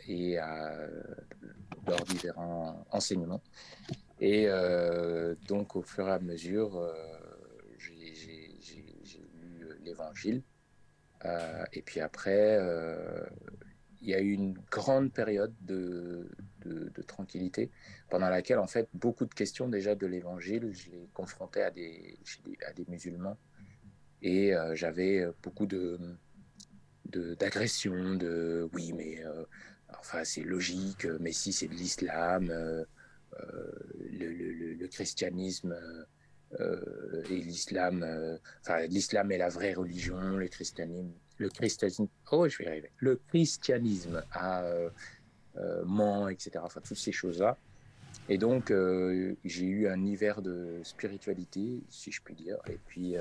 et à leurs différents enseignements. Et donc, au fur et à mesure, l'évangile. Euh, et puis après, euh, il y a eu une grande période de, de, tranquillité pendant laquelle, en fait, beaucoup de questions déjà de l'évangile, je les confrontais à des, à des musulmans. Et euh, j'avais beaucoup de d'agression, de, oui, mais enfin c'est logique, mais si c'est de l'islam, le, le, christianisme euh, et l'islam, euh, enfin l'islam est la vraie religion, le christianisme, le christianisme, oh je vais y arriver, le christianisme euh, ment, etc. Enfin toutes ces choses-là. Et donc, j'ai eu un hiver de spiritualité, si je puis dire. Et puis,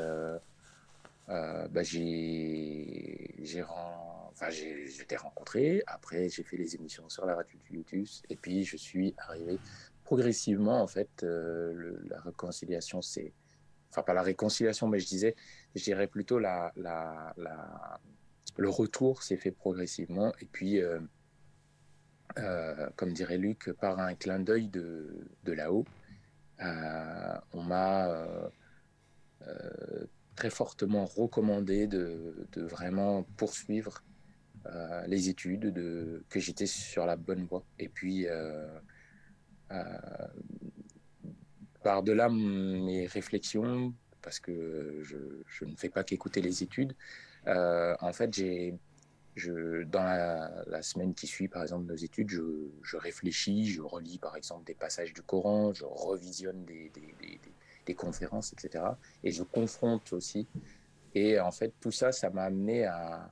bah, j'ai, j'ai, enfin, j'étais rencontré. Après, j'ai fait les émissions sur la radio du YouTube. Et puis, je suis arrivé progressivement, en fait, euh, la réconciliation, c'est. Enfin, pas la réconciliation, mais je disais, je dirais plutôt la, le retour s'est fait progressivement. Et puis, euh, euh, comme dirait Luc, par un clin d'œil de, de là-haut, on m'a très fortement recommandé de, de vraiment poursuivre les études, de, que j'étais sur la bonne voie. Et puis, par-delà mes réflexions, parce que je, ne fais pas qu'écouter les études, euh, en fait, j'ai, je, dans la, semaine qui suit, par exemple, nos études, je, réfléchis, je relis, par exemple, des passages du Coran, je revisionne des, des, conférences, etc. Et je confronte aussi. Et en fait, tout ça, ça m'a amené à,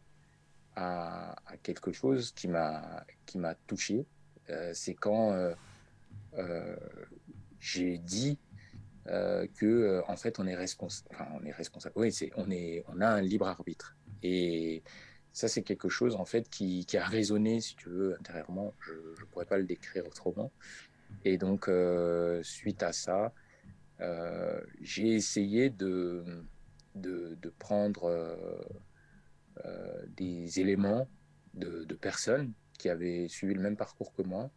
à, quelque chose qui m'a, touché. Euh, c'est quand euh, j'ai dit euh, que euh, en fait on est responsable. On. Oui, c'est on est on a un libre arbitre. Et ça c'est quelque chose en fait qui, a résonné, si tu veux, intérieurement. Je ne pourrais pas le décrire autrement. Et donc suite à ça, j'ai essayé de, de, prendre des éléments de, personnes qui avaient suivi le même parcours que moi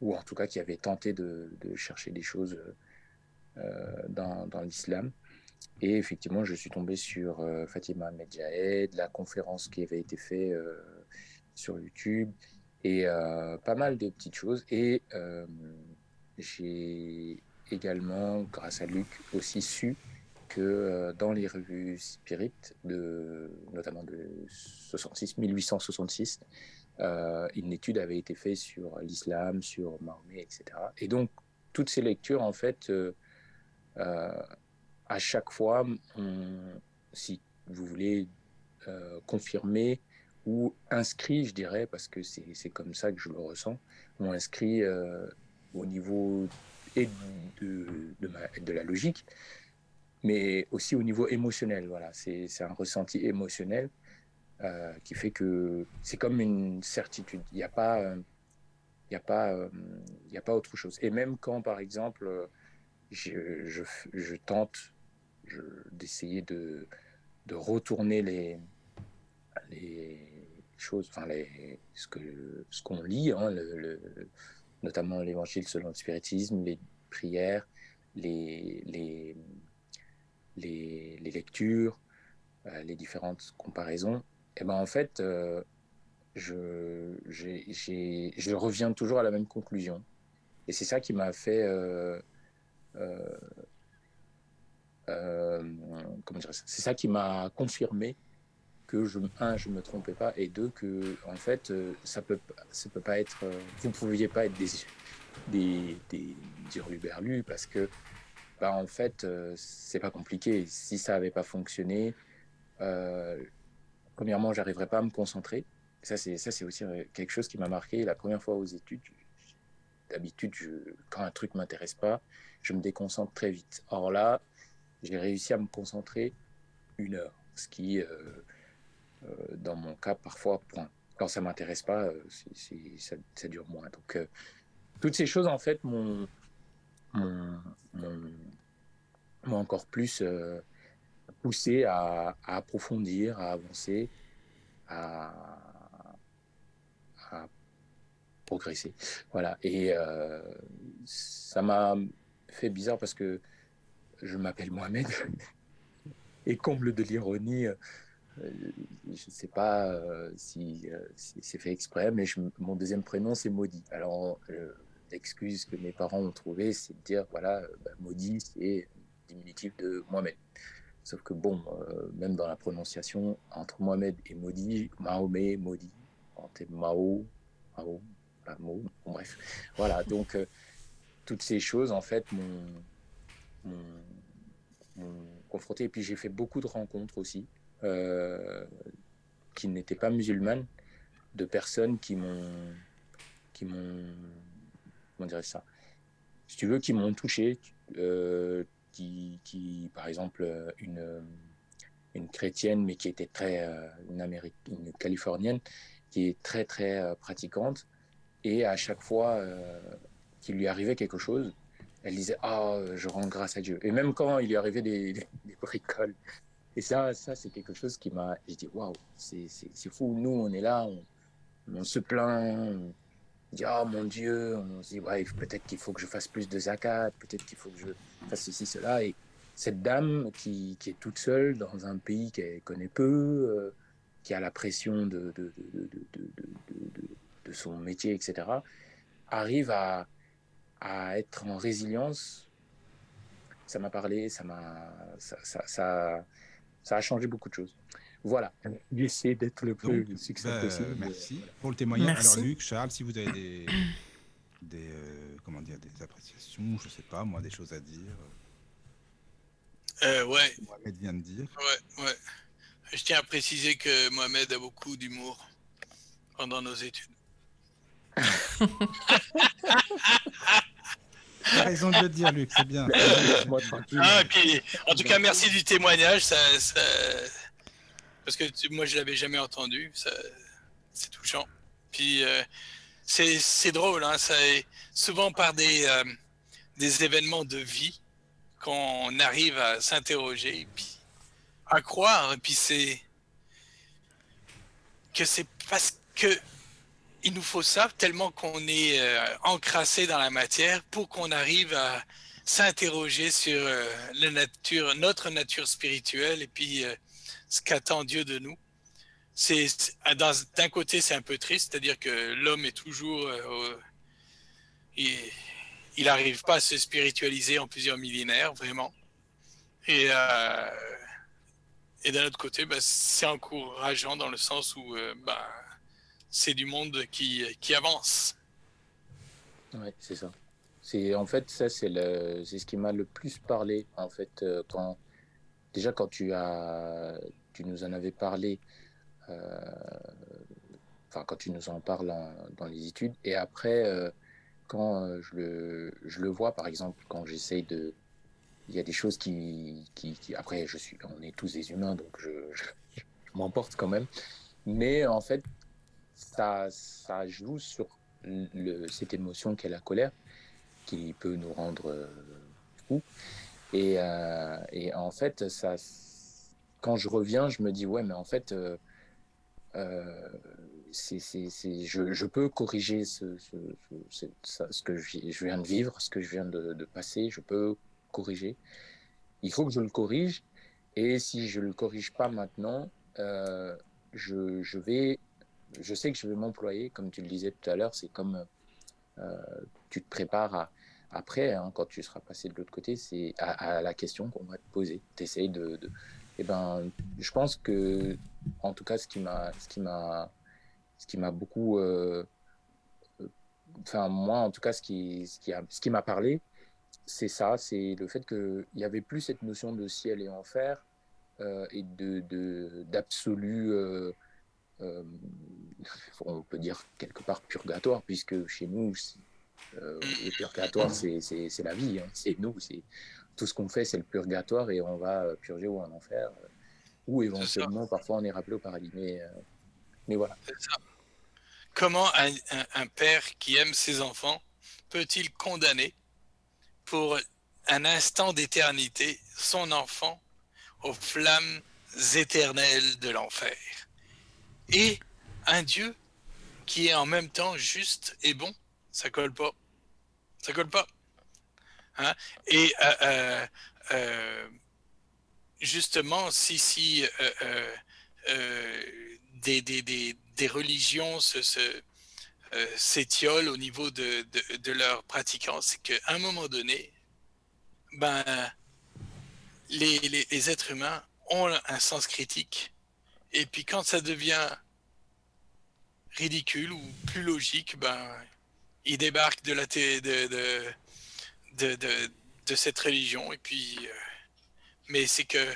ou en tout cas qui avait tenté de, chercher des choses euh, dans, l'islam. Et effectivement, je suis tombé sur euh, Fatima Medjahed, la conférence qui avait été faite euh, sur YouTube, et pas mal de petites choses. Et j'ai également, grâce à Luc, aussi su que dans les revues Spirit, notamment de 66, 1866, euh, une étude avait été faite sur l'islam, sur Mahomet, etc. Et donc, toutes ces lectures, en fait, euh, euh, à chaque fois, si vous voulez confirmer ou inscrit, je dirais, parce que c'est comme ça que je le ressens, ont inscrit au niveau et de, de, de, la logique, mais aussi au niveau émotionnel. Voilà, c'est un ressenti émotionnel euh, qui fait que c'est comme une certitude. Il n'y a pas, il n'y a pas, il y a pas autre chose. Et même quand, par exemple, je, je, tente d'essayer de, de retourner les, les choses, enfin les, ce que ce qu'on lit, hein, notamment l'Évangile selon le spiritisme, les prières, les, les, les, lectures, euh, les différentes comparaisons et ben en fait, euh, je, je reviens toujours à la même conclusion. Et c'est ça qui m'a fait. Euh, euh, euh, comment dire C'est ça qui m'a confirmé que un, je me trompais pas, et deux, que en fait, ça peut, ça peut pas être. vous ne pouviez pas être des des, des hurluberlus parce que, bah, en fait, c'est pas compliqué. Si ça avait pas fonctionné, premièrement, j'arriverais pas à me concentrer. Ça, c'est ça, c'est aussi euh, quelque chose qui m'a marqué. La première fois aux études, d'habitude, quand un truc m'intéresse pas, je me déconcentre très vite. Or là, j'ai réussi à me concentrer une heure, ce qui, euh, euh, dans mon cas, parfois, point. quand ça m'intéresse pas, ça, ça dure moins. Donc, toutes ces choses, en fait, m'ont encore plus poussé à, approfondir, à avancer, à, progresser. Voilà. Et euh, ça m'a fait bizarre parce que je m'appelle Mohamed. <laughs> Et comble de l'ironie, euh, je ne sais pas euh, si, c'est fait exprès, mais mon deuxième prénom, c'est Maudit. Alors, l'excuse que mes parents ont trouvée, c'est de dire, voilà, bah, Maudit, c'est diminutif de Mohamed. Sauf que bon, euh, même dans la prononciation, entre Mohamed et Maudit, Mahomet, Maudit, entre Mao, Mao, bon, bref. Voilà, donc euh, toutes ces choses, en fait, m'ont confronté. Et puis j'ai fait beaucoup de rencontres aussi, euh, qui n'étaient pas musulmanes, de personnes qui m'ont, qui m'ont, comment dirais ça, si tu veux, qui m'ont touché, qui, par exemple, euh, une, une chrétienne, mais qui était très, euh, une, Amérique, une californienne, qui est très, très euh, pratiquante, et à chaque fois euh, qu'il lui arrivait quelque chose, elle disait Ah, je rends grâce à Dieu. Et même quand il lui arrivait des, bricoles. Et ça, ça c'est quelque chose qui m'a. J'ai dit Waouh, c'est fou. Nous, on est là, on, se plaint, dit Ah, mon Dieu. On se dit Ouais, peut-être qu'il faut que je fasse plus de zakat, peut-être qu'il faut que je fasse ceci, cela. Et cette dame qui, est toute seule dans un pays qu'elle connaît peu, euh, qui a la pression de, son métier, etc., arrive à, être en résilience. Ça m'a parlé, ça m'a, ça a changé beaucoup de choses. Voilà, j'essaie d'être le plus Donc, succinct bah, possible. merci pour le témoignage. Merci. Alors, Luc, Charles, si vous avez des, <coughs> des, euh, comment dire, des appréciations, je sais pas, moi, des choses à dire. Euh, ouais, Mohamed vient de dire. ouais, ouais. Je tiens à préciser que Mohamed a beaucoup d'humour pendant nos études. T'as raison de le dire, Luc, c'est bien. <laughs> Ah, et puis, en tout cas, merci du témoignage. Ça, ça... Parce que moi, je l'avais jamais entendu. C'est touchant. Puis, euh, c'est drôle. Hein, ça souvent par des, euh, des événements de vie qu'on arrive à s'interroger, puis à croire. Et puis, c'est que c'est parce que il nous faut ça tellement qu'on est euh, encrassé dans la matière pour qu'on arrive à s'interroger sur euh, la nature, notre nature spirituelle et puis ce qu'attend Dieu de nous. C'est d'un côté c'est un peu triste, c'est-à-dire que l'homme est toujours, euh, il, n'arrive pas à se spiritualiser en plusieurs millénaires vraiment. Et euh, d'un autre côté, bah, c'est encourageant dans le sens où euh, bah, c'est du monde qui, avance. Ouais, c'est ça. C'est en fait ça c'est ce qui m'a le plus parlé en fait quand déjà quand tu nous en avais parlé euh, quand tu nous en parles dans les études et après euh, quand euh, je le vois par exemple quand j'essaye de il y a des choses qui, après je suis on est tous des humains donc je, m'emporte quand même mais en fait ça joue sur cette émotion qu'est la colère, qui peut nous rendre fous. Et, euh, et en fait, ça, quand je reviens, je me dis, ouais, mais en fait, euh, euh, c'est, c'est, je, peux corriger ce, que je, viens de vivre, ce que je viens de, passer, je peux corriger. Il faut que je le corrige. Et si je ne le corrige pas maintenant, je, je vais, je sais que je vais m'employer, comme tu le disais tout à l'heure, c'est comme tu te prépares à, après, hein, quand tu seras passé de l'autre côté, c'est à, la question qu'on va te poser. Tu essayes de, eh ben, je pense que, en tout cas, ce qui m'a, ce qui m'a, ce qui m'a beaucoup, euh, enfin moi, en tout cas, ce qui, ce qui ce qui m'a parlé, c'est ça, c'est le fait qu'il n'y avait plus cette notion de ciel et enfer euh, et de d'absolu, euh, euh, on peut dire quelque part purgatoire, puisque chez nous, le purgatoire, c'est la vie, hein. c'est nous, tout ce qu'on fait, c'est le purgatoire et on va purger ou en enfer, ou éventuellement, parfois, on est rappelé au paradis. Mais, mais voilà. Comment un, un père qui aime ses enfants peut-il condamner pour un instant d'éternité son enfant aux flammes éternelles de l'enfer? Et un Dieu qui est en même temps juste et bon, ça colle pas. Ça colle pas. Hein? Et euh, euh, euh, justement, si, si des, des, religions se, s'étiolent au niveau de, leurs pratiquants, c'est qu'à un moment donné, ben, les, les, êtres humains ont un sens critique. Et puis quand ça devient ridicule ou plus logique, ben, ils débarquent de, la de, de, de, de, cette religion. Et puis, euh, mais c'est que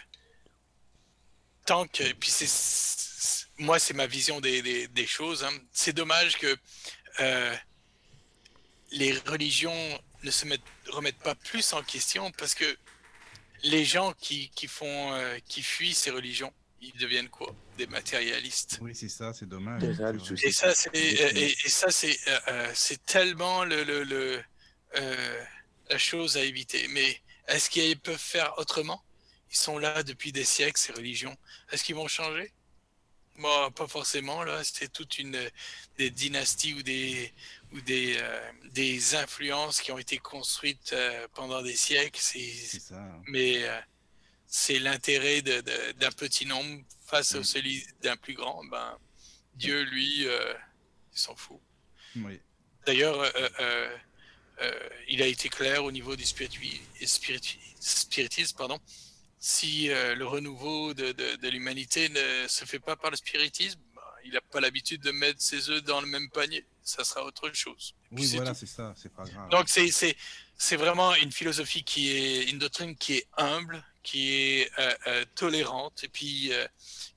tant que, puis c'est, moi c'est ma vision des, des, des choses. Hein. C'est dommage que euh, les religions ne se mettent, remettent pas plus en question parce que les gens qui, qui font, euh, qui fuient ces religions, ils deviennent quoi? Des matérialistes. Oui, c'est ça, c'est dommage. Et ça, c'est, et, ça, c'est, euh, euh, c'est tellement le, le, le la chose à éviter. Mais est-ce qu'ils peuvent faire autrement? Ils sont là depuis des siècles, ces religions. Est-ce qu'ils vont changer? Moi, pas forcément. Là, c'est toute une des dynasties ou des ou des, euh, des influences qui ont été construites euh, pendant des siècles. C'est, Mais euh, c'est l'intérêt d'un petit nombre face au mm. celui d'un plus grand. Ben, Dieu, lui, il s'en fout. Oui. D'ailleurs, il a été clair au niveau du spiritisme. Pardon. Si le renouveau de, de, de, l'humanité ne se fait pas par le spiritisme, ben, il n'a pas l'habitude de mettre ses œufs dans le même panier ça sera autre chose. Oui, voilà, c'est ça, c'est pas grave. Donc c'est vraiment une philosophie qui est une doctrine qui est humble, qui est euh, euh, tolérante et puis euh,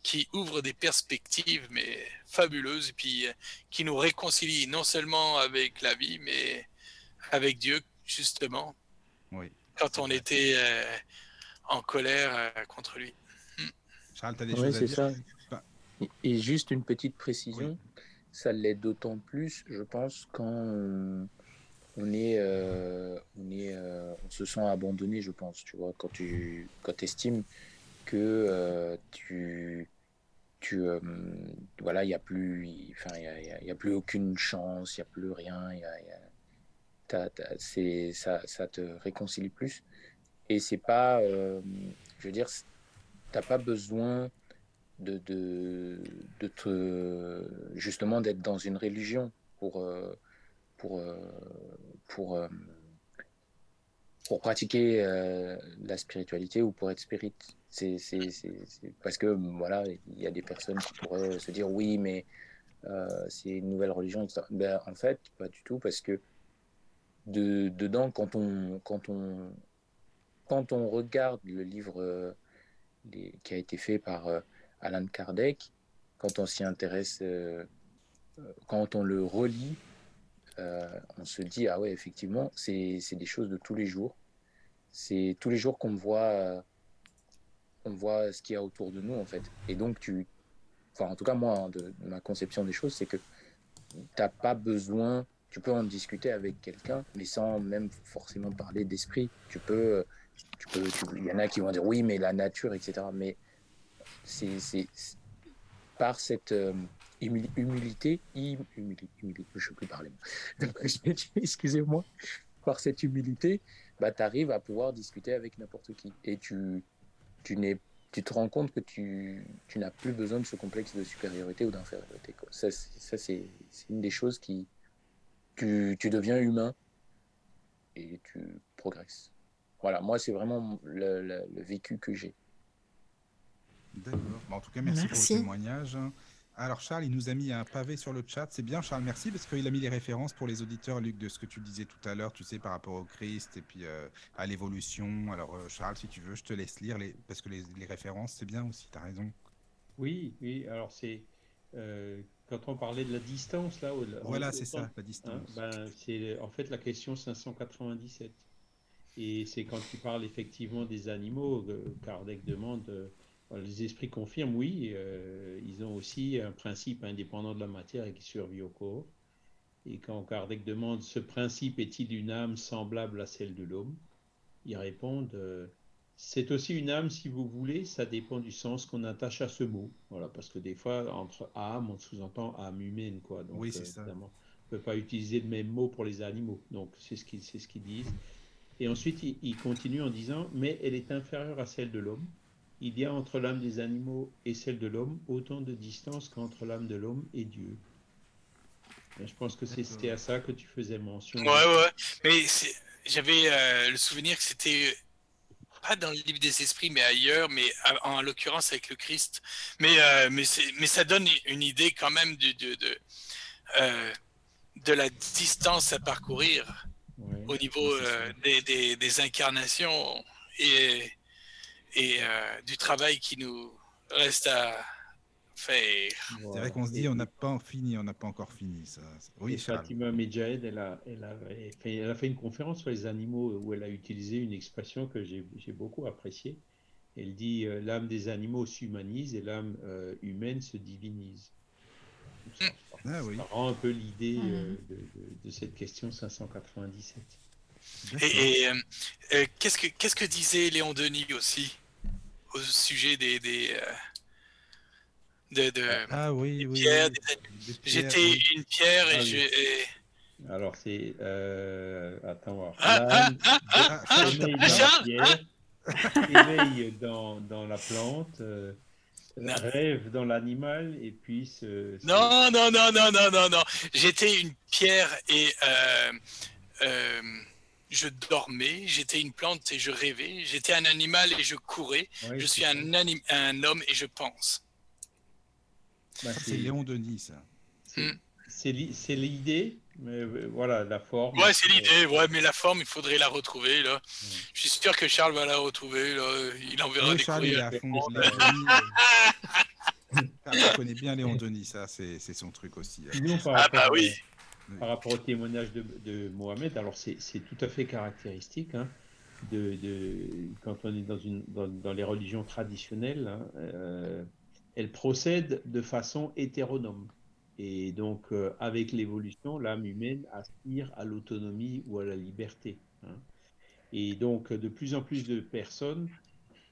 qui ouvre des perspectives mais fabuleuses et puis qui nous réconcilie non seulement avec la vie mais avec Dieu justement. Oui. Quand on était en colère contre lui. Hmm. Charles, as des choses à dire? ça. Et juste une petite précision ça l'est d'autant plus, je pense, quand on, est, euh, on, est euh, on se sent abandonné, je pense, tu vois, quand tu quand estimes que euh, tu, tu voilà, il n'y a plus, enfin, il y a, plus aucune chance, il n'y a plus rien, y a, c'est, ça, ça te réconcilie plus. Et c'est pas, je veux dire, t'as pas besoin de, de, de te, justement d'être dans une religion pour, euh, pour, euh, pour, euh, pour pratiquer la spiritualité ou pour être spirit. C'est parce que voilà, il y a des personnes qui pourraient se dire oui, mais c'est une nouvelle religion, Ben, en fait, pas du tout, parce que de, dedans, quand on, quand, on, quand on regarde le livre qui a été fait par Alan Kardec, quand on s'y intéresse, euh, euh, quand on le relit, euh, on se dit ah ouais effectivement c'est des choses de tous les jours. C'est tous les jours qu'on voit, on voit ce qu'il y a autour de nous en fait. Et donc tu, enfin en tout cas moi hein, de, ma conception des choses c'est que t'as pas besoin, tu peux en discuter avec quelqu'un, mais sans même forcément parler d'esprit. Tu peux, tu peux, il y en a qui vont dire oui mais la nature etc. Mais c'est par cette humilité, humilité, humilité, je ne sais plus parler, <laughs> excusez-moi, par cette humilité, bah, tu arrives à pouvoir discuter avec n'importe qui. Et tu, tu n'es, tu te rends compte que tu, tu n'as plus besoin de ce complexe de supériorité ou d'infériorité. Ça, ça c'est une des choses qui... Tu, tu, deviens humain et tu progresses. Voilà, moi, c'est vraiment le, le, le, vécu que j'ai. D'accord. en tout cas, merci, merci. pour le témoignage. Alors Charles, il nous a mis un pavé sur le chat. C'est bien Charles, merci parce qu'il a mis les références pour les auditeurs, Luc, de ce que tu disais tout à l'heure, tu sais, par rapport au Christ et puis euh, à l'évolution. Alors euh, Charles, si tu veux, je te laisse lire les... parce que les, les références, c'est bien aussi, tu as raison. Oui, oui, alors c'est... Euh, quand on parlait de la distance, là... Voilà, c'est ça, la distance. Hein, ben, c'est en fait la question 597. Et c'est quand tu parles effectivement des animaux, Kardec demande les esprits confirment, oui, euh, ils ont aussi un principe indépendant de la matière et qui survit au corps. Et quand Kardec demande ce principe est-il une âme semblable à celle de l'homme, ils répondent euh, c'est aussi une âme si vous voulez, ça dépend du sens qu'on attache à ce mot. Voilà, parce que des fois, entre âme, on sous-entend âme humaine, quoi. Donc, oui, c'est ça. On ne peut pas utiliser le même mot pour les animaux. Donc, c'est ce qu'ils ce qu'ils disent. Et ensuite, ils il continuent en disant mais elle est inférieure à celle de l'homme il y a entre l'âme des animaux et celle de l'homme autant de distance qu'entre l'âme de l'homme et Dieu. Et je pense que c'était à ça que tu faisais mention. Ouais, ouais. Mais j'avais euh, le souvenir que c'était pas dans le livre des esprits, mais ailleurs, mais en, l'occurrence avec le Christ. Mais, euh, mais, mais ça donne une idée quand même de, de, de, euh, de la distance à parcourir ouais, au niveau des, des, des, incarnations. Et et euh, du travail qui nous reste à faire. C'est vrai qu'on se dit on n'a pas fini, on n'a pas encore fini ça. Oui, Fatima Medjahed, elle a, elle, a fait, elle a fait une conférence sur les animaux où elle a utilisé une expression que j'ai beaucoup appréciée. Elle dit euh, l'âme des animaux s'humanise et l'âme euh, humaine se divinise. Ça, ah, ça, oui. rend un peu l'idée euh, de, de, de, cette question 597. Et, et euh, qu'est-ce que qu'est-ce que disait Léon Denis aussi? Au sujet des, des euh, de, de ah oui oui, pierres, j'étais oui. une pierre et ah, je et... alors c'est euh, attends ah, ah, ah, ah, éveil dans, dans la plante euh, rêve dans l'animal et puis ce, ce... non non non non non non non. J'étais une pierre et euh, euh, je dormais, j'étais une plante et je rêvais, j'étais un animal et je courais, je suis un, anim... un, homme et je pense. Bah, c'est Léon Denis, ça. C'est hmm. l'idée, mais euh, voilà, la forme. Ouais, c'est l'idée, ouais, mais la forme, il faudrait la retrouver, là. Je suis sûr que Charles va la retrouver, là. Il enverra oui, des Charles, courriers. Il est à fond, <laughs> Charles connaît bien Léon Denis, ça, c'est son truc aussi. Sinon, ah bah oui. Par rapport au témoignage de, Mohamed, alors c'est tout à fait caractéristique hein, de, quand on est dans, les religions traditionnelles, hein, euh, elles procèdent de façon hétéronome. Et donc, euh, avec l'évolution, l'âme humaine aspire à l'autonomie ou à la liberté. Hein. Et donc, de plus en plus de personnes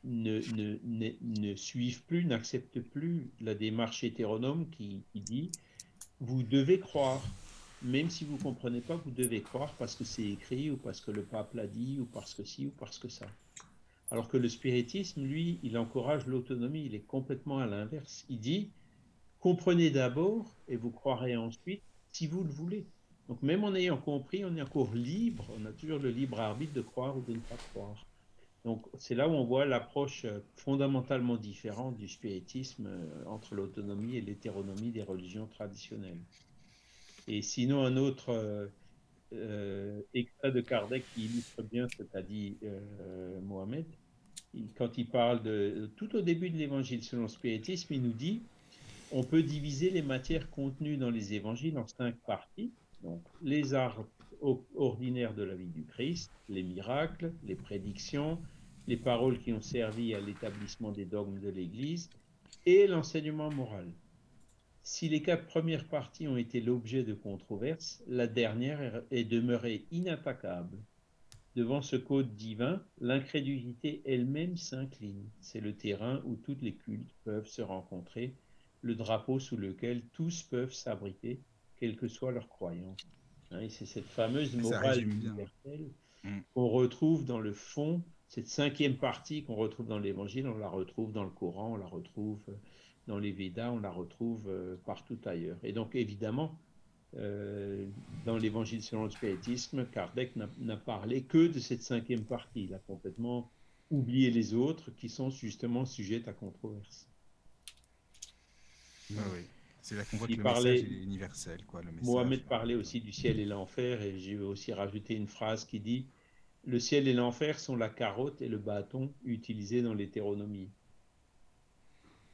ne, suivent plus, n'acceptent plus la démarche hétéronome qui dit vous devez croire même si vous ne comprenez pas, vous devez croire parce que c'est écrit ou parce que le pape l'a dit ou parce que ci ou parce que ça. Alors que le spiritisme, lui, il encourage l'autonomie, il est complètement à l'inverse. Il dit, comprenez d'abord et vous croirez ensuite si vous le voulez. Donc même en ayant compris, on est encore libre, on a toujours le libre arbitre de croire ou de ne pas croire. Donc c'est là où on voit l'approche fondamentalement différente du spiritisme entre l'autonomie et l'hétéronomie des religions traditionnelles. Et sinon, un autre euh, euh, extrait de Kardec qui illustre bien ce qu'a dit euh, Mohamed, quand il parle de tout au début de l'évangile selon le spiritisme, il nous dit on peut diviser les matières contenues dans les évangiles en cinq parties. Donc, les arts ordinaires de la vie du Christ, les miracles, les prédictions, les paroles qui ont servi à l'établissement des dogmes de l'Église et l'enseignement moral. Si les quatre premières parties ont été l'objet de controverses, la dernière est demeurée inattaquable. Devant ce code divin, l'incrédulité elle-même s'incline. C'est le terrain où toutes les cultes peuvent se rencontrer, le drapeau sous lequel tous peuvent s'abriter, quelle que soit leur croyance. Hein, c'est cette fameuse morale universelle mm. qu'on retrouve dans le fond cette cinquième partie qu'on retrouve dans l'Évangile, on la retrouve dans le Coran, on la retrouve dans les Védas, on la retrouve partout ailleurs. Et donc évidemment, dans l'Évangile selon le spiritisme, Kardec n'a parlé que de cette cinquième partie. Il a complètement oublié les autres qui sont justement sujets à controverse. Ah oui. C'est là qu'on voit que le message est universel. Quoi, le Mohamed parlait aussi du ciel et l'enfer, et j'ai aussi rajouté une phrase qui dit Le ciel et l'enfer sont la carotte et le bâton utilisés dans l'hétéronomie.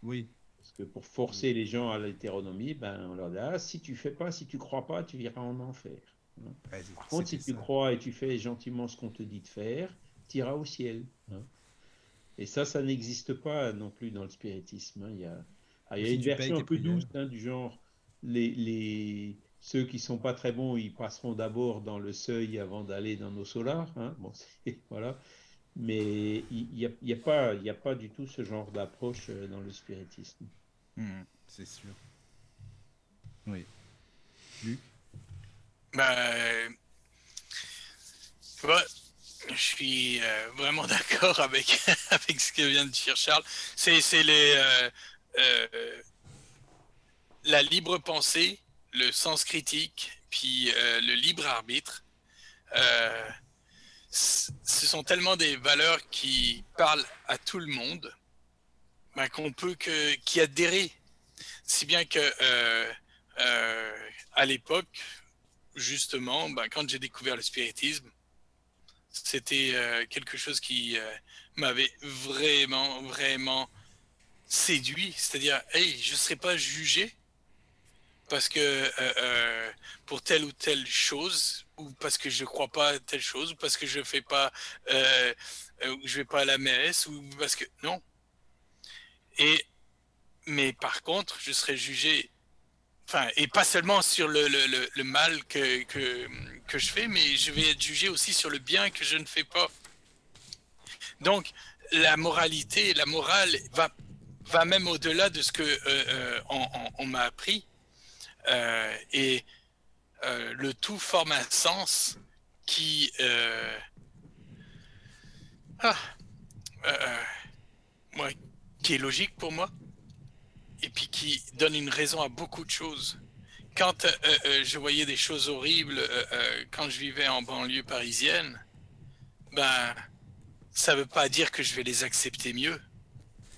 Oui. Parce que pour forcer les gens à l'hétéronomie, ben, on leur dit ah, si tu fais pas, si tu crois pas, tu iras en enfer. Hein. Par contre, si tu crois et tu fais gentiment ce qu'on te dit de faire, tu iras au ciel. Hein. Et ça, ça n'existe pas non plus dans le spiritisme. Hein. Il y a ah, il y a une version un peu douce du genre les, les, ceux qui sont pas très bons, ils passeront d'abord dans le seuil avant d'aller dans nos solars. Bon, <laughs> voilà. Mais il n'y a, y a, pas, a pas du tout ce genre d'approche euh, dans le spiritisme. Mmh, c'est sûr. Oui. Luc? Ben, je suis euh, vraiment <laughs> d'accord avec, avec ce que vient de dire Charles. C'est les, euh, euh, la libre pensée, le sens critique, puis euh, le libre arbitre, euh, ce sont tellement des valeurs qui parlent à tout le monde ben, qu'on peut que adhérer. Si bien que à l'époque, justement, ben, quand j'ai découvert le spiritisme, c'était quelque chose qui m'avait vraiment, vraiment séduit, c'est-à-dire, hey, je ne serai pas jugé parce que euh, euh, pour telle ou telle chose, ou parce que je ne crois pas à telle chose, ou parce que je fais pas, euh, je vais pas à la messe, ou parce que non. Et mais par contre, je serai jugé, enfin, et pas seulement sur le, le, le, mal que, que, que je fais, mais je vais être jugé aussi sur le bien que je ne fais pas. Donc, la moralité, la morale va va même au-delà de ce que m'a appris. Euh, et le tout forme un sens qui ah, qui est logique pour moi et puis qui donne une raison à beaucoup de choses. Quand je voyais des choses horribles quand je vivais en banlieue parisienne, ben ça veut pas dire que je vais les accepter mieux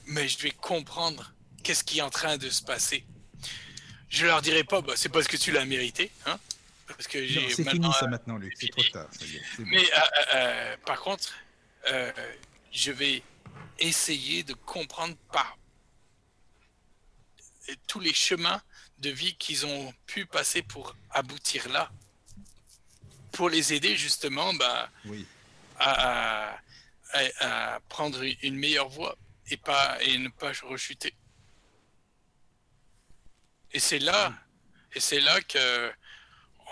mais je vais comprendre qu'est-ce qui est en train de se passer. Je leur dirai pas, bah, c'est parce que tu l'as mérité, hein, parce que j'ai C'est fini ça maintenant, Luc. C'est trop tard. mais euh, euh, euh, par contre, je vais essayer de comprendre par tous les chemins de vie qu'ils ont pu passer pour aboutir là, pour les aider justement bah, à, à prendre une meilleure voie et, pas, et ne pas rechuter. Et c'est là, et c'est là que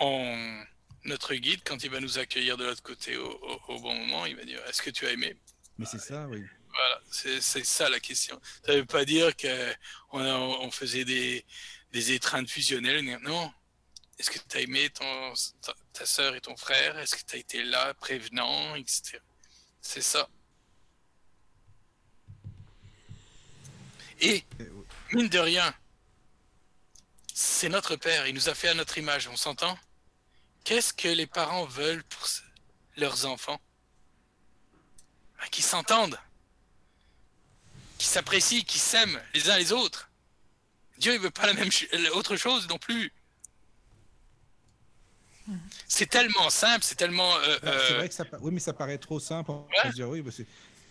on, notre guide, quand il va nous accueillir de l'autre côté au, bon moment, il va dire Est-ce que tu as aimé? Mais c'est ça, oui. Voilà, c'est ça la question. Ça ne veut pas dire qu'on on faisait des, des étreintes fusionnelles. Non. Est-ce que tu as aimé ton, ta, ta soeur et ton frère? Est-ce que tu as été là, prévenant, etc. C'est ça. Et, mine de rien, c'est notre Père, il nous a fait à notre image, on s'entend? Qu'est-ce que les parents veulent pour leurs enfants? Ben, Qu'ils s'entendent, qu'ils s'apprécient, qu'ils s'aiment les uns les autres. Dieu, il veut pas la même autre chose non plus. C'est tellement simple, c'est tellement. Euh, c'est euh, vrai que ça, oui, mais ça paraît trop simple. Ouais. Dire, oui, bah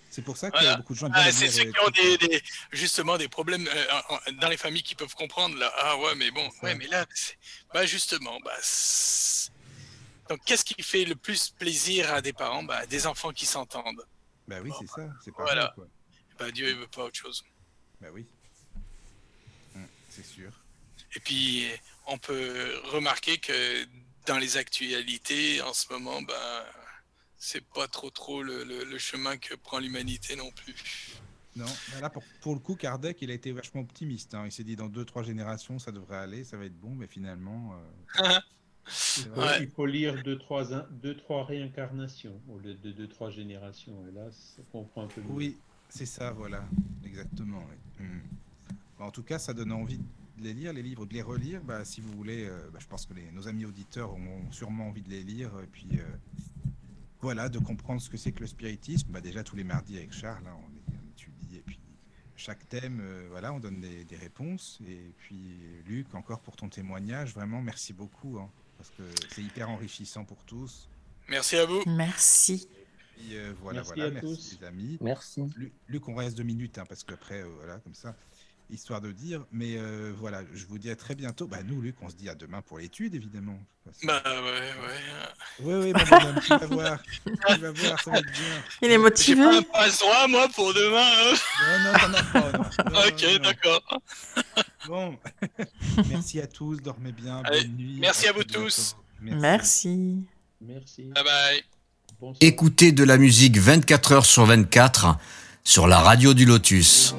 c'est pour ça qu'il y a beaucoup de gens. Ah, c'est ceux qui ont des, justement des problèmes euh, dans les familles qui peuvent comprendre. Là. Ah ouais, mais bon, ouais, mais là, bah, justement, bah, donc qu'est-ce qui fait le plus plaisir à des parents? Bah, Des enfants qui s'entendent. Bah oui, c'est ça. C'est pas voilà. quoi. Bah, Dieu, il veut pas autre chose. Bah oui. Hum, c'est sûr. Et puis, on peut remarquer que dans les actualités, en ce moment, bah, c'est pas trop trop le, chemin que prend l'humanité non plus. Non, là pour, pour, le coup, Kardec, il a été vachement optimiste. Hein. Il s'est dit dans deux trois générations, ça devrait aller, ça va être bon, mais finalement. Euh, <laughs> Il faut, Ouais. il faut lire deux trois, in- deux, trois réincarnations au lieu de deux, trois générations. Et là, ça comprend un peu mieux. Oui, c'est ça, voilà, exactement. oui. Mm. Bah, En tout cas, ça donne envie de les lire, les livres, de les relire. Bah, si vous voulez, euh, bah, je pense que les- nos amis auditeurs ont sûrement envie de les lire. Et puis, euh, voilà, de comprendre ce que c'est que le spiritisme. Bah, déjà, tous les mardis avec Charles, hein, on, est- on étudie. Et puis, chaque thème, euh, voilà, on donne des, des réponses. Et puis, Luc, encore pour ton témoignage, vraiment, merci beaucoup. hein, parce que c'est hyper enrichissant pour tous. Merci à vous. Merci. Puis, euh, voilà, Merci voilà, à merci tous. les amis. Merci. Lu- Luc, on reste deux minutes, hein, parce qu'après, euh, voilà, comme ça, histoire de dire. Mais euh, voilà, je vous dis à très bientôt. Bah, nous, Luc, on se dit à demain pour l'étude, évidemment. Bah ouais, ouais. Oui, oui, bonhomme, tu vas voir. Tu vas voir, ça va être bien. Il est J'ai motivé. pas un moi, pour demain. hein. Non, non, t'en as pas. non. Non, ok, d'accord. Bon, <laughs> merci à tous, dormez bien, Allez, bonne nuit. merci à vous tous. Merci. Merci. Bye bye. Bonsoir. Écoutez de la musique 24 heures sur 24 sur la radio du Lotus.